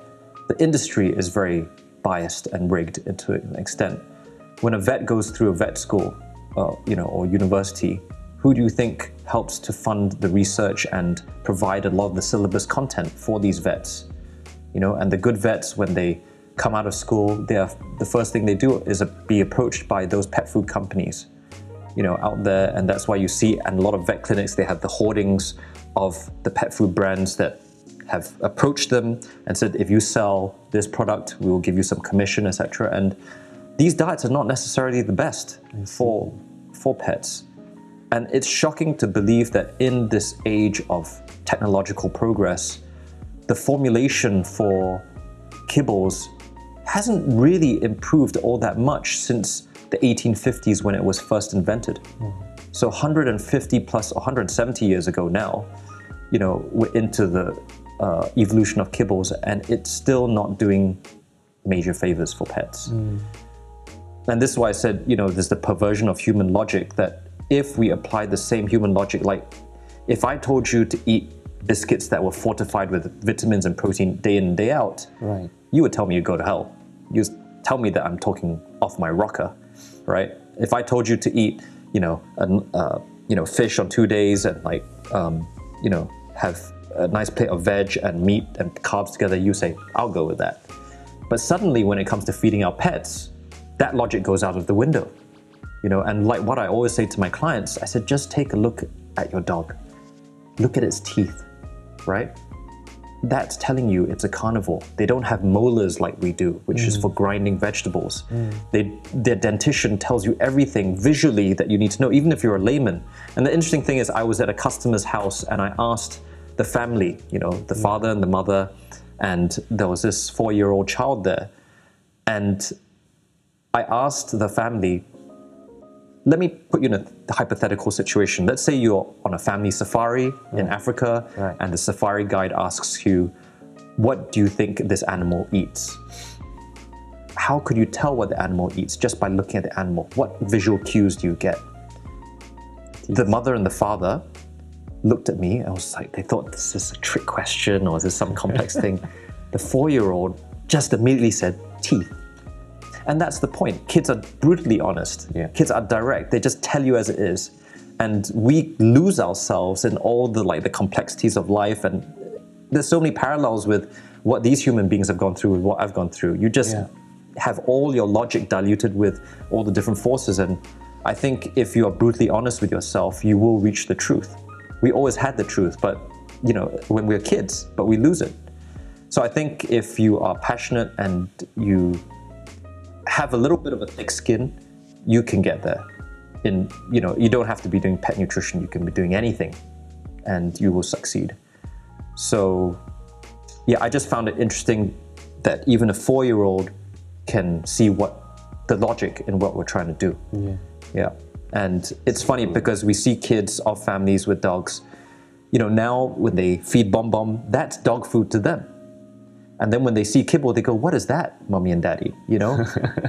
The industry is very biased and rigged to an extent. When a vet goes through a vet school, uh, you know, or university, who do you think helps to fund the research and provide a lot of the syllabus content for these vets? You know, and the good vets, when they come out of school, they are, the first thing they do is be approached by those pet food companies you know, out there, and that's why you see and a lot of vet clinics they have the hoardings of the pet food brands that have approached them and said, if you sell this product, we will give you some commission, etc. And these diets are not necessarily the best for for pets. And it's shocking to believe that in this age of technological progress, the formulation for kibbles hasn't really improved all that much since the 1850s when it was first invented. So 150 plus 170 years ago now, you know, we're into the uh, evolution of kibbles, and it's still not doing major favors for pets. And this is why I said, you know, there's the perversion of human logic that if we apply the same human logic, like if I told you to eat biscuits that were fortified with vitamins and protein day in and day out, Right. you would tell me you go to hell. You tell me that I'm talking off my rocker, right? If I told you to eat, you know, an, uh, you know, fish on two days and like, um, you know, have a nice plate of veg and meat and carbs together, you say, I'll go with that. But suddenly, when it comes to feeding our pets, that logic goes out of the window. You know, and like what I always say to my clients, I said, just take a look at your dog. Look at its teeth, right? That's telling you it's a carnivore. They don't have molars like we do, which is mm. for grinding vegetables. Mm. They, their dentition tells you everything visually that you need to know, even if you're a layman. And the interesting thing is, I was at a customer's house and I asked the family, you know, the mm. father and the mother, and there was this four year old child there. And I asked the family, let me put you in a hypothetical situation. Let's say you're on a family safari in Africa, Right. and the safari guide asks you, What do you think this animal eats? How could you tell what the animal eats just by looking at the animal? What visual cues do you get? The mother and the father looked at me. I was like, they thought this is a trick question or is this some complex thing. The four year old just immediately said, Teeth. And that's the point. Kids are brutally honest. Yeah. Kids are direct. They just tell you as it is. And we lose ourselves in all the like the complexities of life and there's so many parallels with what these human beings have gone through with what I've gone through. You just Yeah. have all your logic diluted with all the different forces and I think if you are brutally honest with yourself, you will reach the truth. We always had the truth, but you know, when we're kids, but we lose it. So I think if you are passionate and you have a little bit of a thick skin, you can get there. In you know, you don't have to be doing pet nutrition. You can be doing anything, and you will succeed. So, yeah, I just found it interesting that even a four-year-old can see what the logic in what we're trying to do. Yeah. Yeah. And it's funny because we see kids of families with dogs, you know, now when they feed BomBom, that's dog food to them. And then when they see kibble, they go, What is that, mommy and daddy? You know?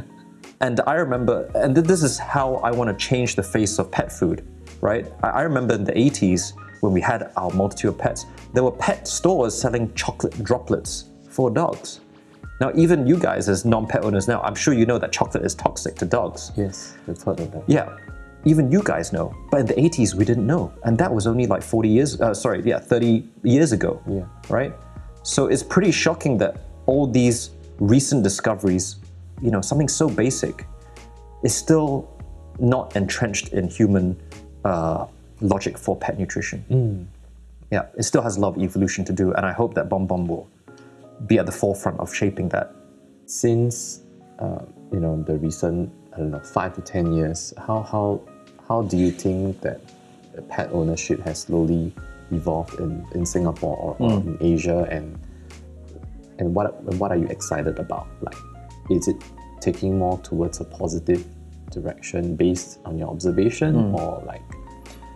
and I remember, and th- this is how I want to change the face of pet food, right? I, I remember in the 80s when we had our multitude of pets, there were pet stores selling chocolate droplets for dogs. Now, even you guys, as non pet owners now, I'm sure you know that chocolate is toxic to dogs. Yes, we've heard of that. Yeah, even you guys know. But in the 80s, we didn't know. And that was only like 40 years, uh, sorry, yeah, 30 years ago. Yeah. Right? So it's pretty shocking that all these recent discoveries, you know, something so basic, is still not entrenched in human uh, logic for pet nutrition. Yeah, it still has a lot of evolution to do. And I hope that BomBom will be at the forefront of shaping that. Since uh, you know the recent I don't know five to ten years, how how how do you think that pet ownership has slowly evolved in, in Singapore or, or hmm. in Asia and and what what are you excited about? Like, is it taking more towards a positive direction based on your observation, hmm. or like,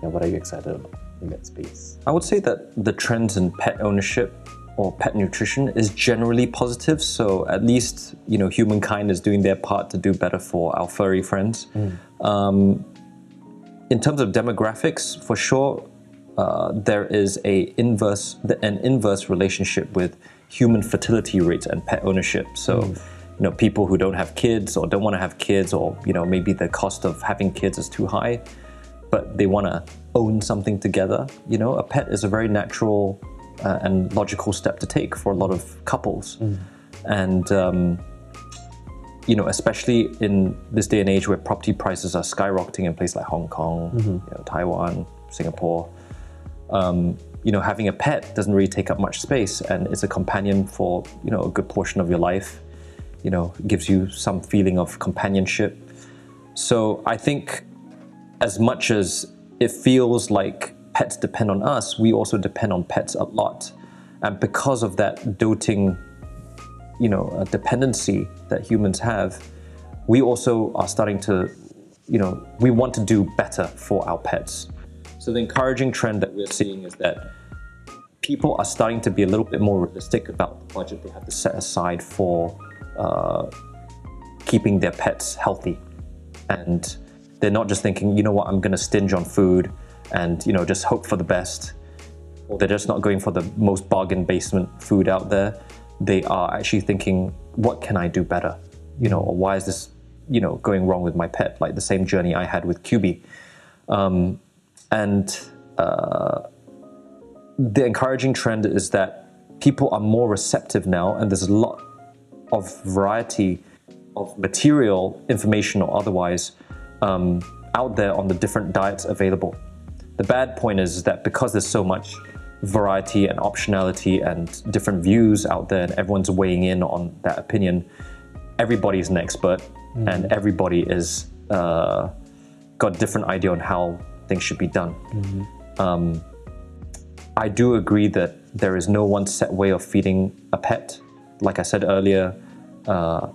yeah, what are you excited about in that space? I would say that the trends in pet ownership or pet nutrition is generally positive. So at least you know humankind is doing their part to do better for our furry friends. Hmm. Um, in terms of demographics, for sure, uh, there is a inverse an inverse relationship with human fertility rates and pet ownership. So. You know, people who don't have kids or don't want to have kids, or you know, maybe the cost of having kids is too high but they want to own something together. You know, a pet is a very natural uh, and logical step to take for a lot of couples. And, um, you know, especially in this day and age where property prices are skyrocketing in places like Hong Kong, you know, Taiwan, Singapore, um, you know, having a pet doesn't really take up much space and it's a companion for, you know, a good portion of your life. You know, gives you some feeling of companionship. So I think as much as it feels like pets depend on us, we also depend on pets a lot. And because of that doting, you know, dependency that humans have, we also are starting to, you know, we want to do better for our pets. So the encouraging trend that we're seeing is that people are starting to be a little bit more realistic about the budget they have to set aside for uh, keeping their pets healthy, and they're not just thinking, you know what, I'm going to stinge on food and you know just hope for the best, or they're just not going for the most bargain basement food out there. They are actually thinking, what can I do better? You know, or why is this you know going wrong with my pet? Like the same journey I had with Kyubi, um, and. Uh, the encouraging trend is that people are more receptive now, and there's a lot of variety of material, information or otherwise, um, out there on the different diets available. The bad point is that because there's so much variety and optionality and different views out there, and everyone's weighing in on that opinion, everybody's an expert, and everybody is uh, got a different idea on how things should be done. Um, I do agree that there is no one set way of feeding a pet. Like I said earlier, uh,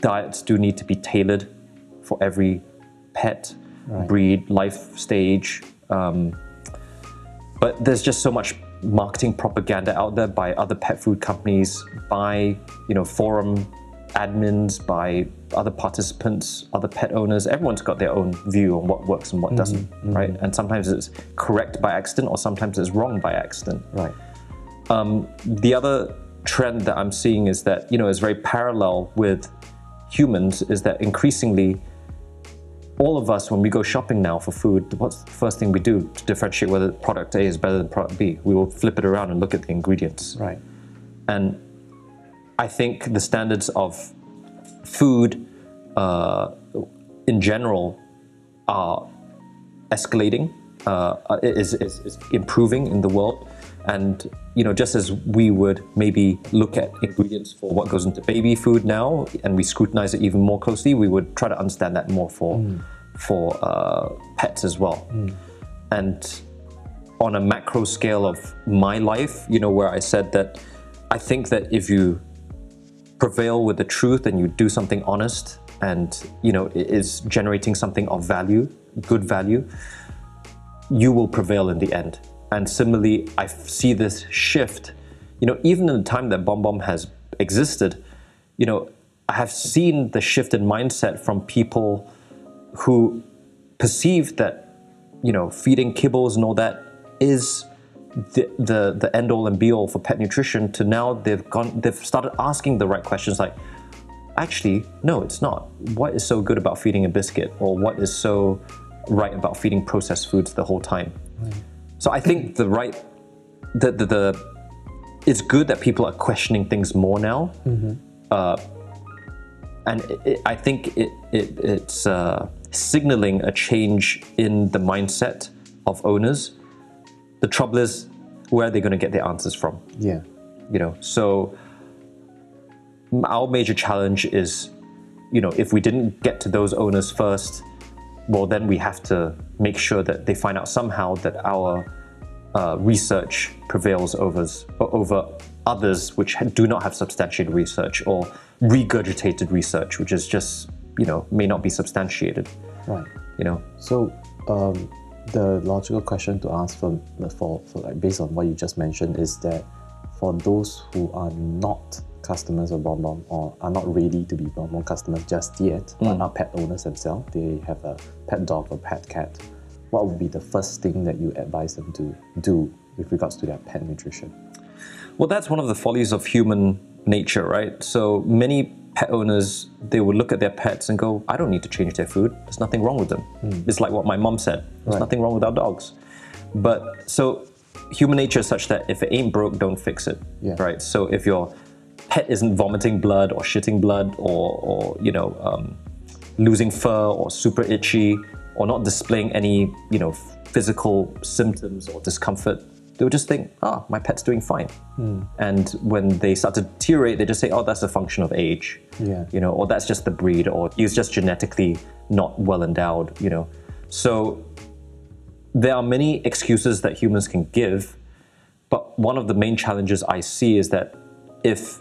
diets do need to be tailored for every pet, breed, life stage. Um, but there's just so much marketing propaganda out there by other pet food companies, by you know forum admins, by other participants, other pet owners. Everyone's got their own view on what works and what doesn't, right? And sometimes it's correct by accident, or sometimes it's wrong by accident. Right. Um, the other trend that I'm seeing is that you know is very parallel with humans is that increasingly all of us when we go shopping now for food what's the first thing we do to differentiate whether product A is better than product B we will flip it around and look at the ingredients Right. and I think the standards of food uh, in general are escalating, uh, is, is, is improving in the world. And you know, just as we would maybe look at ingredients for what goes into baby food now, and we scrutinize it even more closely, we would try to understand that more for for uh, pets as well. And on a macro scale of my life, you know, where I said that I think that if you prevail with the truth and you do something honest and you know is generating something of value, good value, you will prevail in the end. And similarly, I see this shift. You know, even in the time that BomBom has existed, you know, I have seen the shift in mindset from people who perceive that, you know, feeding kibbles and all that is the, the, the end all and be all for pet nutrition to now they've gone they've started asking the right questions like actually no it's not. What is so good about feeding a biscuit? Or what is so right about feeding processed foods the whole time? So i think the right the, the, the it's good that people are questioning things more now. Uh, and it, it, i think it, it it's uh, signaling a change in the mindset of owners the trouble is where are they going to get their answers from Yeah. you know so our major challenge is you know if we didn't get to those owners first well then we have to make sure that they find out somehow that our uh, research prevails over over others which do not have substantiated research or regurgitated research which is just you know may not be substantiated Right. you know So um, the logical question to ask for, for, for like based on what you just mentioned is that for those who are not customers of BomBom or are not ready to be BomBom customers just yet, but mm. are pet owners themselves, they have a pet dog or pet cat, what would be the first thing that you advise them to do with regards to their pet nutrition? Well, that's one of the follies of human nature, right? So many pet owners, they would look at their pets and go, I don't need to change their food. There's nothing wrong with them. It's like what my mom said. There's Right. nothing wrong with our dogs. But so human nature is such that if it ain't broke, don't fix it. Yeah. Right. So if your pet isn't vomiting blood or shitting blood or, or you know, um, losing fur or super itchy or not displaying any, you know, physical symptoms or discomfort, they would just think, ah, my pet's doing fine. And when they start to deteriorate, they just say, oh, that's a function of age. Yeah. You know, or that's just the breed, or he's just genetically not well endowed, you know. So there are many excuses that humans can give, but one of the main challenges I see is that if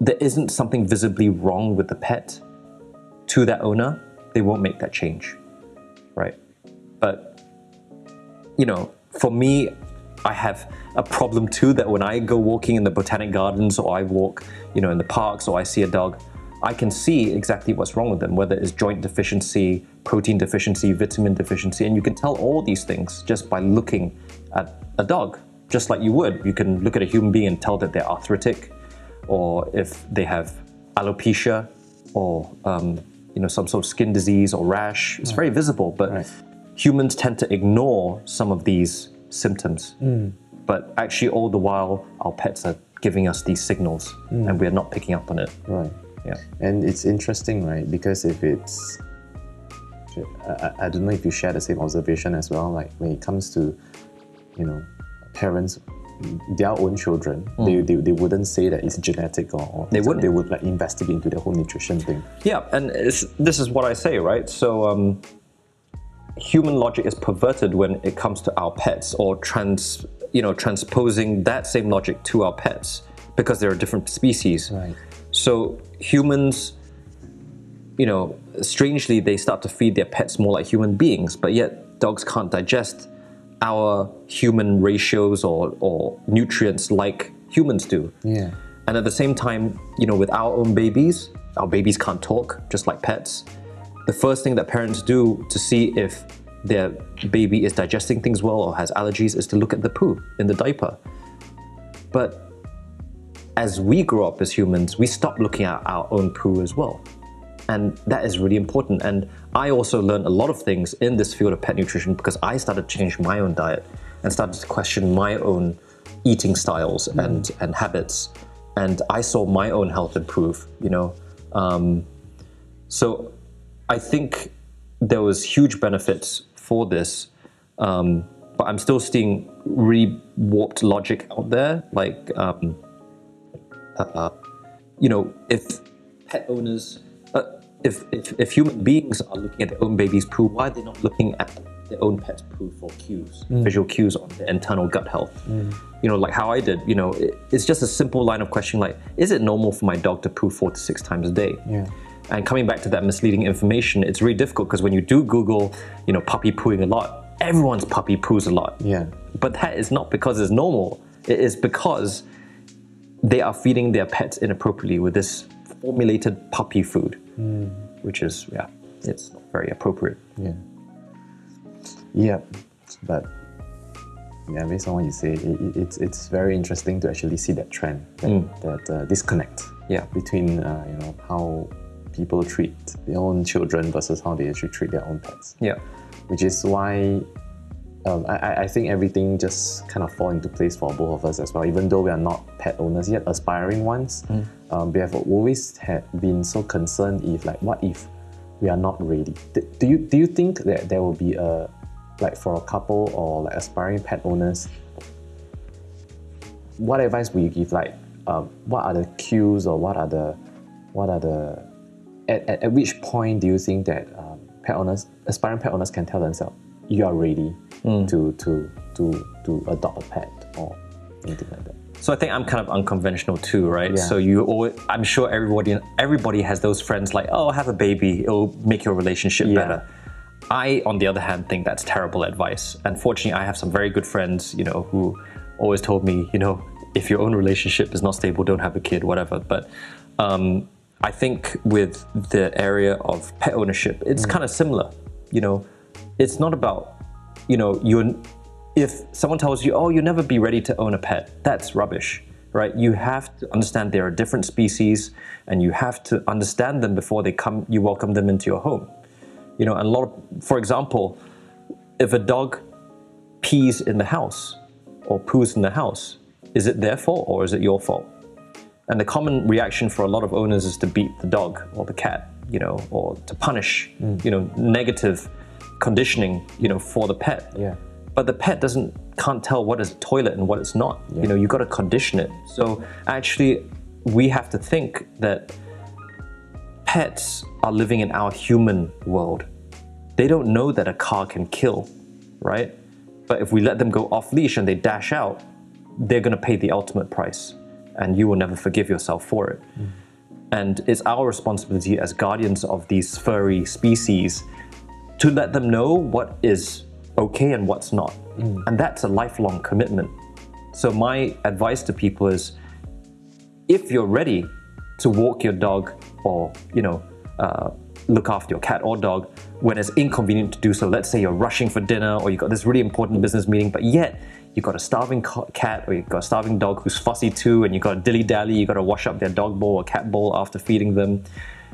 there isn't something visibly wrong with the pet to that owner, they won't make that change, right? But you know, for me, I have a problem too that when I go walking in the botanic gardens or I walk, you know, in the parks or I see a dog, I can see exactly what's wrong with them, whether it's joint deficiency, protein deficiency, vitamin deficiency, and you can tell all these things just by looking at a dog, just like you would. You can look at a human being and tell that they're arthritic, or if they have alopecia, or um, you know some sort of skin disease or rash. It's very visible, but Right. humans tend to ignore some of these symptoms. Mm. But actually, all the while, our pets are giving us these signals, mm. and we're not picking up on it. Right. Yeah. And it's interesting, right? Because if it's, I, I- don't know if you share the same observation as well. Like when it comes to, you know, parents, their own children, mm. they, they, they wouldn't say that it's genetic or, or. They wouldn't. They would like investigate into the whole nutrition thing. Yeah, and it's, this is what I say, right? So, um, human logic is perverted when it comes to our pets, or trans, you know, transposing that same logic to our pets because they're a different species. Right. So humans, you know, strangely they start to feed their pets more like human beings, but yet dogs can't digest our human ratios or, or nutrients like humans do. Yeah. And at the same time, you know, with our own babies, our babies can't talk, just like pets. The first thing that parents do to see if their baby is digesting things well or has allergies is to look at the poo in the diaper. But as we grow up as humans, we stop looking at our own poo as well. And that is really important. And I also learned a lot of things in this field of pet nutrition because I started to change my own diet and started to question my own eating styles and, and habits. And I saw my own health improve, you know. Um, so I think there was huge benefits for this, um, but I'm still seeing really warped logic out there. Like, um, uh, you know, if pet owners, uh, if, if if human beings are looking at their own baby's poo, why are they not looking at their own pet's poo for cues, visual cues on their internal gut health? You know, like how I did. You know, it, it's just a simple line of questioning, like, is it normal for my dog to poo four to six times a day? Yeah. And coming back to that misleading information, it's really difficult because when you do Google, you know, puppy pooing a lot, everyone's puppy poos a lot. Yeah. But that is not because it's normal. It is because they are feeding their pets inappropriately with this formulated puppy food, which is, yeah, it's not very appropriate. Yeah. Yeah, but yeah, based on what you say, it, it- it's it's very interesting to actually see that trend, that, that uh, disconnect Yeah. between uh, you know how people treat their own children versus how they actually treat their own pets. Yeah. Which is why um, I, I- think everything just kind of fall into place for both of us as well. Even though we are not pet owners yet, aspiring ones, um, we have always had been so concerned if like what if we are not ready. Do you do you think that there will be a like for a couple or like aspiring pet owners? What advice will you give? Like, um, what are the cues or what are the what are the at, at, at which point do you think that um, pet owners, aspiring pet owners, can tell themselves you are ready to to to to adopt a pet or anything like that? So I think I'm kind of unconventional too, right? Yeah. So you always, I'm sure everybody everybody has those friends like, oh, have a baby, it'll make your relationship Yeah. better. I, on the other hand, think that's terrible advice. Unfortunately, I have some very good friends, you know, who always told me, you know, if your own relationship is not stable, don't have a kid, whatever. But um, I think with the area of pet ownership, it's mm. kind of similar. You know, it's not about, you know, you're if someone tells you, oh, you'll never be ready to own a pet, that's rubbish, right? You have to understand they're a different species and you have to understand them before they come, you welcome them into your home. You know, and a lot of, for example, if a dog pees in the house or poos in the house, is it their fault or is it your fault? And the common reaction for a lot of owners is to beat the dog or the cat, you know, or to punish, mm. you know, negative conditioning, you know, for the pet. Yeah. But the pet doesn't can't tell what is a toilet and what it's not. You know, you got to condition it. So actually, we have to think that pets are living in our human world. They don't know that a car can kill, right? But if we let them go off leash and they dash out, they're going to pay the ultimate price, and you will never forgive yourself for it. And it's our responsibility as guardians of these furry species to let them know what is okay and what's not. And that's a lifelong commitment. So, my advice to people is if you're ready to walk your dog or, you know, uh, look after your cat or dog when it's inconvenient to do so, let's say you're rushing for dinner or you've got this really important business meeting, but yet you've got a starving cat or you've got a starving dog who's fussy too, and you've got a dilly dally, you've got to wash up their dog bowl or cat bowl after feeding them.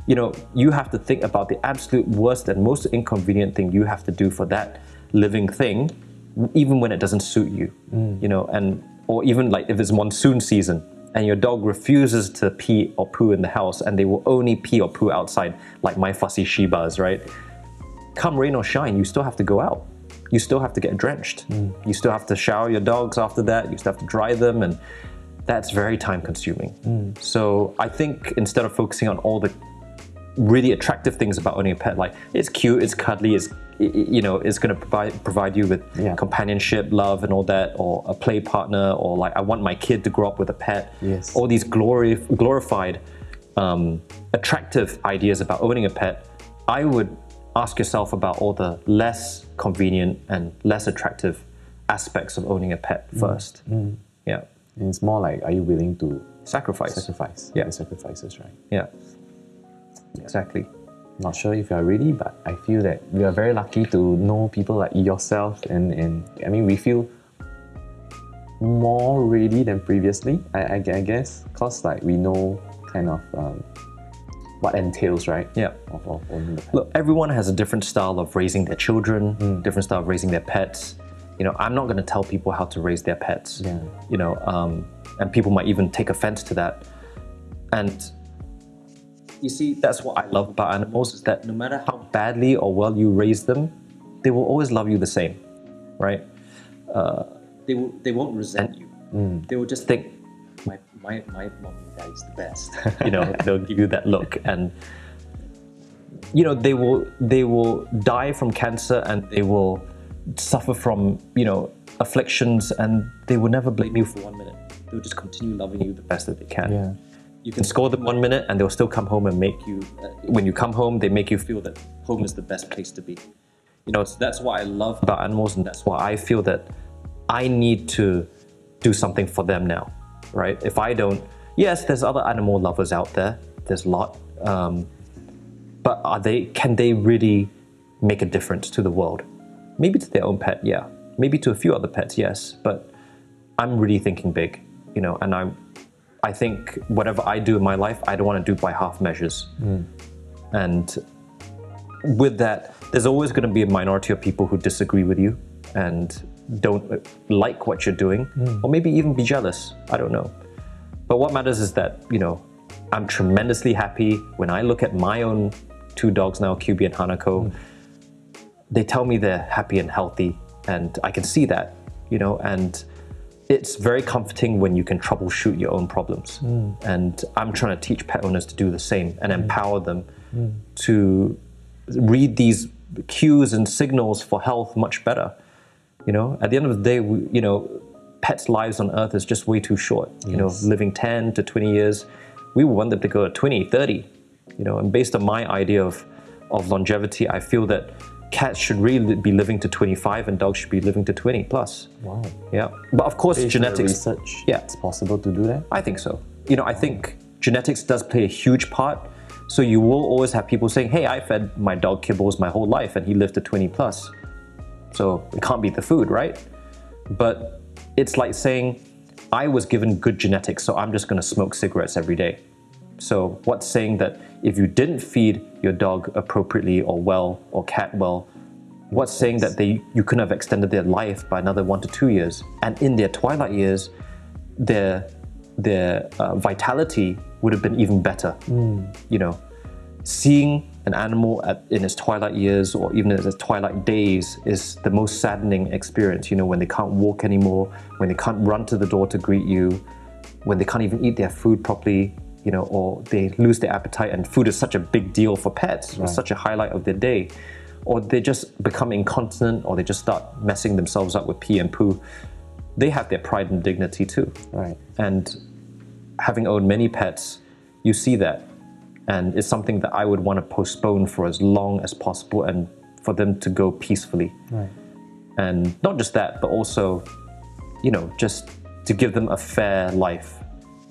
You know, you have to think about the absolute worst and most inconvenient thing you have to do for that living thing, even when it doesn't suit you. Mm. You know, and or even like if it's monsoon season and your dog refuses to pee or poo in the house and they will only pee or poo outside, like my fussy Shibas, right? Come rain or shine, you still have to go out. You still have to get drenched. You still have to shower your dogs after that. You still have to dry them, and that's very time consuming. So I think instead of focusing on all the really attractive things about owning a pet, like it's cute, it's cuddly, it's you know, it's going to provide provide you with Yeah. companionship, love, and all that, or a play partner, or like I want my kid to grow up with a pet. Yes. All these glory glorified, um, attractive ideas about owning a pet. I would ask yourself about all the less convenient and less attractive aspects of owning a pet first. Yeah. And it's more like, are you willing to Sacrifice. sacrifice? Yeah. The sacrifices, right? Yeah. Exactly. Not sure if you are ready, but I feel that we are very lucky to know people like yourself, and, and I mean, we feel more ready than previously, I, I, I guess, because like we know kind of um, what entails, right? Yeah. Of, of owning the pet. Look, everyone has a different style of raising their children, different style of raising their pets. You know, I'm not going to tell people how to raise their pets. Yeah. You know, um, and people might even take offense to that. And you see, that's what I love about animals is that no matter how badly or well you raise them, they will always love you the same, right? Uh, they will. They won't resent you. They will just think, my my my mom and daddy's the best. you know, they'll give you that look and you know they will they will die from cancer and they will suffer from you know afflictions and they will never blame you for one minute they'll just continue loving you the best that they can Yeah. you can score them one minute and they'll still come home and make you uh, when you come home they make you feel that home is the best place to be you know so that's what i love about animals and that's why i feel that i need to do something for them now right? If i don't yes there's other animal lovers out there. There's a lot um, but are they can they really make a difference to the world? Maybe to their own pet yeah. Maybe to a few other pets yes but i'm really thinking big you know and i i think whatever i do in my life i don't want to do by half measures. And with that there's always going to be a minority of people who disagree with you and don't like what you're doing hmm. or maybe even be jealous. I don't know. But what matters is that, you know, I'm tremendously happy when I look at my own two dogs now, Kyubi and Hanako. Hmm. They tell me they're happy and healthy, and I can see that, you know, and it's very comforting when you can troubleshoot your own problems. Hmm. And I'm trying to teach pet owners to do the same and empower them to read these cues and signals for health much better. You know, at the end of the day, we, you know, pets' lives on Earth is just way too short. You know, living 10 to 20 years, we want them to go to 20, 30. You know, and based on my idea of, of longevity, I feel that cats should really be living to 25 and dogs should be living to 20 plus. Wow. Yeah, but of course, Based genetics. research, Yeah. it's possible to do that. I think so. You know, I think genetics does play a huge part. So you will always have people saying, "Hey, I fed my dog kibbles my whole life, and he lived to 20 plus." So it can't be the food, right? But it's like saying, "I was given good genetics, so I'm just going to smoke cigarettes every day." So what's saying that if you didn't feed your dog appropriately or well or cat well, what's saying that they you couldn't have extended their life by another one to two years? And in their twilight years, their their uh, vitality would have been even better. You know, seeing an animal at, in its twilight years or even in its twilight days is the most saddening experience. You know, when they can't walk anymore, when they can't run to the door to greet you, when they can't even eat their food properly. You know, or they lose their appetite, and food is such a big deal for pets. It's such a highlight of their day, or they just become incontinent, or they just start messing themselves up with pee and poo. They have their pride and dignity too. Right. And having owned many pets, you see that. And it's something that I would want to postpone for as long as possible and for them to go peacefully. Right. and not just that, but also, you know, just to give them a fair life.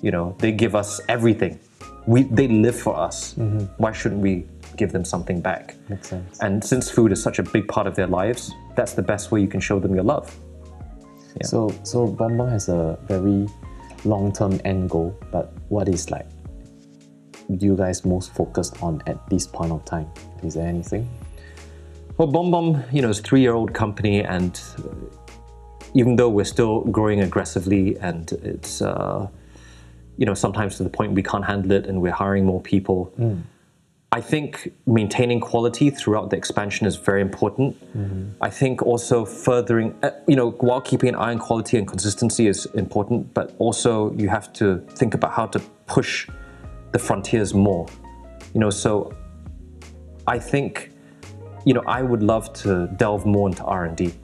You know, they give us everything. We they live for us. Mm-hmm. Why shouldn't we give them something back? Makes sense. And since food is such a big part of their lives, that's the best way you can show them your love. Yeah. So, so Bom has a very long-term end goal, but what is like you guys most focused on at this point of time? Is there anything? Well, BomBom, you know, is a three-year-old company, and uh, even though we're still growing aggressively, and it's, uh, you know, sometimes to the point we can't handle it, and we're hiring more people. I think maintaining quality throughout the expansion is very important. I think also furthering, uh, you know, while keeping an eye on quality and consistency is important, but also you have to think about how to push the frontiers more. You know, so I think, you know, I would love to delve more into R and D.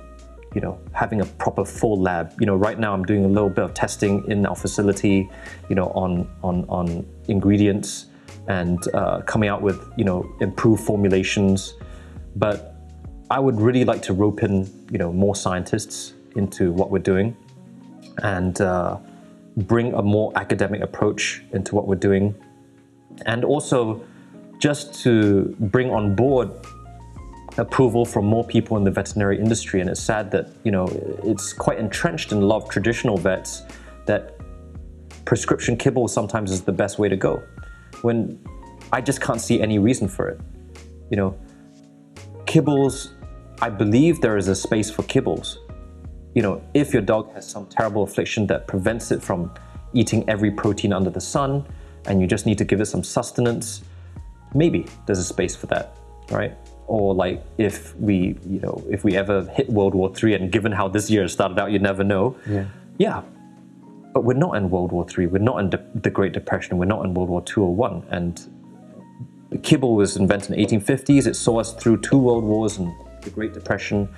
You know, having a proper full lab. You know, right now I'm doing a little bit of testing in our facility. You know, on on on ingredients and uh, coming out with you know improved formulations. But I would really like to rope in you know more scientists into what we're doing, and uh, bring a more academic approach into what we're doing, and also just to bring on board approval from more people in the veterinary industry. And it's sad that you know it's quite entrenched in a lot of traditional vets that prescription kibble sometimes is the best way to go. When I just can't see any reason for it. You know, kibbles. I believe there is a space for kibbles. You know, if your dog has some terrible affliction that prevents it from eating every protein under the sun, and you just need to give it some sustenance, maybe there's a space for that, right? Or like if we, you know, if we ever hit World War III, and given how this year started out, you never know. Yeah. Yeah, but we're not in World War III. We're not in de- the Great Depression. We're not in World War II or one. And the kibble was invented in the 1850s. It saw us through two world wars and the Great Depression.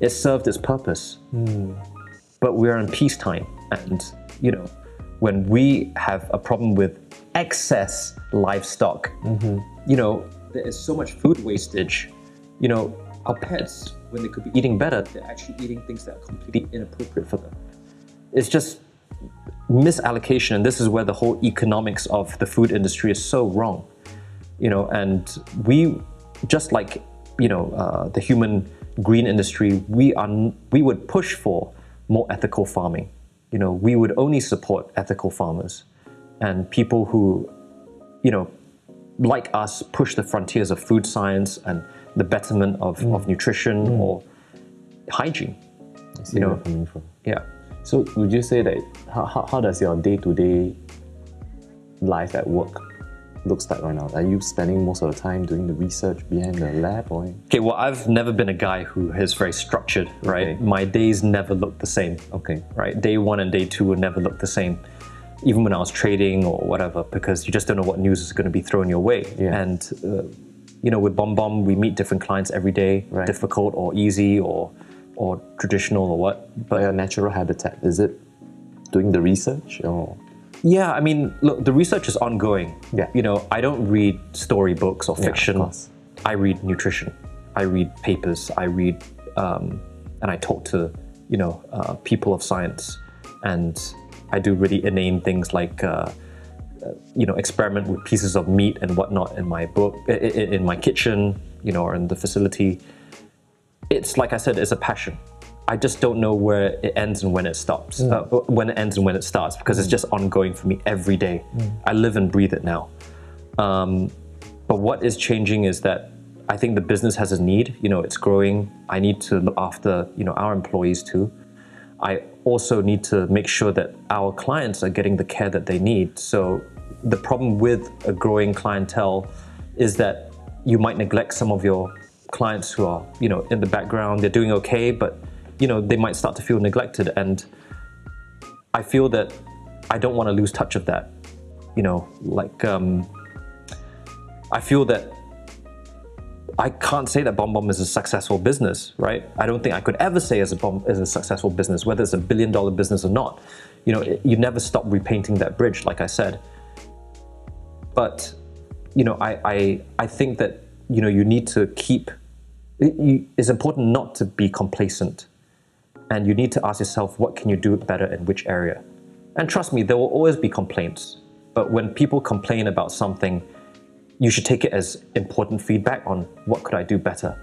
It served its purpose. Hmm. But we're in peacetime, and you know, when we have a problem with excess livestock, you know, there is so much food wastage. You know, our pets, when they could be eating better, they're actually eating things that are completely inappropriate for them. It's just misallocation, and this is where the whole economics of the food industry is so wrong. You know, and we, just like you know, uh, the human green industry, we are we would push for more ethical farming. You know, we would only support ethical farmers and people who, you know, like us, push the frontiers of food science and the betterment of, of mm. nutrition mm. or hygiene. I see You know- coming from. Yeah. So would you say that how, how, does your day-to-day life at work looks like right now? Are you spending most of the time doing the research behind the lab or Okay, well, I've never been a guy who is very structured, right? Okay. My days never look the same, okay? right? Day one and day two will never look the same, even when I was trading or whatever, because you just don't know what news is going to be thrown your way. Yeah. And, uh, you know, with BomBom, we meet different clients every day, Right. difficult or easy or, or traditional or what. But your natural habitat is it doing the research or Yeah, I mean, look, the research is ongoing. Yeah. You know, I don't read storybooks or fiction. course. I read nutrition. I read papers. I read, um, and I talk to, you know, uh, people of science, and I do really inane things like, uh, uh, you know, experiment with pieces of meat and whatnot in my book, in my kitchen, you know, or in the facility. It's like I said, it's a passion. I just don't know where it ends and when it stops. Uh, when it ends and when it starts, because it's just ongoing for me every day. I live and breathe it now. Um, but what is changing is that I think the business has a need. You know, it's growing. I need to look after you know our employees too. I also need to make sure that our clients are getting the care that they need. So the problem with a growing clientele is that you might neglect some of your clients who are you know in the background. They're doing okay, but you know they might start to feel neglected and I feel that I don't want to lose touch of that. You know, like um, I feel that I can't say that BomBom is a successful business, right? I don't think I could ever say as a bomb is a successful business, whether it's a billion dollar business or not. You know, it, you never stop repainting that bridge, like I said. But you know, I I, I think that you know you need to keep. It, you, it's important not to be complacent. and you need to ask yourself, what can you do better in which area? And trust me, there will always be complaints. But when people complain about something, you should take it as important feedback on what could I do better.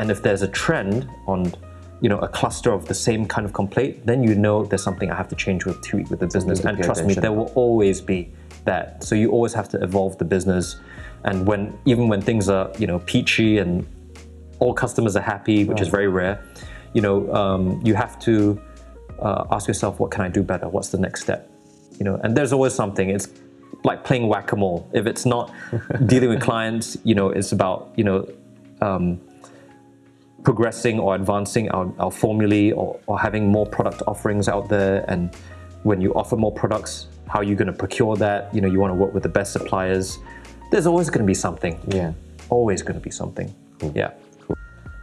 And if there's a trend on you know a cluster of the same kind of complaint, then you know there's something I have to change with tweak with the business. And trust me, there will always be that. So you always have to evolve the business. And when even when things are you know peachy and all customers are happy, which is very rare, you know um, you have to uh, ask yourself, what can I do better? What's the next step? You know, and there's always something. It's like playing whack-a-mole. If it's not dealing with clients, you know, it's about you know um, progressing or advancing our, our formulae or, or having more product offerings out there. And when you offer more products, how are you going to procure that? You know, you want to work with the best suppliers. There's always going to be something. Yeah. Always going to be something. Yeah.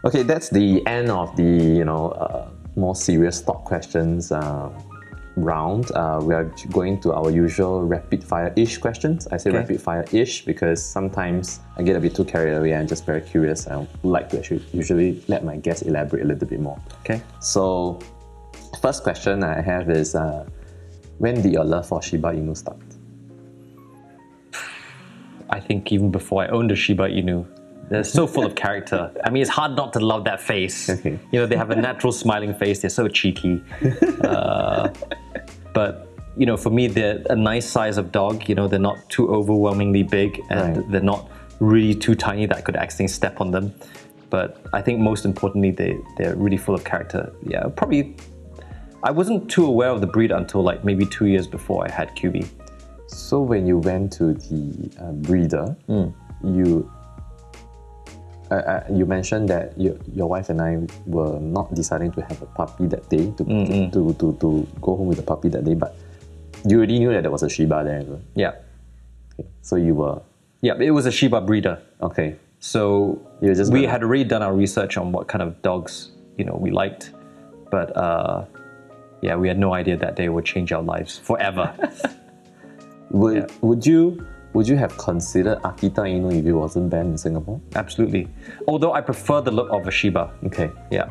Okay, that's the end of the you know uh, more serious thought questions uh, round. Uh, we are going to our usual rapid fire ish questions. I say Okay. rapid fire ish because sometimes I get a bit too carried away. I'm just very curious. I like to actually usually let my guests elaborate a little bit more. Okay. So, first question I have is uh, when did your love for Shiba Inu start? I think even before I owned a Shiba Inu, they're so full of character. I mean, it's hard not to love that face. Okay. You know, they have a natural smiling face. They're so cheeky. Uh, but you know, for me, they're a nice size of dog. You know, they're not too overwhelmingly big, and Right. they're not really too tiny that I could accidentally step on them. But I think most importantly, they they're really full of character. Yeah, probably. I wasn't too aware of the breed until like maybe two years before I had Kyubi. So when you went to the uh, breeder, you uh, uh, you mentioned that you, your wife and I were not deciding to have a puppy that day to, to, to, to go home with a puppy that day, but you already knew that there was a Shiba there. right? Yeah, Okay. So you were yeah. It was a Shiba breeder. okay. So we gonna- had already done our research on what kind of dogs you know we liked, but uh, yeah, we had no idea that day would change our lives forever. Would Yeah. would you would you have considered Akita Inu if it wasn't banned in Singapore? Absolutely. Although I prefer the look of a Shiba. Okay. Yeah,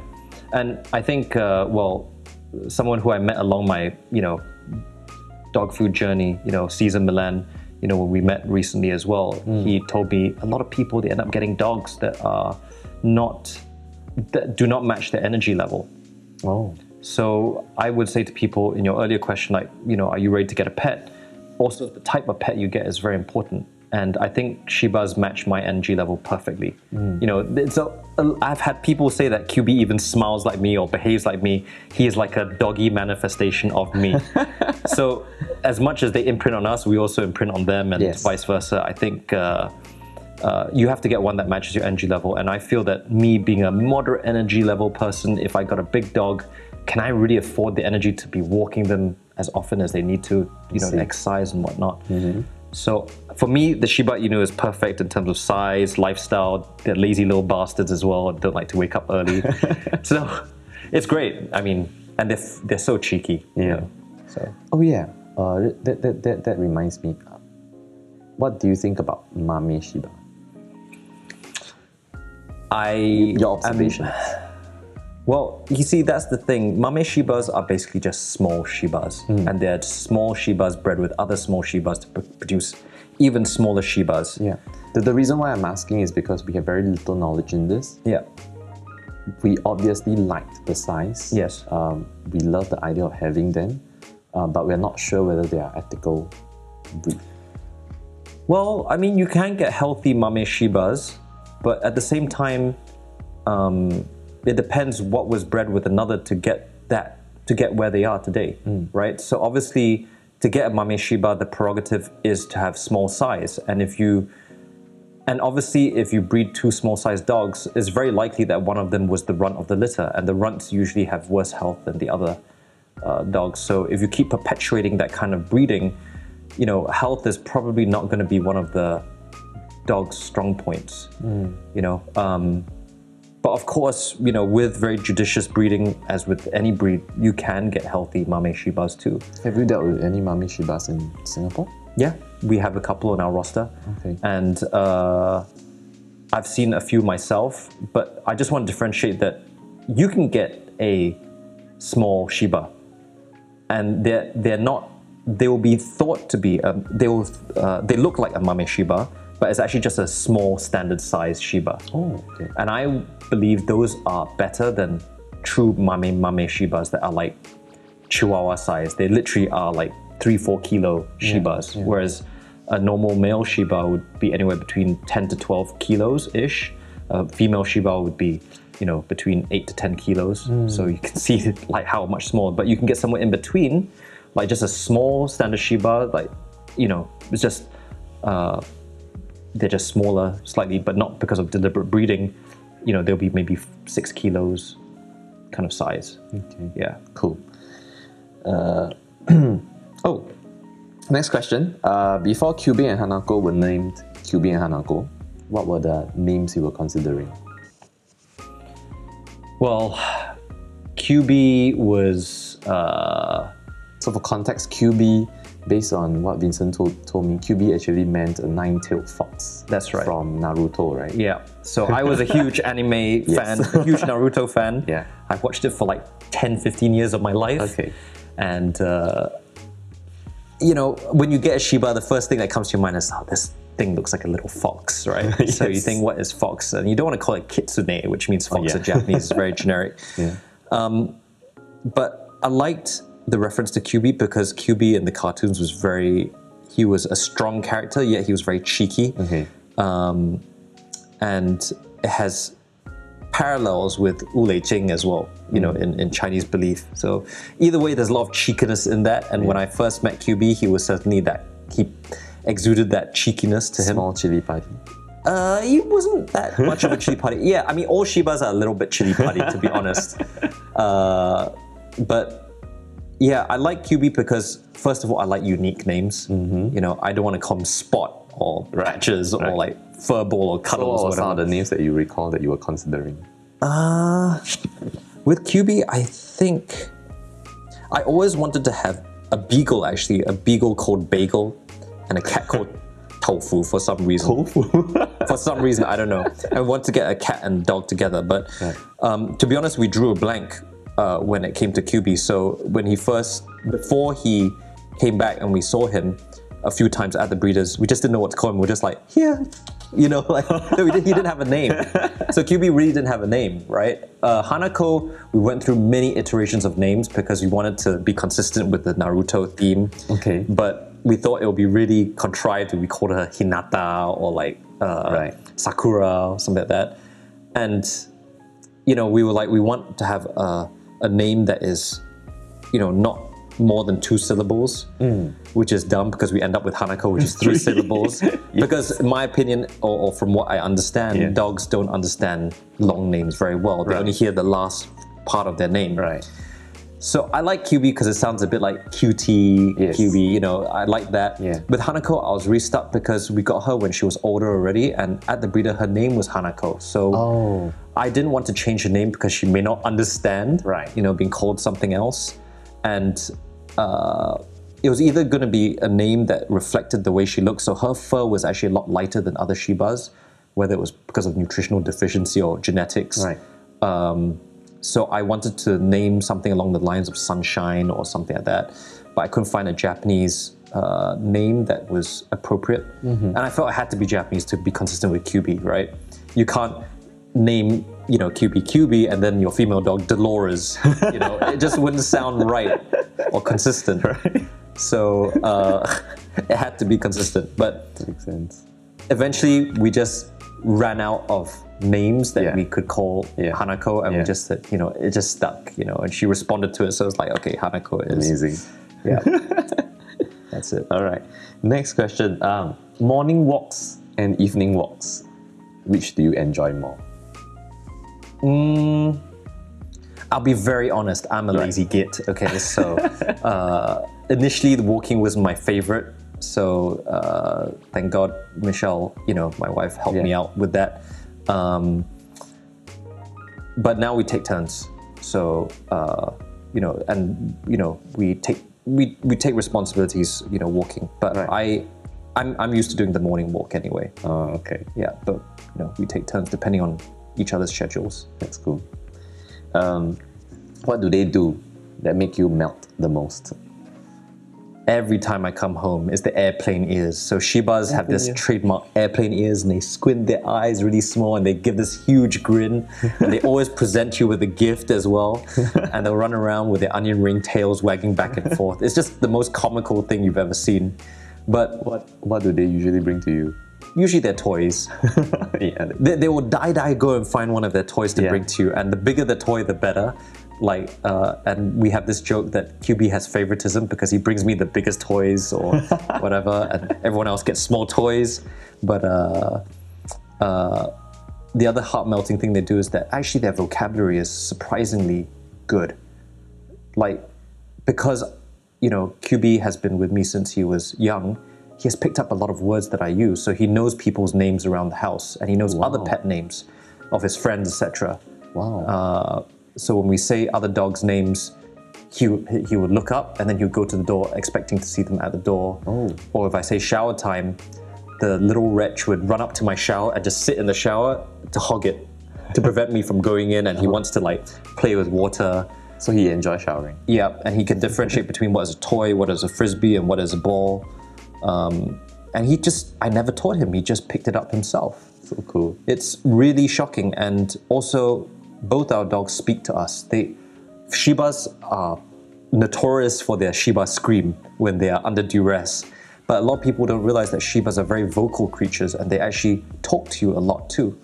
and I think uh, well, someone who I met along my you know dog food journey, you know Cesar Millan, you know when we met recently as well, he told me a lot of people they end up getting dogs that are not that do not match their energy level. Oh. So I would say to people in your earlier question, like, you know, are you ready to get a pet? Also, the type of pet you get is very important. And I think Shibas match my energy level perfectly. You know, it's a, I've had people say that Kyubi even smiles like me or behaves like me. He is like a doggy manifestation of me. so, as much as they imprint on us, we also imprint on them, and Yes. vice versa. I think uh, uh, you have to get one that matches your energy level. And I feel that me being a moderate energy level person, if I got a big dog, can I really afford the energy to be walking them as often as they need to, you know, exercise and whatnot? So for me, the Shiba Inu is perfect in terms of size, lifestyle. They're lazy little bastards as well. Don't like to wake up early. so it's great. I mean, and they're, f- they're so cheeky. you Yeah. know. So Oh yeah, uh, that, that, that, that reminds me. uh, What do you think about Mame Shiba? I Your observations. Well, you see, that's the thing. Mame Shibas are basically just small Shibas, and they're small Shibas bred with other small Shibas to pr- produce even smaller Shibas. yeah. The, the reason why I'm asking is because we have very little knowledge in this. Yeah. We obviously liked the size. Yes. Um, we love the idea of having them, uh, but we're not sure whether they are ethical breed. Well, I mean, you can get healthy Mame Shibas, but at the same time, um, it depends what was bred with another to get that to get where they are today, right? So obviously, to get a Mame Shiba, the prerogative is to have small size, and if you and obviously, if you breed two small sized dogs, it's very likely that one of them was the runt of the litter, and the runts usually have worse health than the other uh, dogs. So if you keep perpetuating that kind of breeding, you know, health is probably not going to be one of the dog's strong points. You know, um, but of course, you know, with very judicious breeding, as with any breed, you can get healthy Mame Shibas too. Have you dealt with any Mame Shibas in Singapore? Yeah, we have a couple on our roster. Okay. And uh, I've seen a few myself, but I just want to differentiate that you can get a small Shiba, and they're they're not. They will be thought to be. Um, they will. Uh, they look like a mame Shiba, but it's actually just a small standard size Shiba. Oh, okay. And I believe those are better than true mame mame Shibas that are like Chihuahua size. They literally are like three, four kilo Shibas, whereas a normal male Shiba would be anywhere between 10 to 12 kilos ish. A female Shiba would be, you know, between 8 to 10 kilos. So you can see like how much smaller, but you can get somewhere in between, like just a small standard Shiba, like, you know, it's just, uh, they're just smaller slightly, but not because of deliberate breeding. You know, they'll be maybe six kilos kind of size. Okay. Yeah. Cool. Uh, oh, next question. Uh, before Kyubi and Hanako were named Kyubi and Hanako, what were the names you were considering? Well, Kyubi was uh, So for context, Kyubi, based on what Vincent told, told me, Kyubi actually meant a nine-tailed fox. That's right. From Naruto, right? yeah. So I was a huge anime fan, a huge Naruto fan. Yeah. I watched it for like 10, 15 years of my life. Okay. And uh, you know, when you get a Shiba, the first thing that comes to your mind is, oh, this thing looks like a little fox, right? So you think, what is fox? And you don't want to call it kitsune, which means fox yeah. in Japanese. It's very generic. Yeah. Um, but I liked the reference to Kyubi because Kyubi in the cartoons was very, he was a strong character, yet he was very cheeky. Okay. And it has parallels with huli jing as well, you know, in, in Chinese belief. So either way, there's a lot of cheekiness in that. And when I first met Kyubi, he was certainly that, he exuded that cheekiness to him. Small chili padi. Uh, he wasn't that much of a chili padi. Yeah, I mean, all Shibas are a little bit chili padi, to be honest. Uh, but yeah, I like Kyubi because, first of all, I like unique names. You know, I don't want to call him Spot or Patches or right. like Furball or So Cuddles what or were some of the names that you recall that you were considering? Uh, with Kyubi, I think I always wanted to have a beagle, actually, a beagle called Bagel and a cat called Tofu for some reason. for some reason, I don't know. I want to get a cat and dog together, but um, to be honest, we drew a blank uh, when it came to QB. So when he first, before he came back and we saw him a few times at the breeders, we just didn't know what to call him. We are just like, here, you know, like no, we did, he didn't have a name. So Kyubi really didn't have a name, right? Uh, Hanako, we went through many iterations of names because we wanted to be consistent with the Naruto theme. Okay. But we thought it would be really contrived if we called her Hinata or like uh, Right. Sakura or something like that. And you know, we were like, we want to have a, a name that is, you know, not more than two syllables, which is dumb because we end up with Hanako, which is three syllables. Because, in my opinion, or, or from what I understand, Yeah. dogs don't understand long names very well. They Right. only hear the last part of their name. Right. So I like Kyubi because it sounds a bit like QT, Yes. Kyubi, you know, I like that. Yeah. With Hanako, I was really stuck because we got her when she was older already, and at the breeder, her name was Hanako. So Oh. I didn't want to change her name because she may not understand, Right. you know, being called something else. And uh, it was either going to be a name that reflected the way she looked. So her fur was actually a lot lighter than other Shibas, whether it was because of nutritional deficiency or genetics. Right. Um, so I wanted to name something along the lines of sunshine or something like that, but I couldn't find a Japanese uh, name that was appropriate. And I felt I had to be Japanese to be consistent with Kyubi, right? You can't name, you know, Kyubi Kyubi and then your female dog Dolores. You know, it just wouldn't sound right or consistent. Right. So uh, it had to be consistent. But Makes sense. eventually we just ran out of names that Yeah. we could call Yeah. Hanako, and Yeah. we just said, you know, it just stuck, you know, and she responded to it. So it's like, okay, Hanako is. Amazing. Yeah. That's it. All right. Next question. Um, morning walks and evening walks. Which do you enjoy more? Mm, I'll be very honest. I'm a lazy git. Okay, so uh, initially the walking was my favorite. So uh, thank God Michelle, you know, my wife helped Yeah. me out with that. Um, but now we take turns. So uh, you know, and you know, we take we, we take responsibilities. You know, walking. But Right. I. I'm, I'm used to doing the morning walk anyway. Oh, okay. Yeah, but you know, we take turns depending on each other's schedules. That's cool. Um, what do they do that make you melt the most? every time I come home it's the airplane ears. So Shibas have this trademark airplane ears and they squint their eyes really small and they give this huge grin. and they always present you with a gift as well. and they'll run around with their onion ring tails wagging back and forth. It's just the most comical thing you've ever seen. But What what do they usually bring to you? Usually they're toys. yeah. they, they will die die go and find one of their toys to Yeah. bring to you and the bigger the toy the better like uh, and we have this joke that Kyubi has favoritism because he brings me the biggest toys or whatever and everyone else gets small toys but uh, uh, the other heart melting thing they do is that actually their vocabulary is surprisingly good like because you know Kyubi has been with me since he was young, he has picked up a lot of words that I use. So he knows people's names around the house, and he knows other pet names of his friends, etc. Wow. Uh, so when we say other dogs' names, he would- he would look up and then he would go to the door, expecting to see them at the door. Oh. Or if I say shower time, the little wretch would run up to my shower and just sit in the shower to hog it, to prevent me from going in. And he wants to like play with water. so he enjoys showering. Yeah, and he can differentiate between what is a toy, what is a frisbee, and what is a ball. Um, and he just, I never taught him, he just picked it up himself. So cool. It's really shocking. And also, both our dogs speak to us. They, Shibas are notorious for their Shiba scream when they are under duress. But a lot of people don't realize that Shibas are very vocal creatures and they actually talk to you a lot too.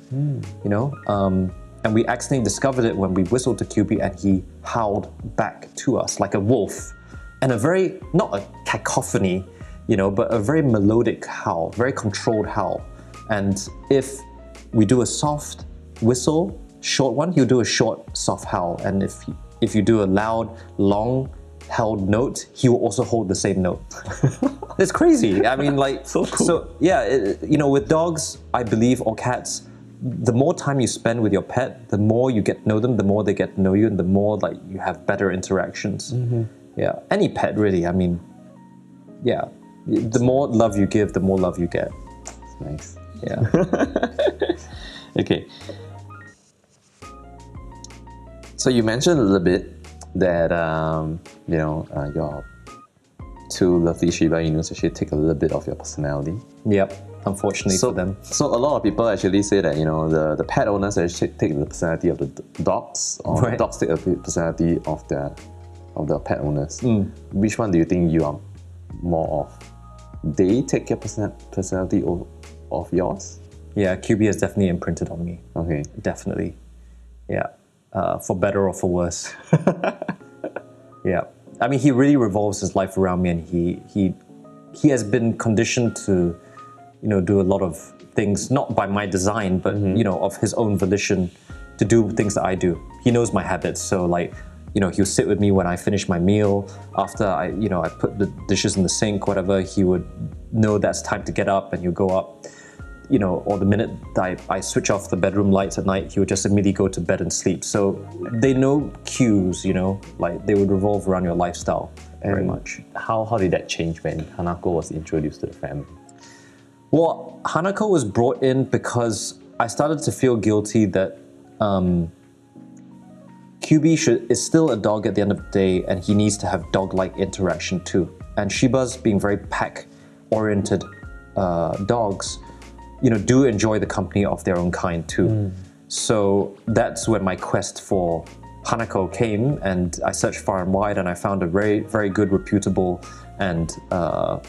You know? Um, and we accidentally discovered it when we whistled to Kyubi and he howled back to us like a wolf. And a very, not a cacophony, you know, but a very melodic howl, very controlled howl. And if we do a soft whistle, short one, he'll do a short, soft howl. And if if you do a loud, long held note, he will also hold the same note. it's crazy. I mean, like So cool. So yeah, it, you know, with dogs, I believe, or cats, the more time you spend with your pet, the more you get to know them, the more they get to know you, and the more like you have better interactions. Mm-hmm. Yeah, any pet really. I mean, yeah, the more love you give, the more love you get. Nice. Yeah. Okay. So you mentioned a little bit that um, you know uh, your two lovely Shiba Inus actually take a little bit of your personality. yep. Unfortunately So for them. so a lot of people actually say that you know the, the pet owners actually take the personality of the dogs, or the dogs take the personality of their of the pet owners. Hmm. Which one do you think you are more of? They take your person- personality of, of yours. Yeah, Kyubi has definitely imprinted on me. Okay. Definitely. Yeah. Uh, for better or for worse. yeah. I mean, he really revolves his life around me, and he he he has been conditioned to, you know, do a lot of things not by my design, but you know, of his own volition, to do things that I do. He knows my habits, so like. You know, he'll sit with me when I finish my meal. After I, you know, I put the dishes in the sink, whatever. He would know that's time to get up, and he'll go up you know, or the minute I, I switch off the bedroom lights at night, he would just immediately go to bed and sleep. So they know cues, you know, like they would revolve around your lifestyle very much. How, how did that change when Hanako was introduced to the family? Well, Hanako was brought in because I started to feel guilty that um, Kyubi should, is still a dog at the end of the day and he needs to have dog like interaction too. And Shibas, being very pack oriented uh, dogs, you know, do enjoy the company of their own kind too. So that's when my quest for Hanako came, and I searched far and wide, and I found a very, very good, reputable, and uh,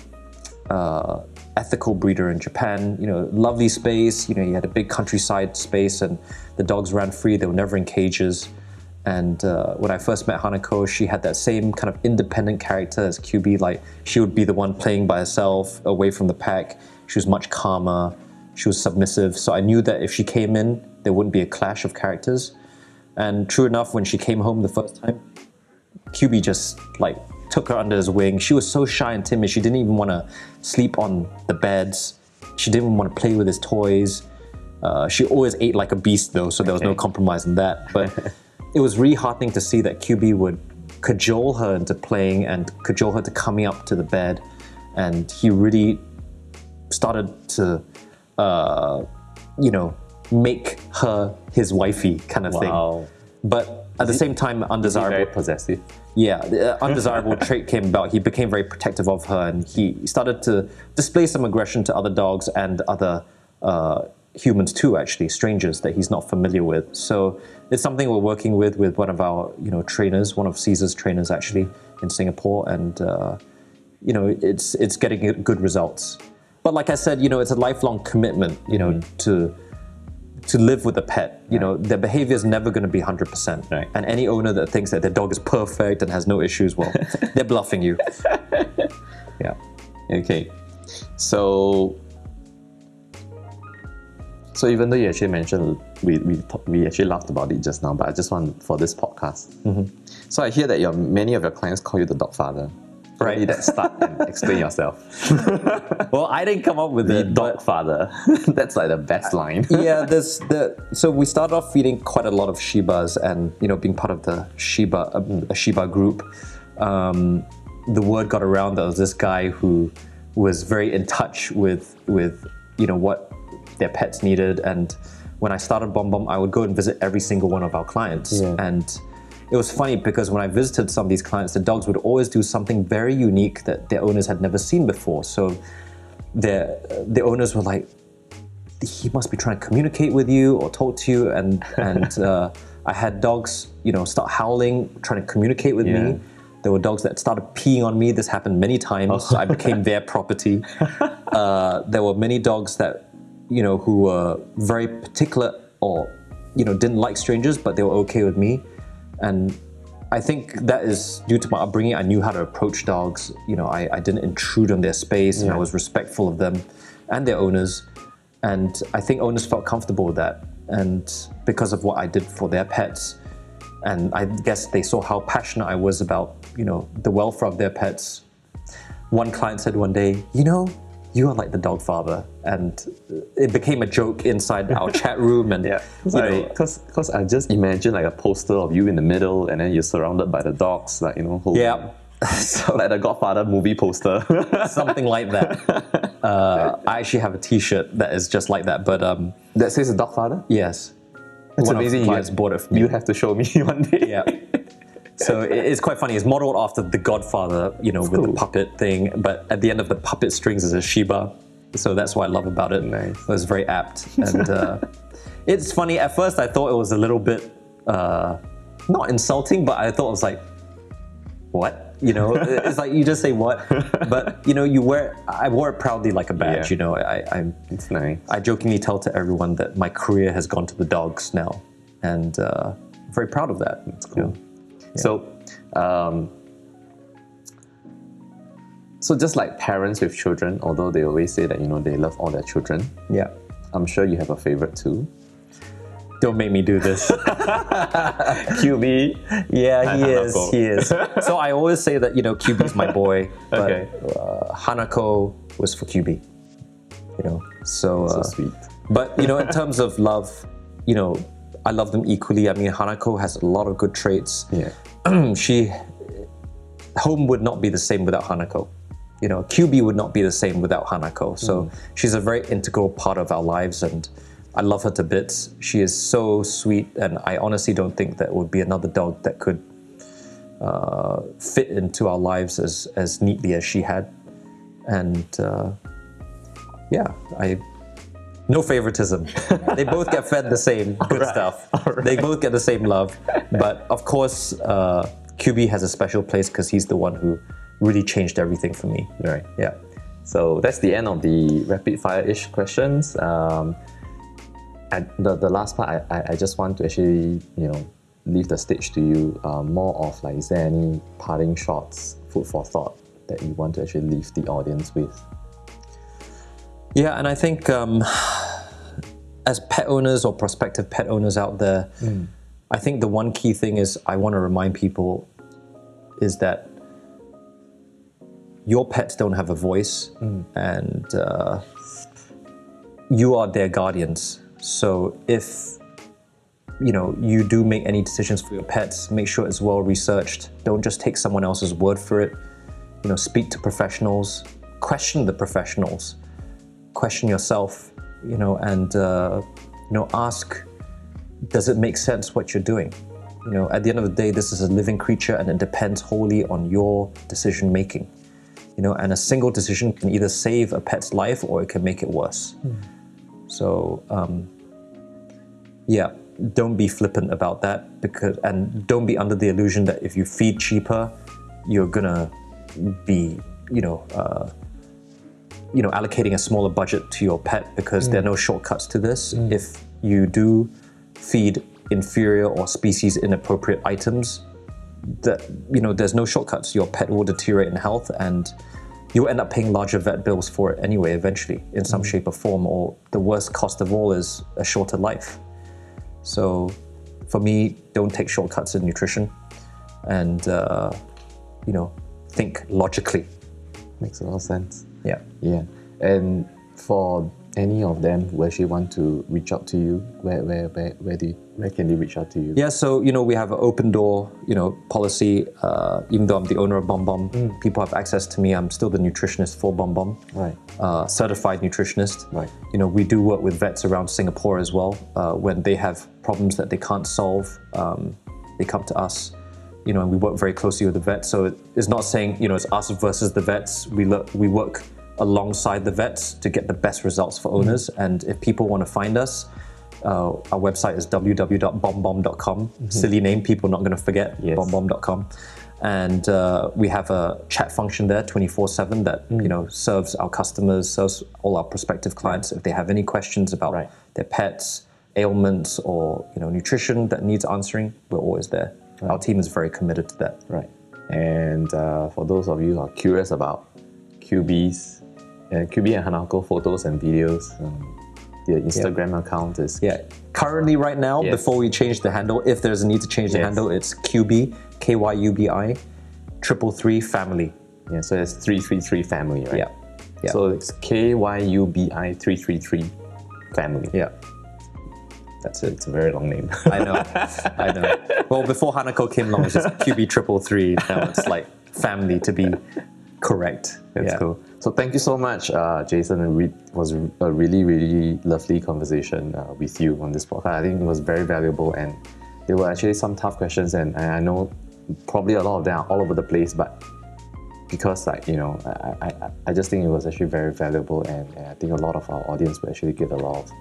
uh, ethical breeder in Japan. You know, lovely space. You know, you had a big countryside space, and the dogs ran free. They were never in cages. And uh, when I first met Hanako, she had that same kind of independent character as Kyubi. Like she would be the one playing by herself, away from the pack. She was much calmer. She was submissive. So I knew that if she came in, there wouldn't be a clash of characters. And true enough, when she came home the first time, Kyubi just like took her under his wing. She was so shy and timid. She didn't even want to sleep on the beds. She didn't even want to play with his toys. Uh, she always ate like a beast though, so there was no compromise in that. But it was really heartening to see that Kyubi would cajole her into playing and cajole her to coming up to the bed. And he really started to, uh, you know, make her his wifey kind of Wow. thing. But at the same time, Very undesirable. possessive. Yeah, the uh, undesirable trait came about. He became very protective of her, and he started to display some aggression to other dogs and other uh, humans too. Actually, strangers that he's not familiar with. So it's something we're working with with one of our you know trainers, one of Cesar's trainers actually in Singapore, and uh, you know it's it's getting good results. But like I said, you know, it's a lifelong commitment. You know, to to live with a pet. You know, their behavior is never going to be 100%. Right. And any owner that thinks that their dog is perfect and has no issues, well, they're bluffing you. yeah. Okay, so so even though you actually mentioned we we we actually laughed about it just now, but I just want for this podcast. So I hear that your many of your clients call you the dog father. Right. Maybe that start and explain yourself. Well, I didn't come up with The it. dog father. That's like the best line. yeah, there's the so we started off feeding quite a lot of Shibas, and you know, being part of the Shiba a, a Shiba group, um, the word got around that there was this guy who was very in touch with with you know what their pets needed, and when I started BomBom, I would go and visit every single one of our clients, Yeah. and it was funny because when I visited some of these clients, the dogs would always do something very unique that their owners had never seen before. So their the owners were like, he must be trying to communicate with you or talk to you. And and uh, I had dogs you know start howling trying to communicate with Yeah. me there were dogs that started peeing on me. This happened many times. So I became their property. Uh, there were many dogs that you know who were very particular or you know didn't like strangers but they were okay with me and I think that is due to my upbringing. I knew how to approach dogs. You know, I, I didn't intrude on their space, and I was respectful of them and their owners. And I think owners felt comfortable with that, and because of what I did for their pets, and I guess they saw how passionate I was about you know the welfare of their pets. One client said one day, you know, you are like the dog father, and it became a joke inside our chat room, and Yeah, because because I just imagine like a poster of you in the middle, and then you're surrounded by the dogs, like you know, holding- yeah. so like the Godfather movie poster. something like that. Uh, I actually have a T-shirt that is just like that, but um, that says the Dogfather. yes, It's one amazing. You, bought it you have to show me one day. yeah. So it- it's quite funny. It's modeled after The Godfather, you know, with cool. the puppet thing. But at the end of the puppet strings is a Shiba, so that's what I love about it. Nice. It was very apt, and uh, it's funny. At first, I thought it was a little bit uh, not insulting, but I thought it was like, what? You know, it's like you just say what, but you know, you wear. I wore it proudly like a badge. Yeah. You know, I, I It's nice. I jokingly tell to everyone that my career has gone to the dogs now, and uh, I'm very proud of that. It's Cool. So, um, so just like parents with children, although they always say that you know they love all their children, Yeah. I'm sure you have a favorite too. Don't make me do this. Kyubi. yeah, he is. Hanako. He is. So I always say that you know Kyubi's my boy, but Okay. uh, Hanako was for Kyubi. You know, so, So uh, sweet. But you know, in terms of love, you know, I love them equally. I mean, Hanako has a lot of good traits. Yeah. she home would not be the same without Hanako. You know, Kyubi would not be the same without Hanako. So she's a very integral part of our lives, and I love her to bits. She is so sweet, and I honestly don't think that would be another dog that could uh, fit into our lives as as neatly as she had. And uh, yeah, I. No favoritism. they both get fed the same good right, stuff. They both get the same love. But of course, uh, Kyubi has a special place because he's the one who really changed everything for me. Right. Yeah. So that's the end of the rapid fire-ish questions. Um, and the, the last part, I, I, just want to actually, you know, leave the stage to you. Um, more of like, is there any parting shots, food for thought that you want to actually leave the audience with? Yeah, and I think um, as pet owners or prospective pet owners out there, I think the one key thing is I want to remind people is that your pets don't have a voice, and uh, you are their guardians. So if you know you do make any decisions for your pets, make sure it's well researched. Don't just take someone else's word for it. You know, speak to professionals, question the professionals question yourself, you know, and uh, you know, ask, does it make sense what you're doing? You know, at the end of the day, this is a living creature and it depends wholly on your decision making. You know, and a single decision can either save a pet's life or it can make it worse. So, um, yeah, don't be flippant about that because, and don't be under the illusion that if you feed cheaper, you're gonna be, you know, uh, you know, allocating a smaller budget to your pet because there are no mm. shortcuts to this. Mm. If you do feed inferior or species inappropriate items, that you know, there's no shortcuts. Your pet will deteriorate in health, and you'll end up paying larger vet bills for it anyway, eventually, in some mm. shape or form. Or the worst cost of all is a shorter life. So, for me, don't take shortcuts in nutrition, and uh, you know, think logically. Makes a lot of sense. Yeah. Yeah. And for any of them who actually want to reach out to you, where where where where do you, where can they reach out to you? Yeah, so you know we have an open door, you know, policy. Uh, even though I'm the owner of BomBom, people have access to me. I'm still the nutritionist for BomBom, Right. uh, certified nutritionist. Right. You know, we do work with vets around Singapore as well. Uh, when they have problems that they can't solve, um, they come to us. You know, and we work very closely with the vets. So it's not saying you know it's us versus the vets. We look, we work alongside the vets to get the best results for owners. And if people want to find us, uh, our website is www.bombom.com. Silly name, people are not going to forget. Yes. Bombom.com. And uh, we have a chat function there 24 7 that you know serves our customers, serves all our prospective clients if they have any questions about Right. their pets, ailments, or you know nutrition that needs answering. We're always there. Our team is very committed to that. Right. And uh, for those of you who are curious about Kyubi's, uh, Kyubi and Hanako photos and videos, um, their Instagram account is Yeah. Currently, right now, Yes. before we change the handle, if there's a need to change the Yes. handle, it's Kyubi, K Y U B I, triple three family. yeah, so it's three three three family, right? Yeah. Yeah. So it's K Y U B I three three three family. Yeah. That's it. It's a very long name. I know. I know. Well, before Hanako came along, it was just Kyubi triple three. Now it's like family to be correct. That's yeah. cool. So thank you so much, uh, Jason. It was a really, really lovely conversation uh, with you on this podcast. I think it was very valuable, and there were actually some tough questions, and, and I know probably a lot of them are all over the place, but because like you know, I, I, I just think it was actually very valuable, and, and I think a lot of our audience will actually get a lot of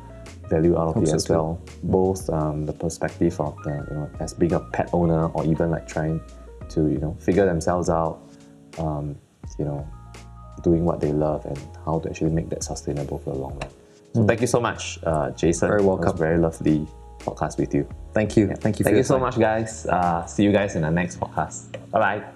value out of it so as too. well. Both um, the perspective of the you know as being a pet owner, or even like trying to you know figure themselves out, um, you know, doing what they love and how to actually make that sustainable for the long run. So thank you so much, uh, Jason. Very It was welcome. very lovely podcast with you. Thank you. Thank you. Thank you so time. much, guys. Uh, see you guys in the next podcast. Bye bye.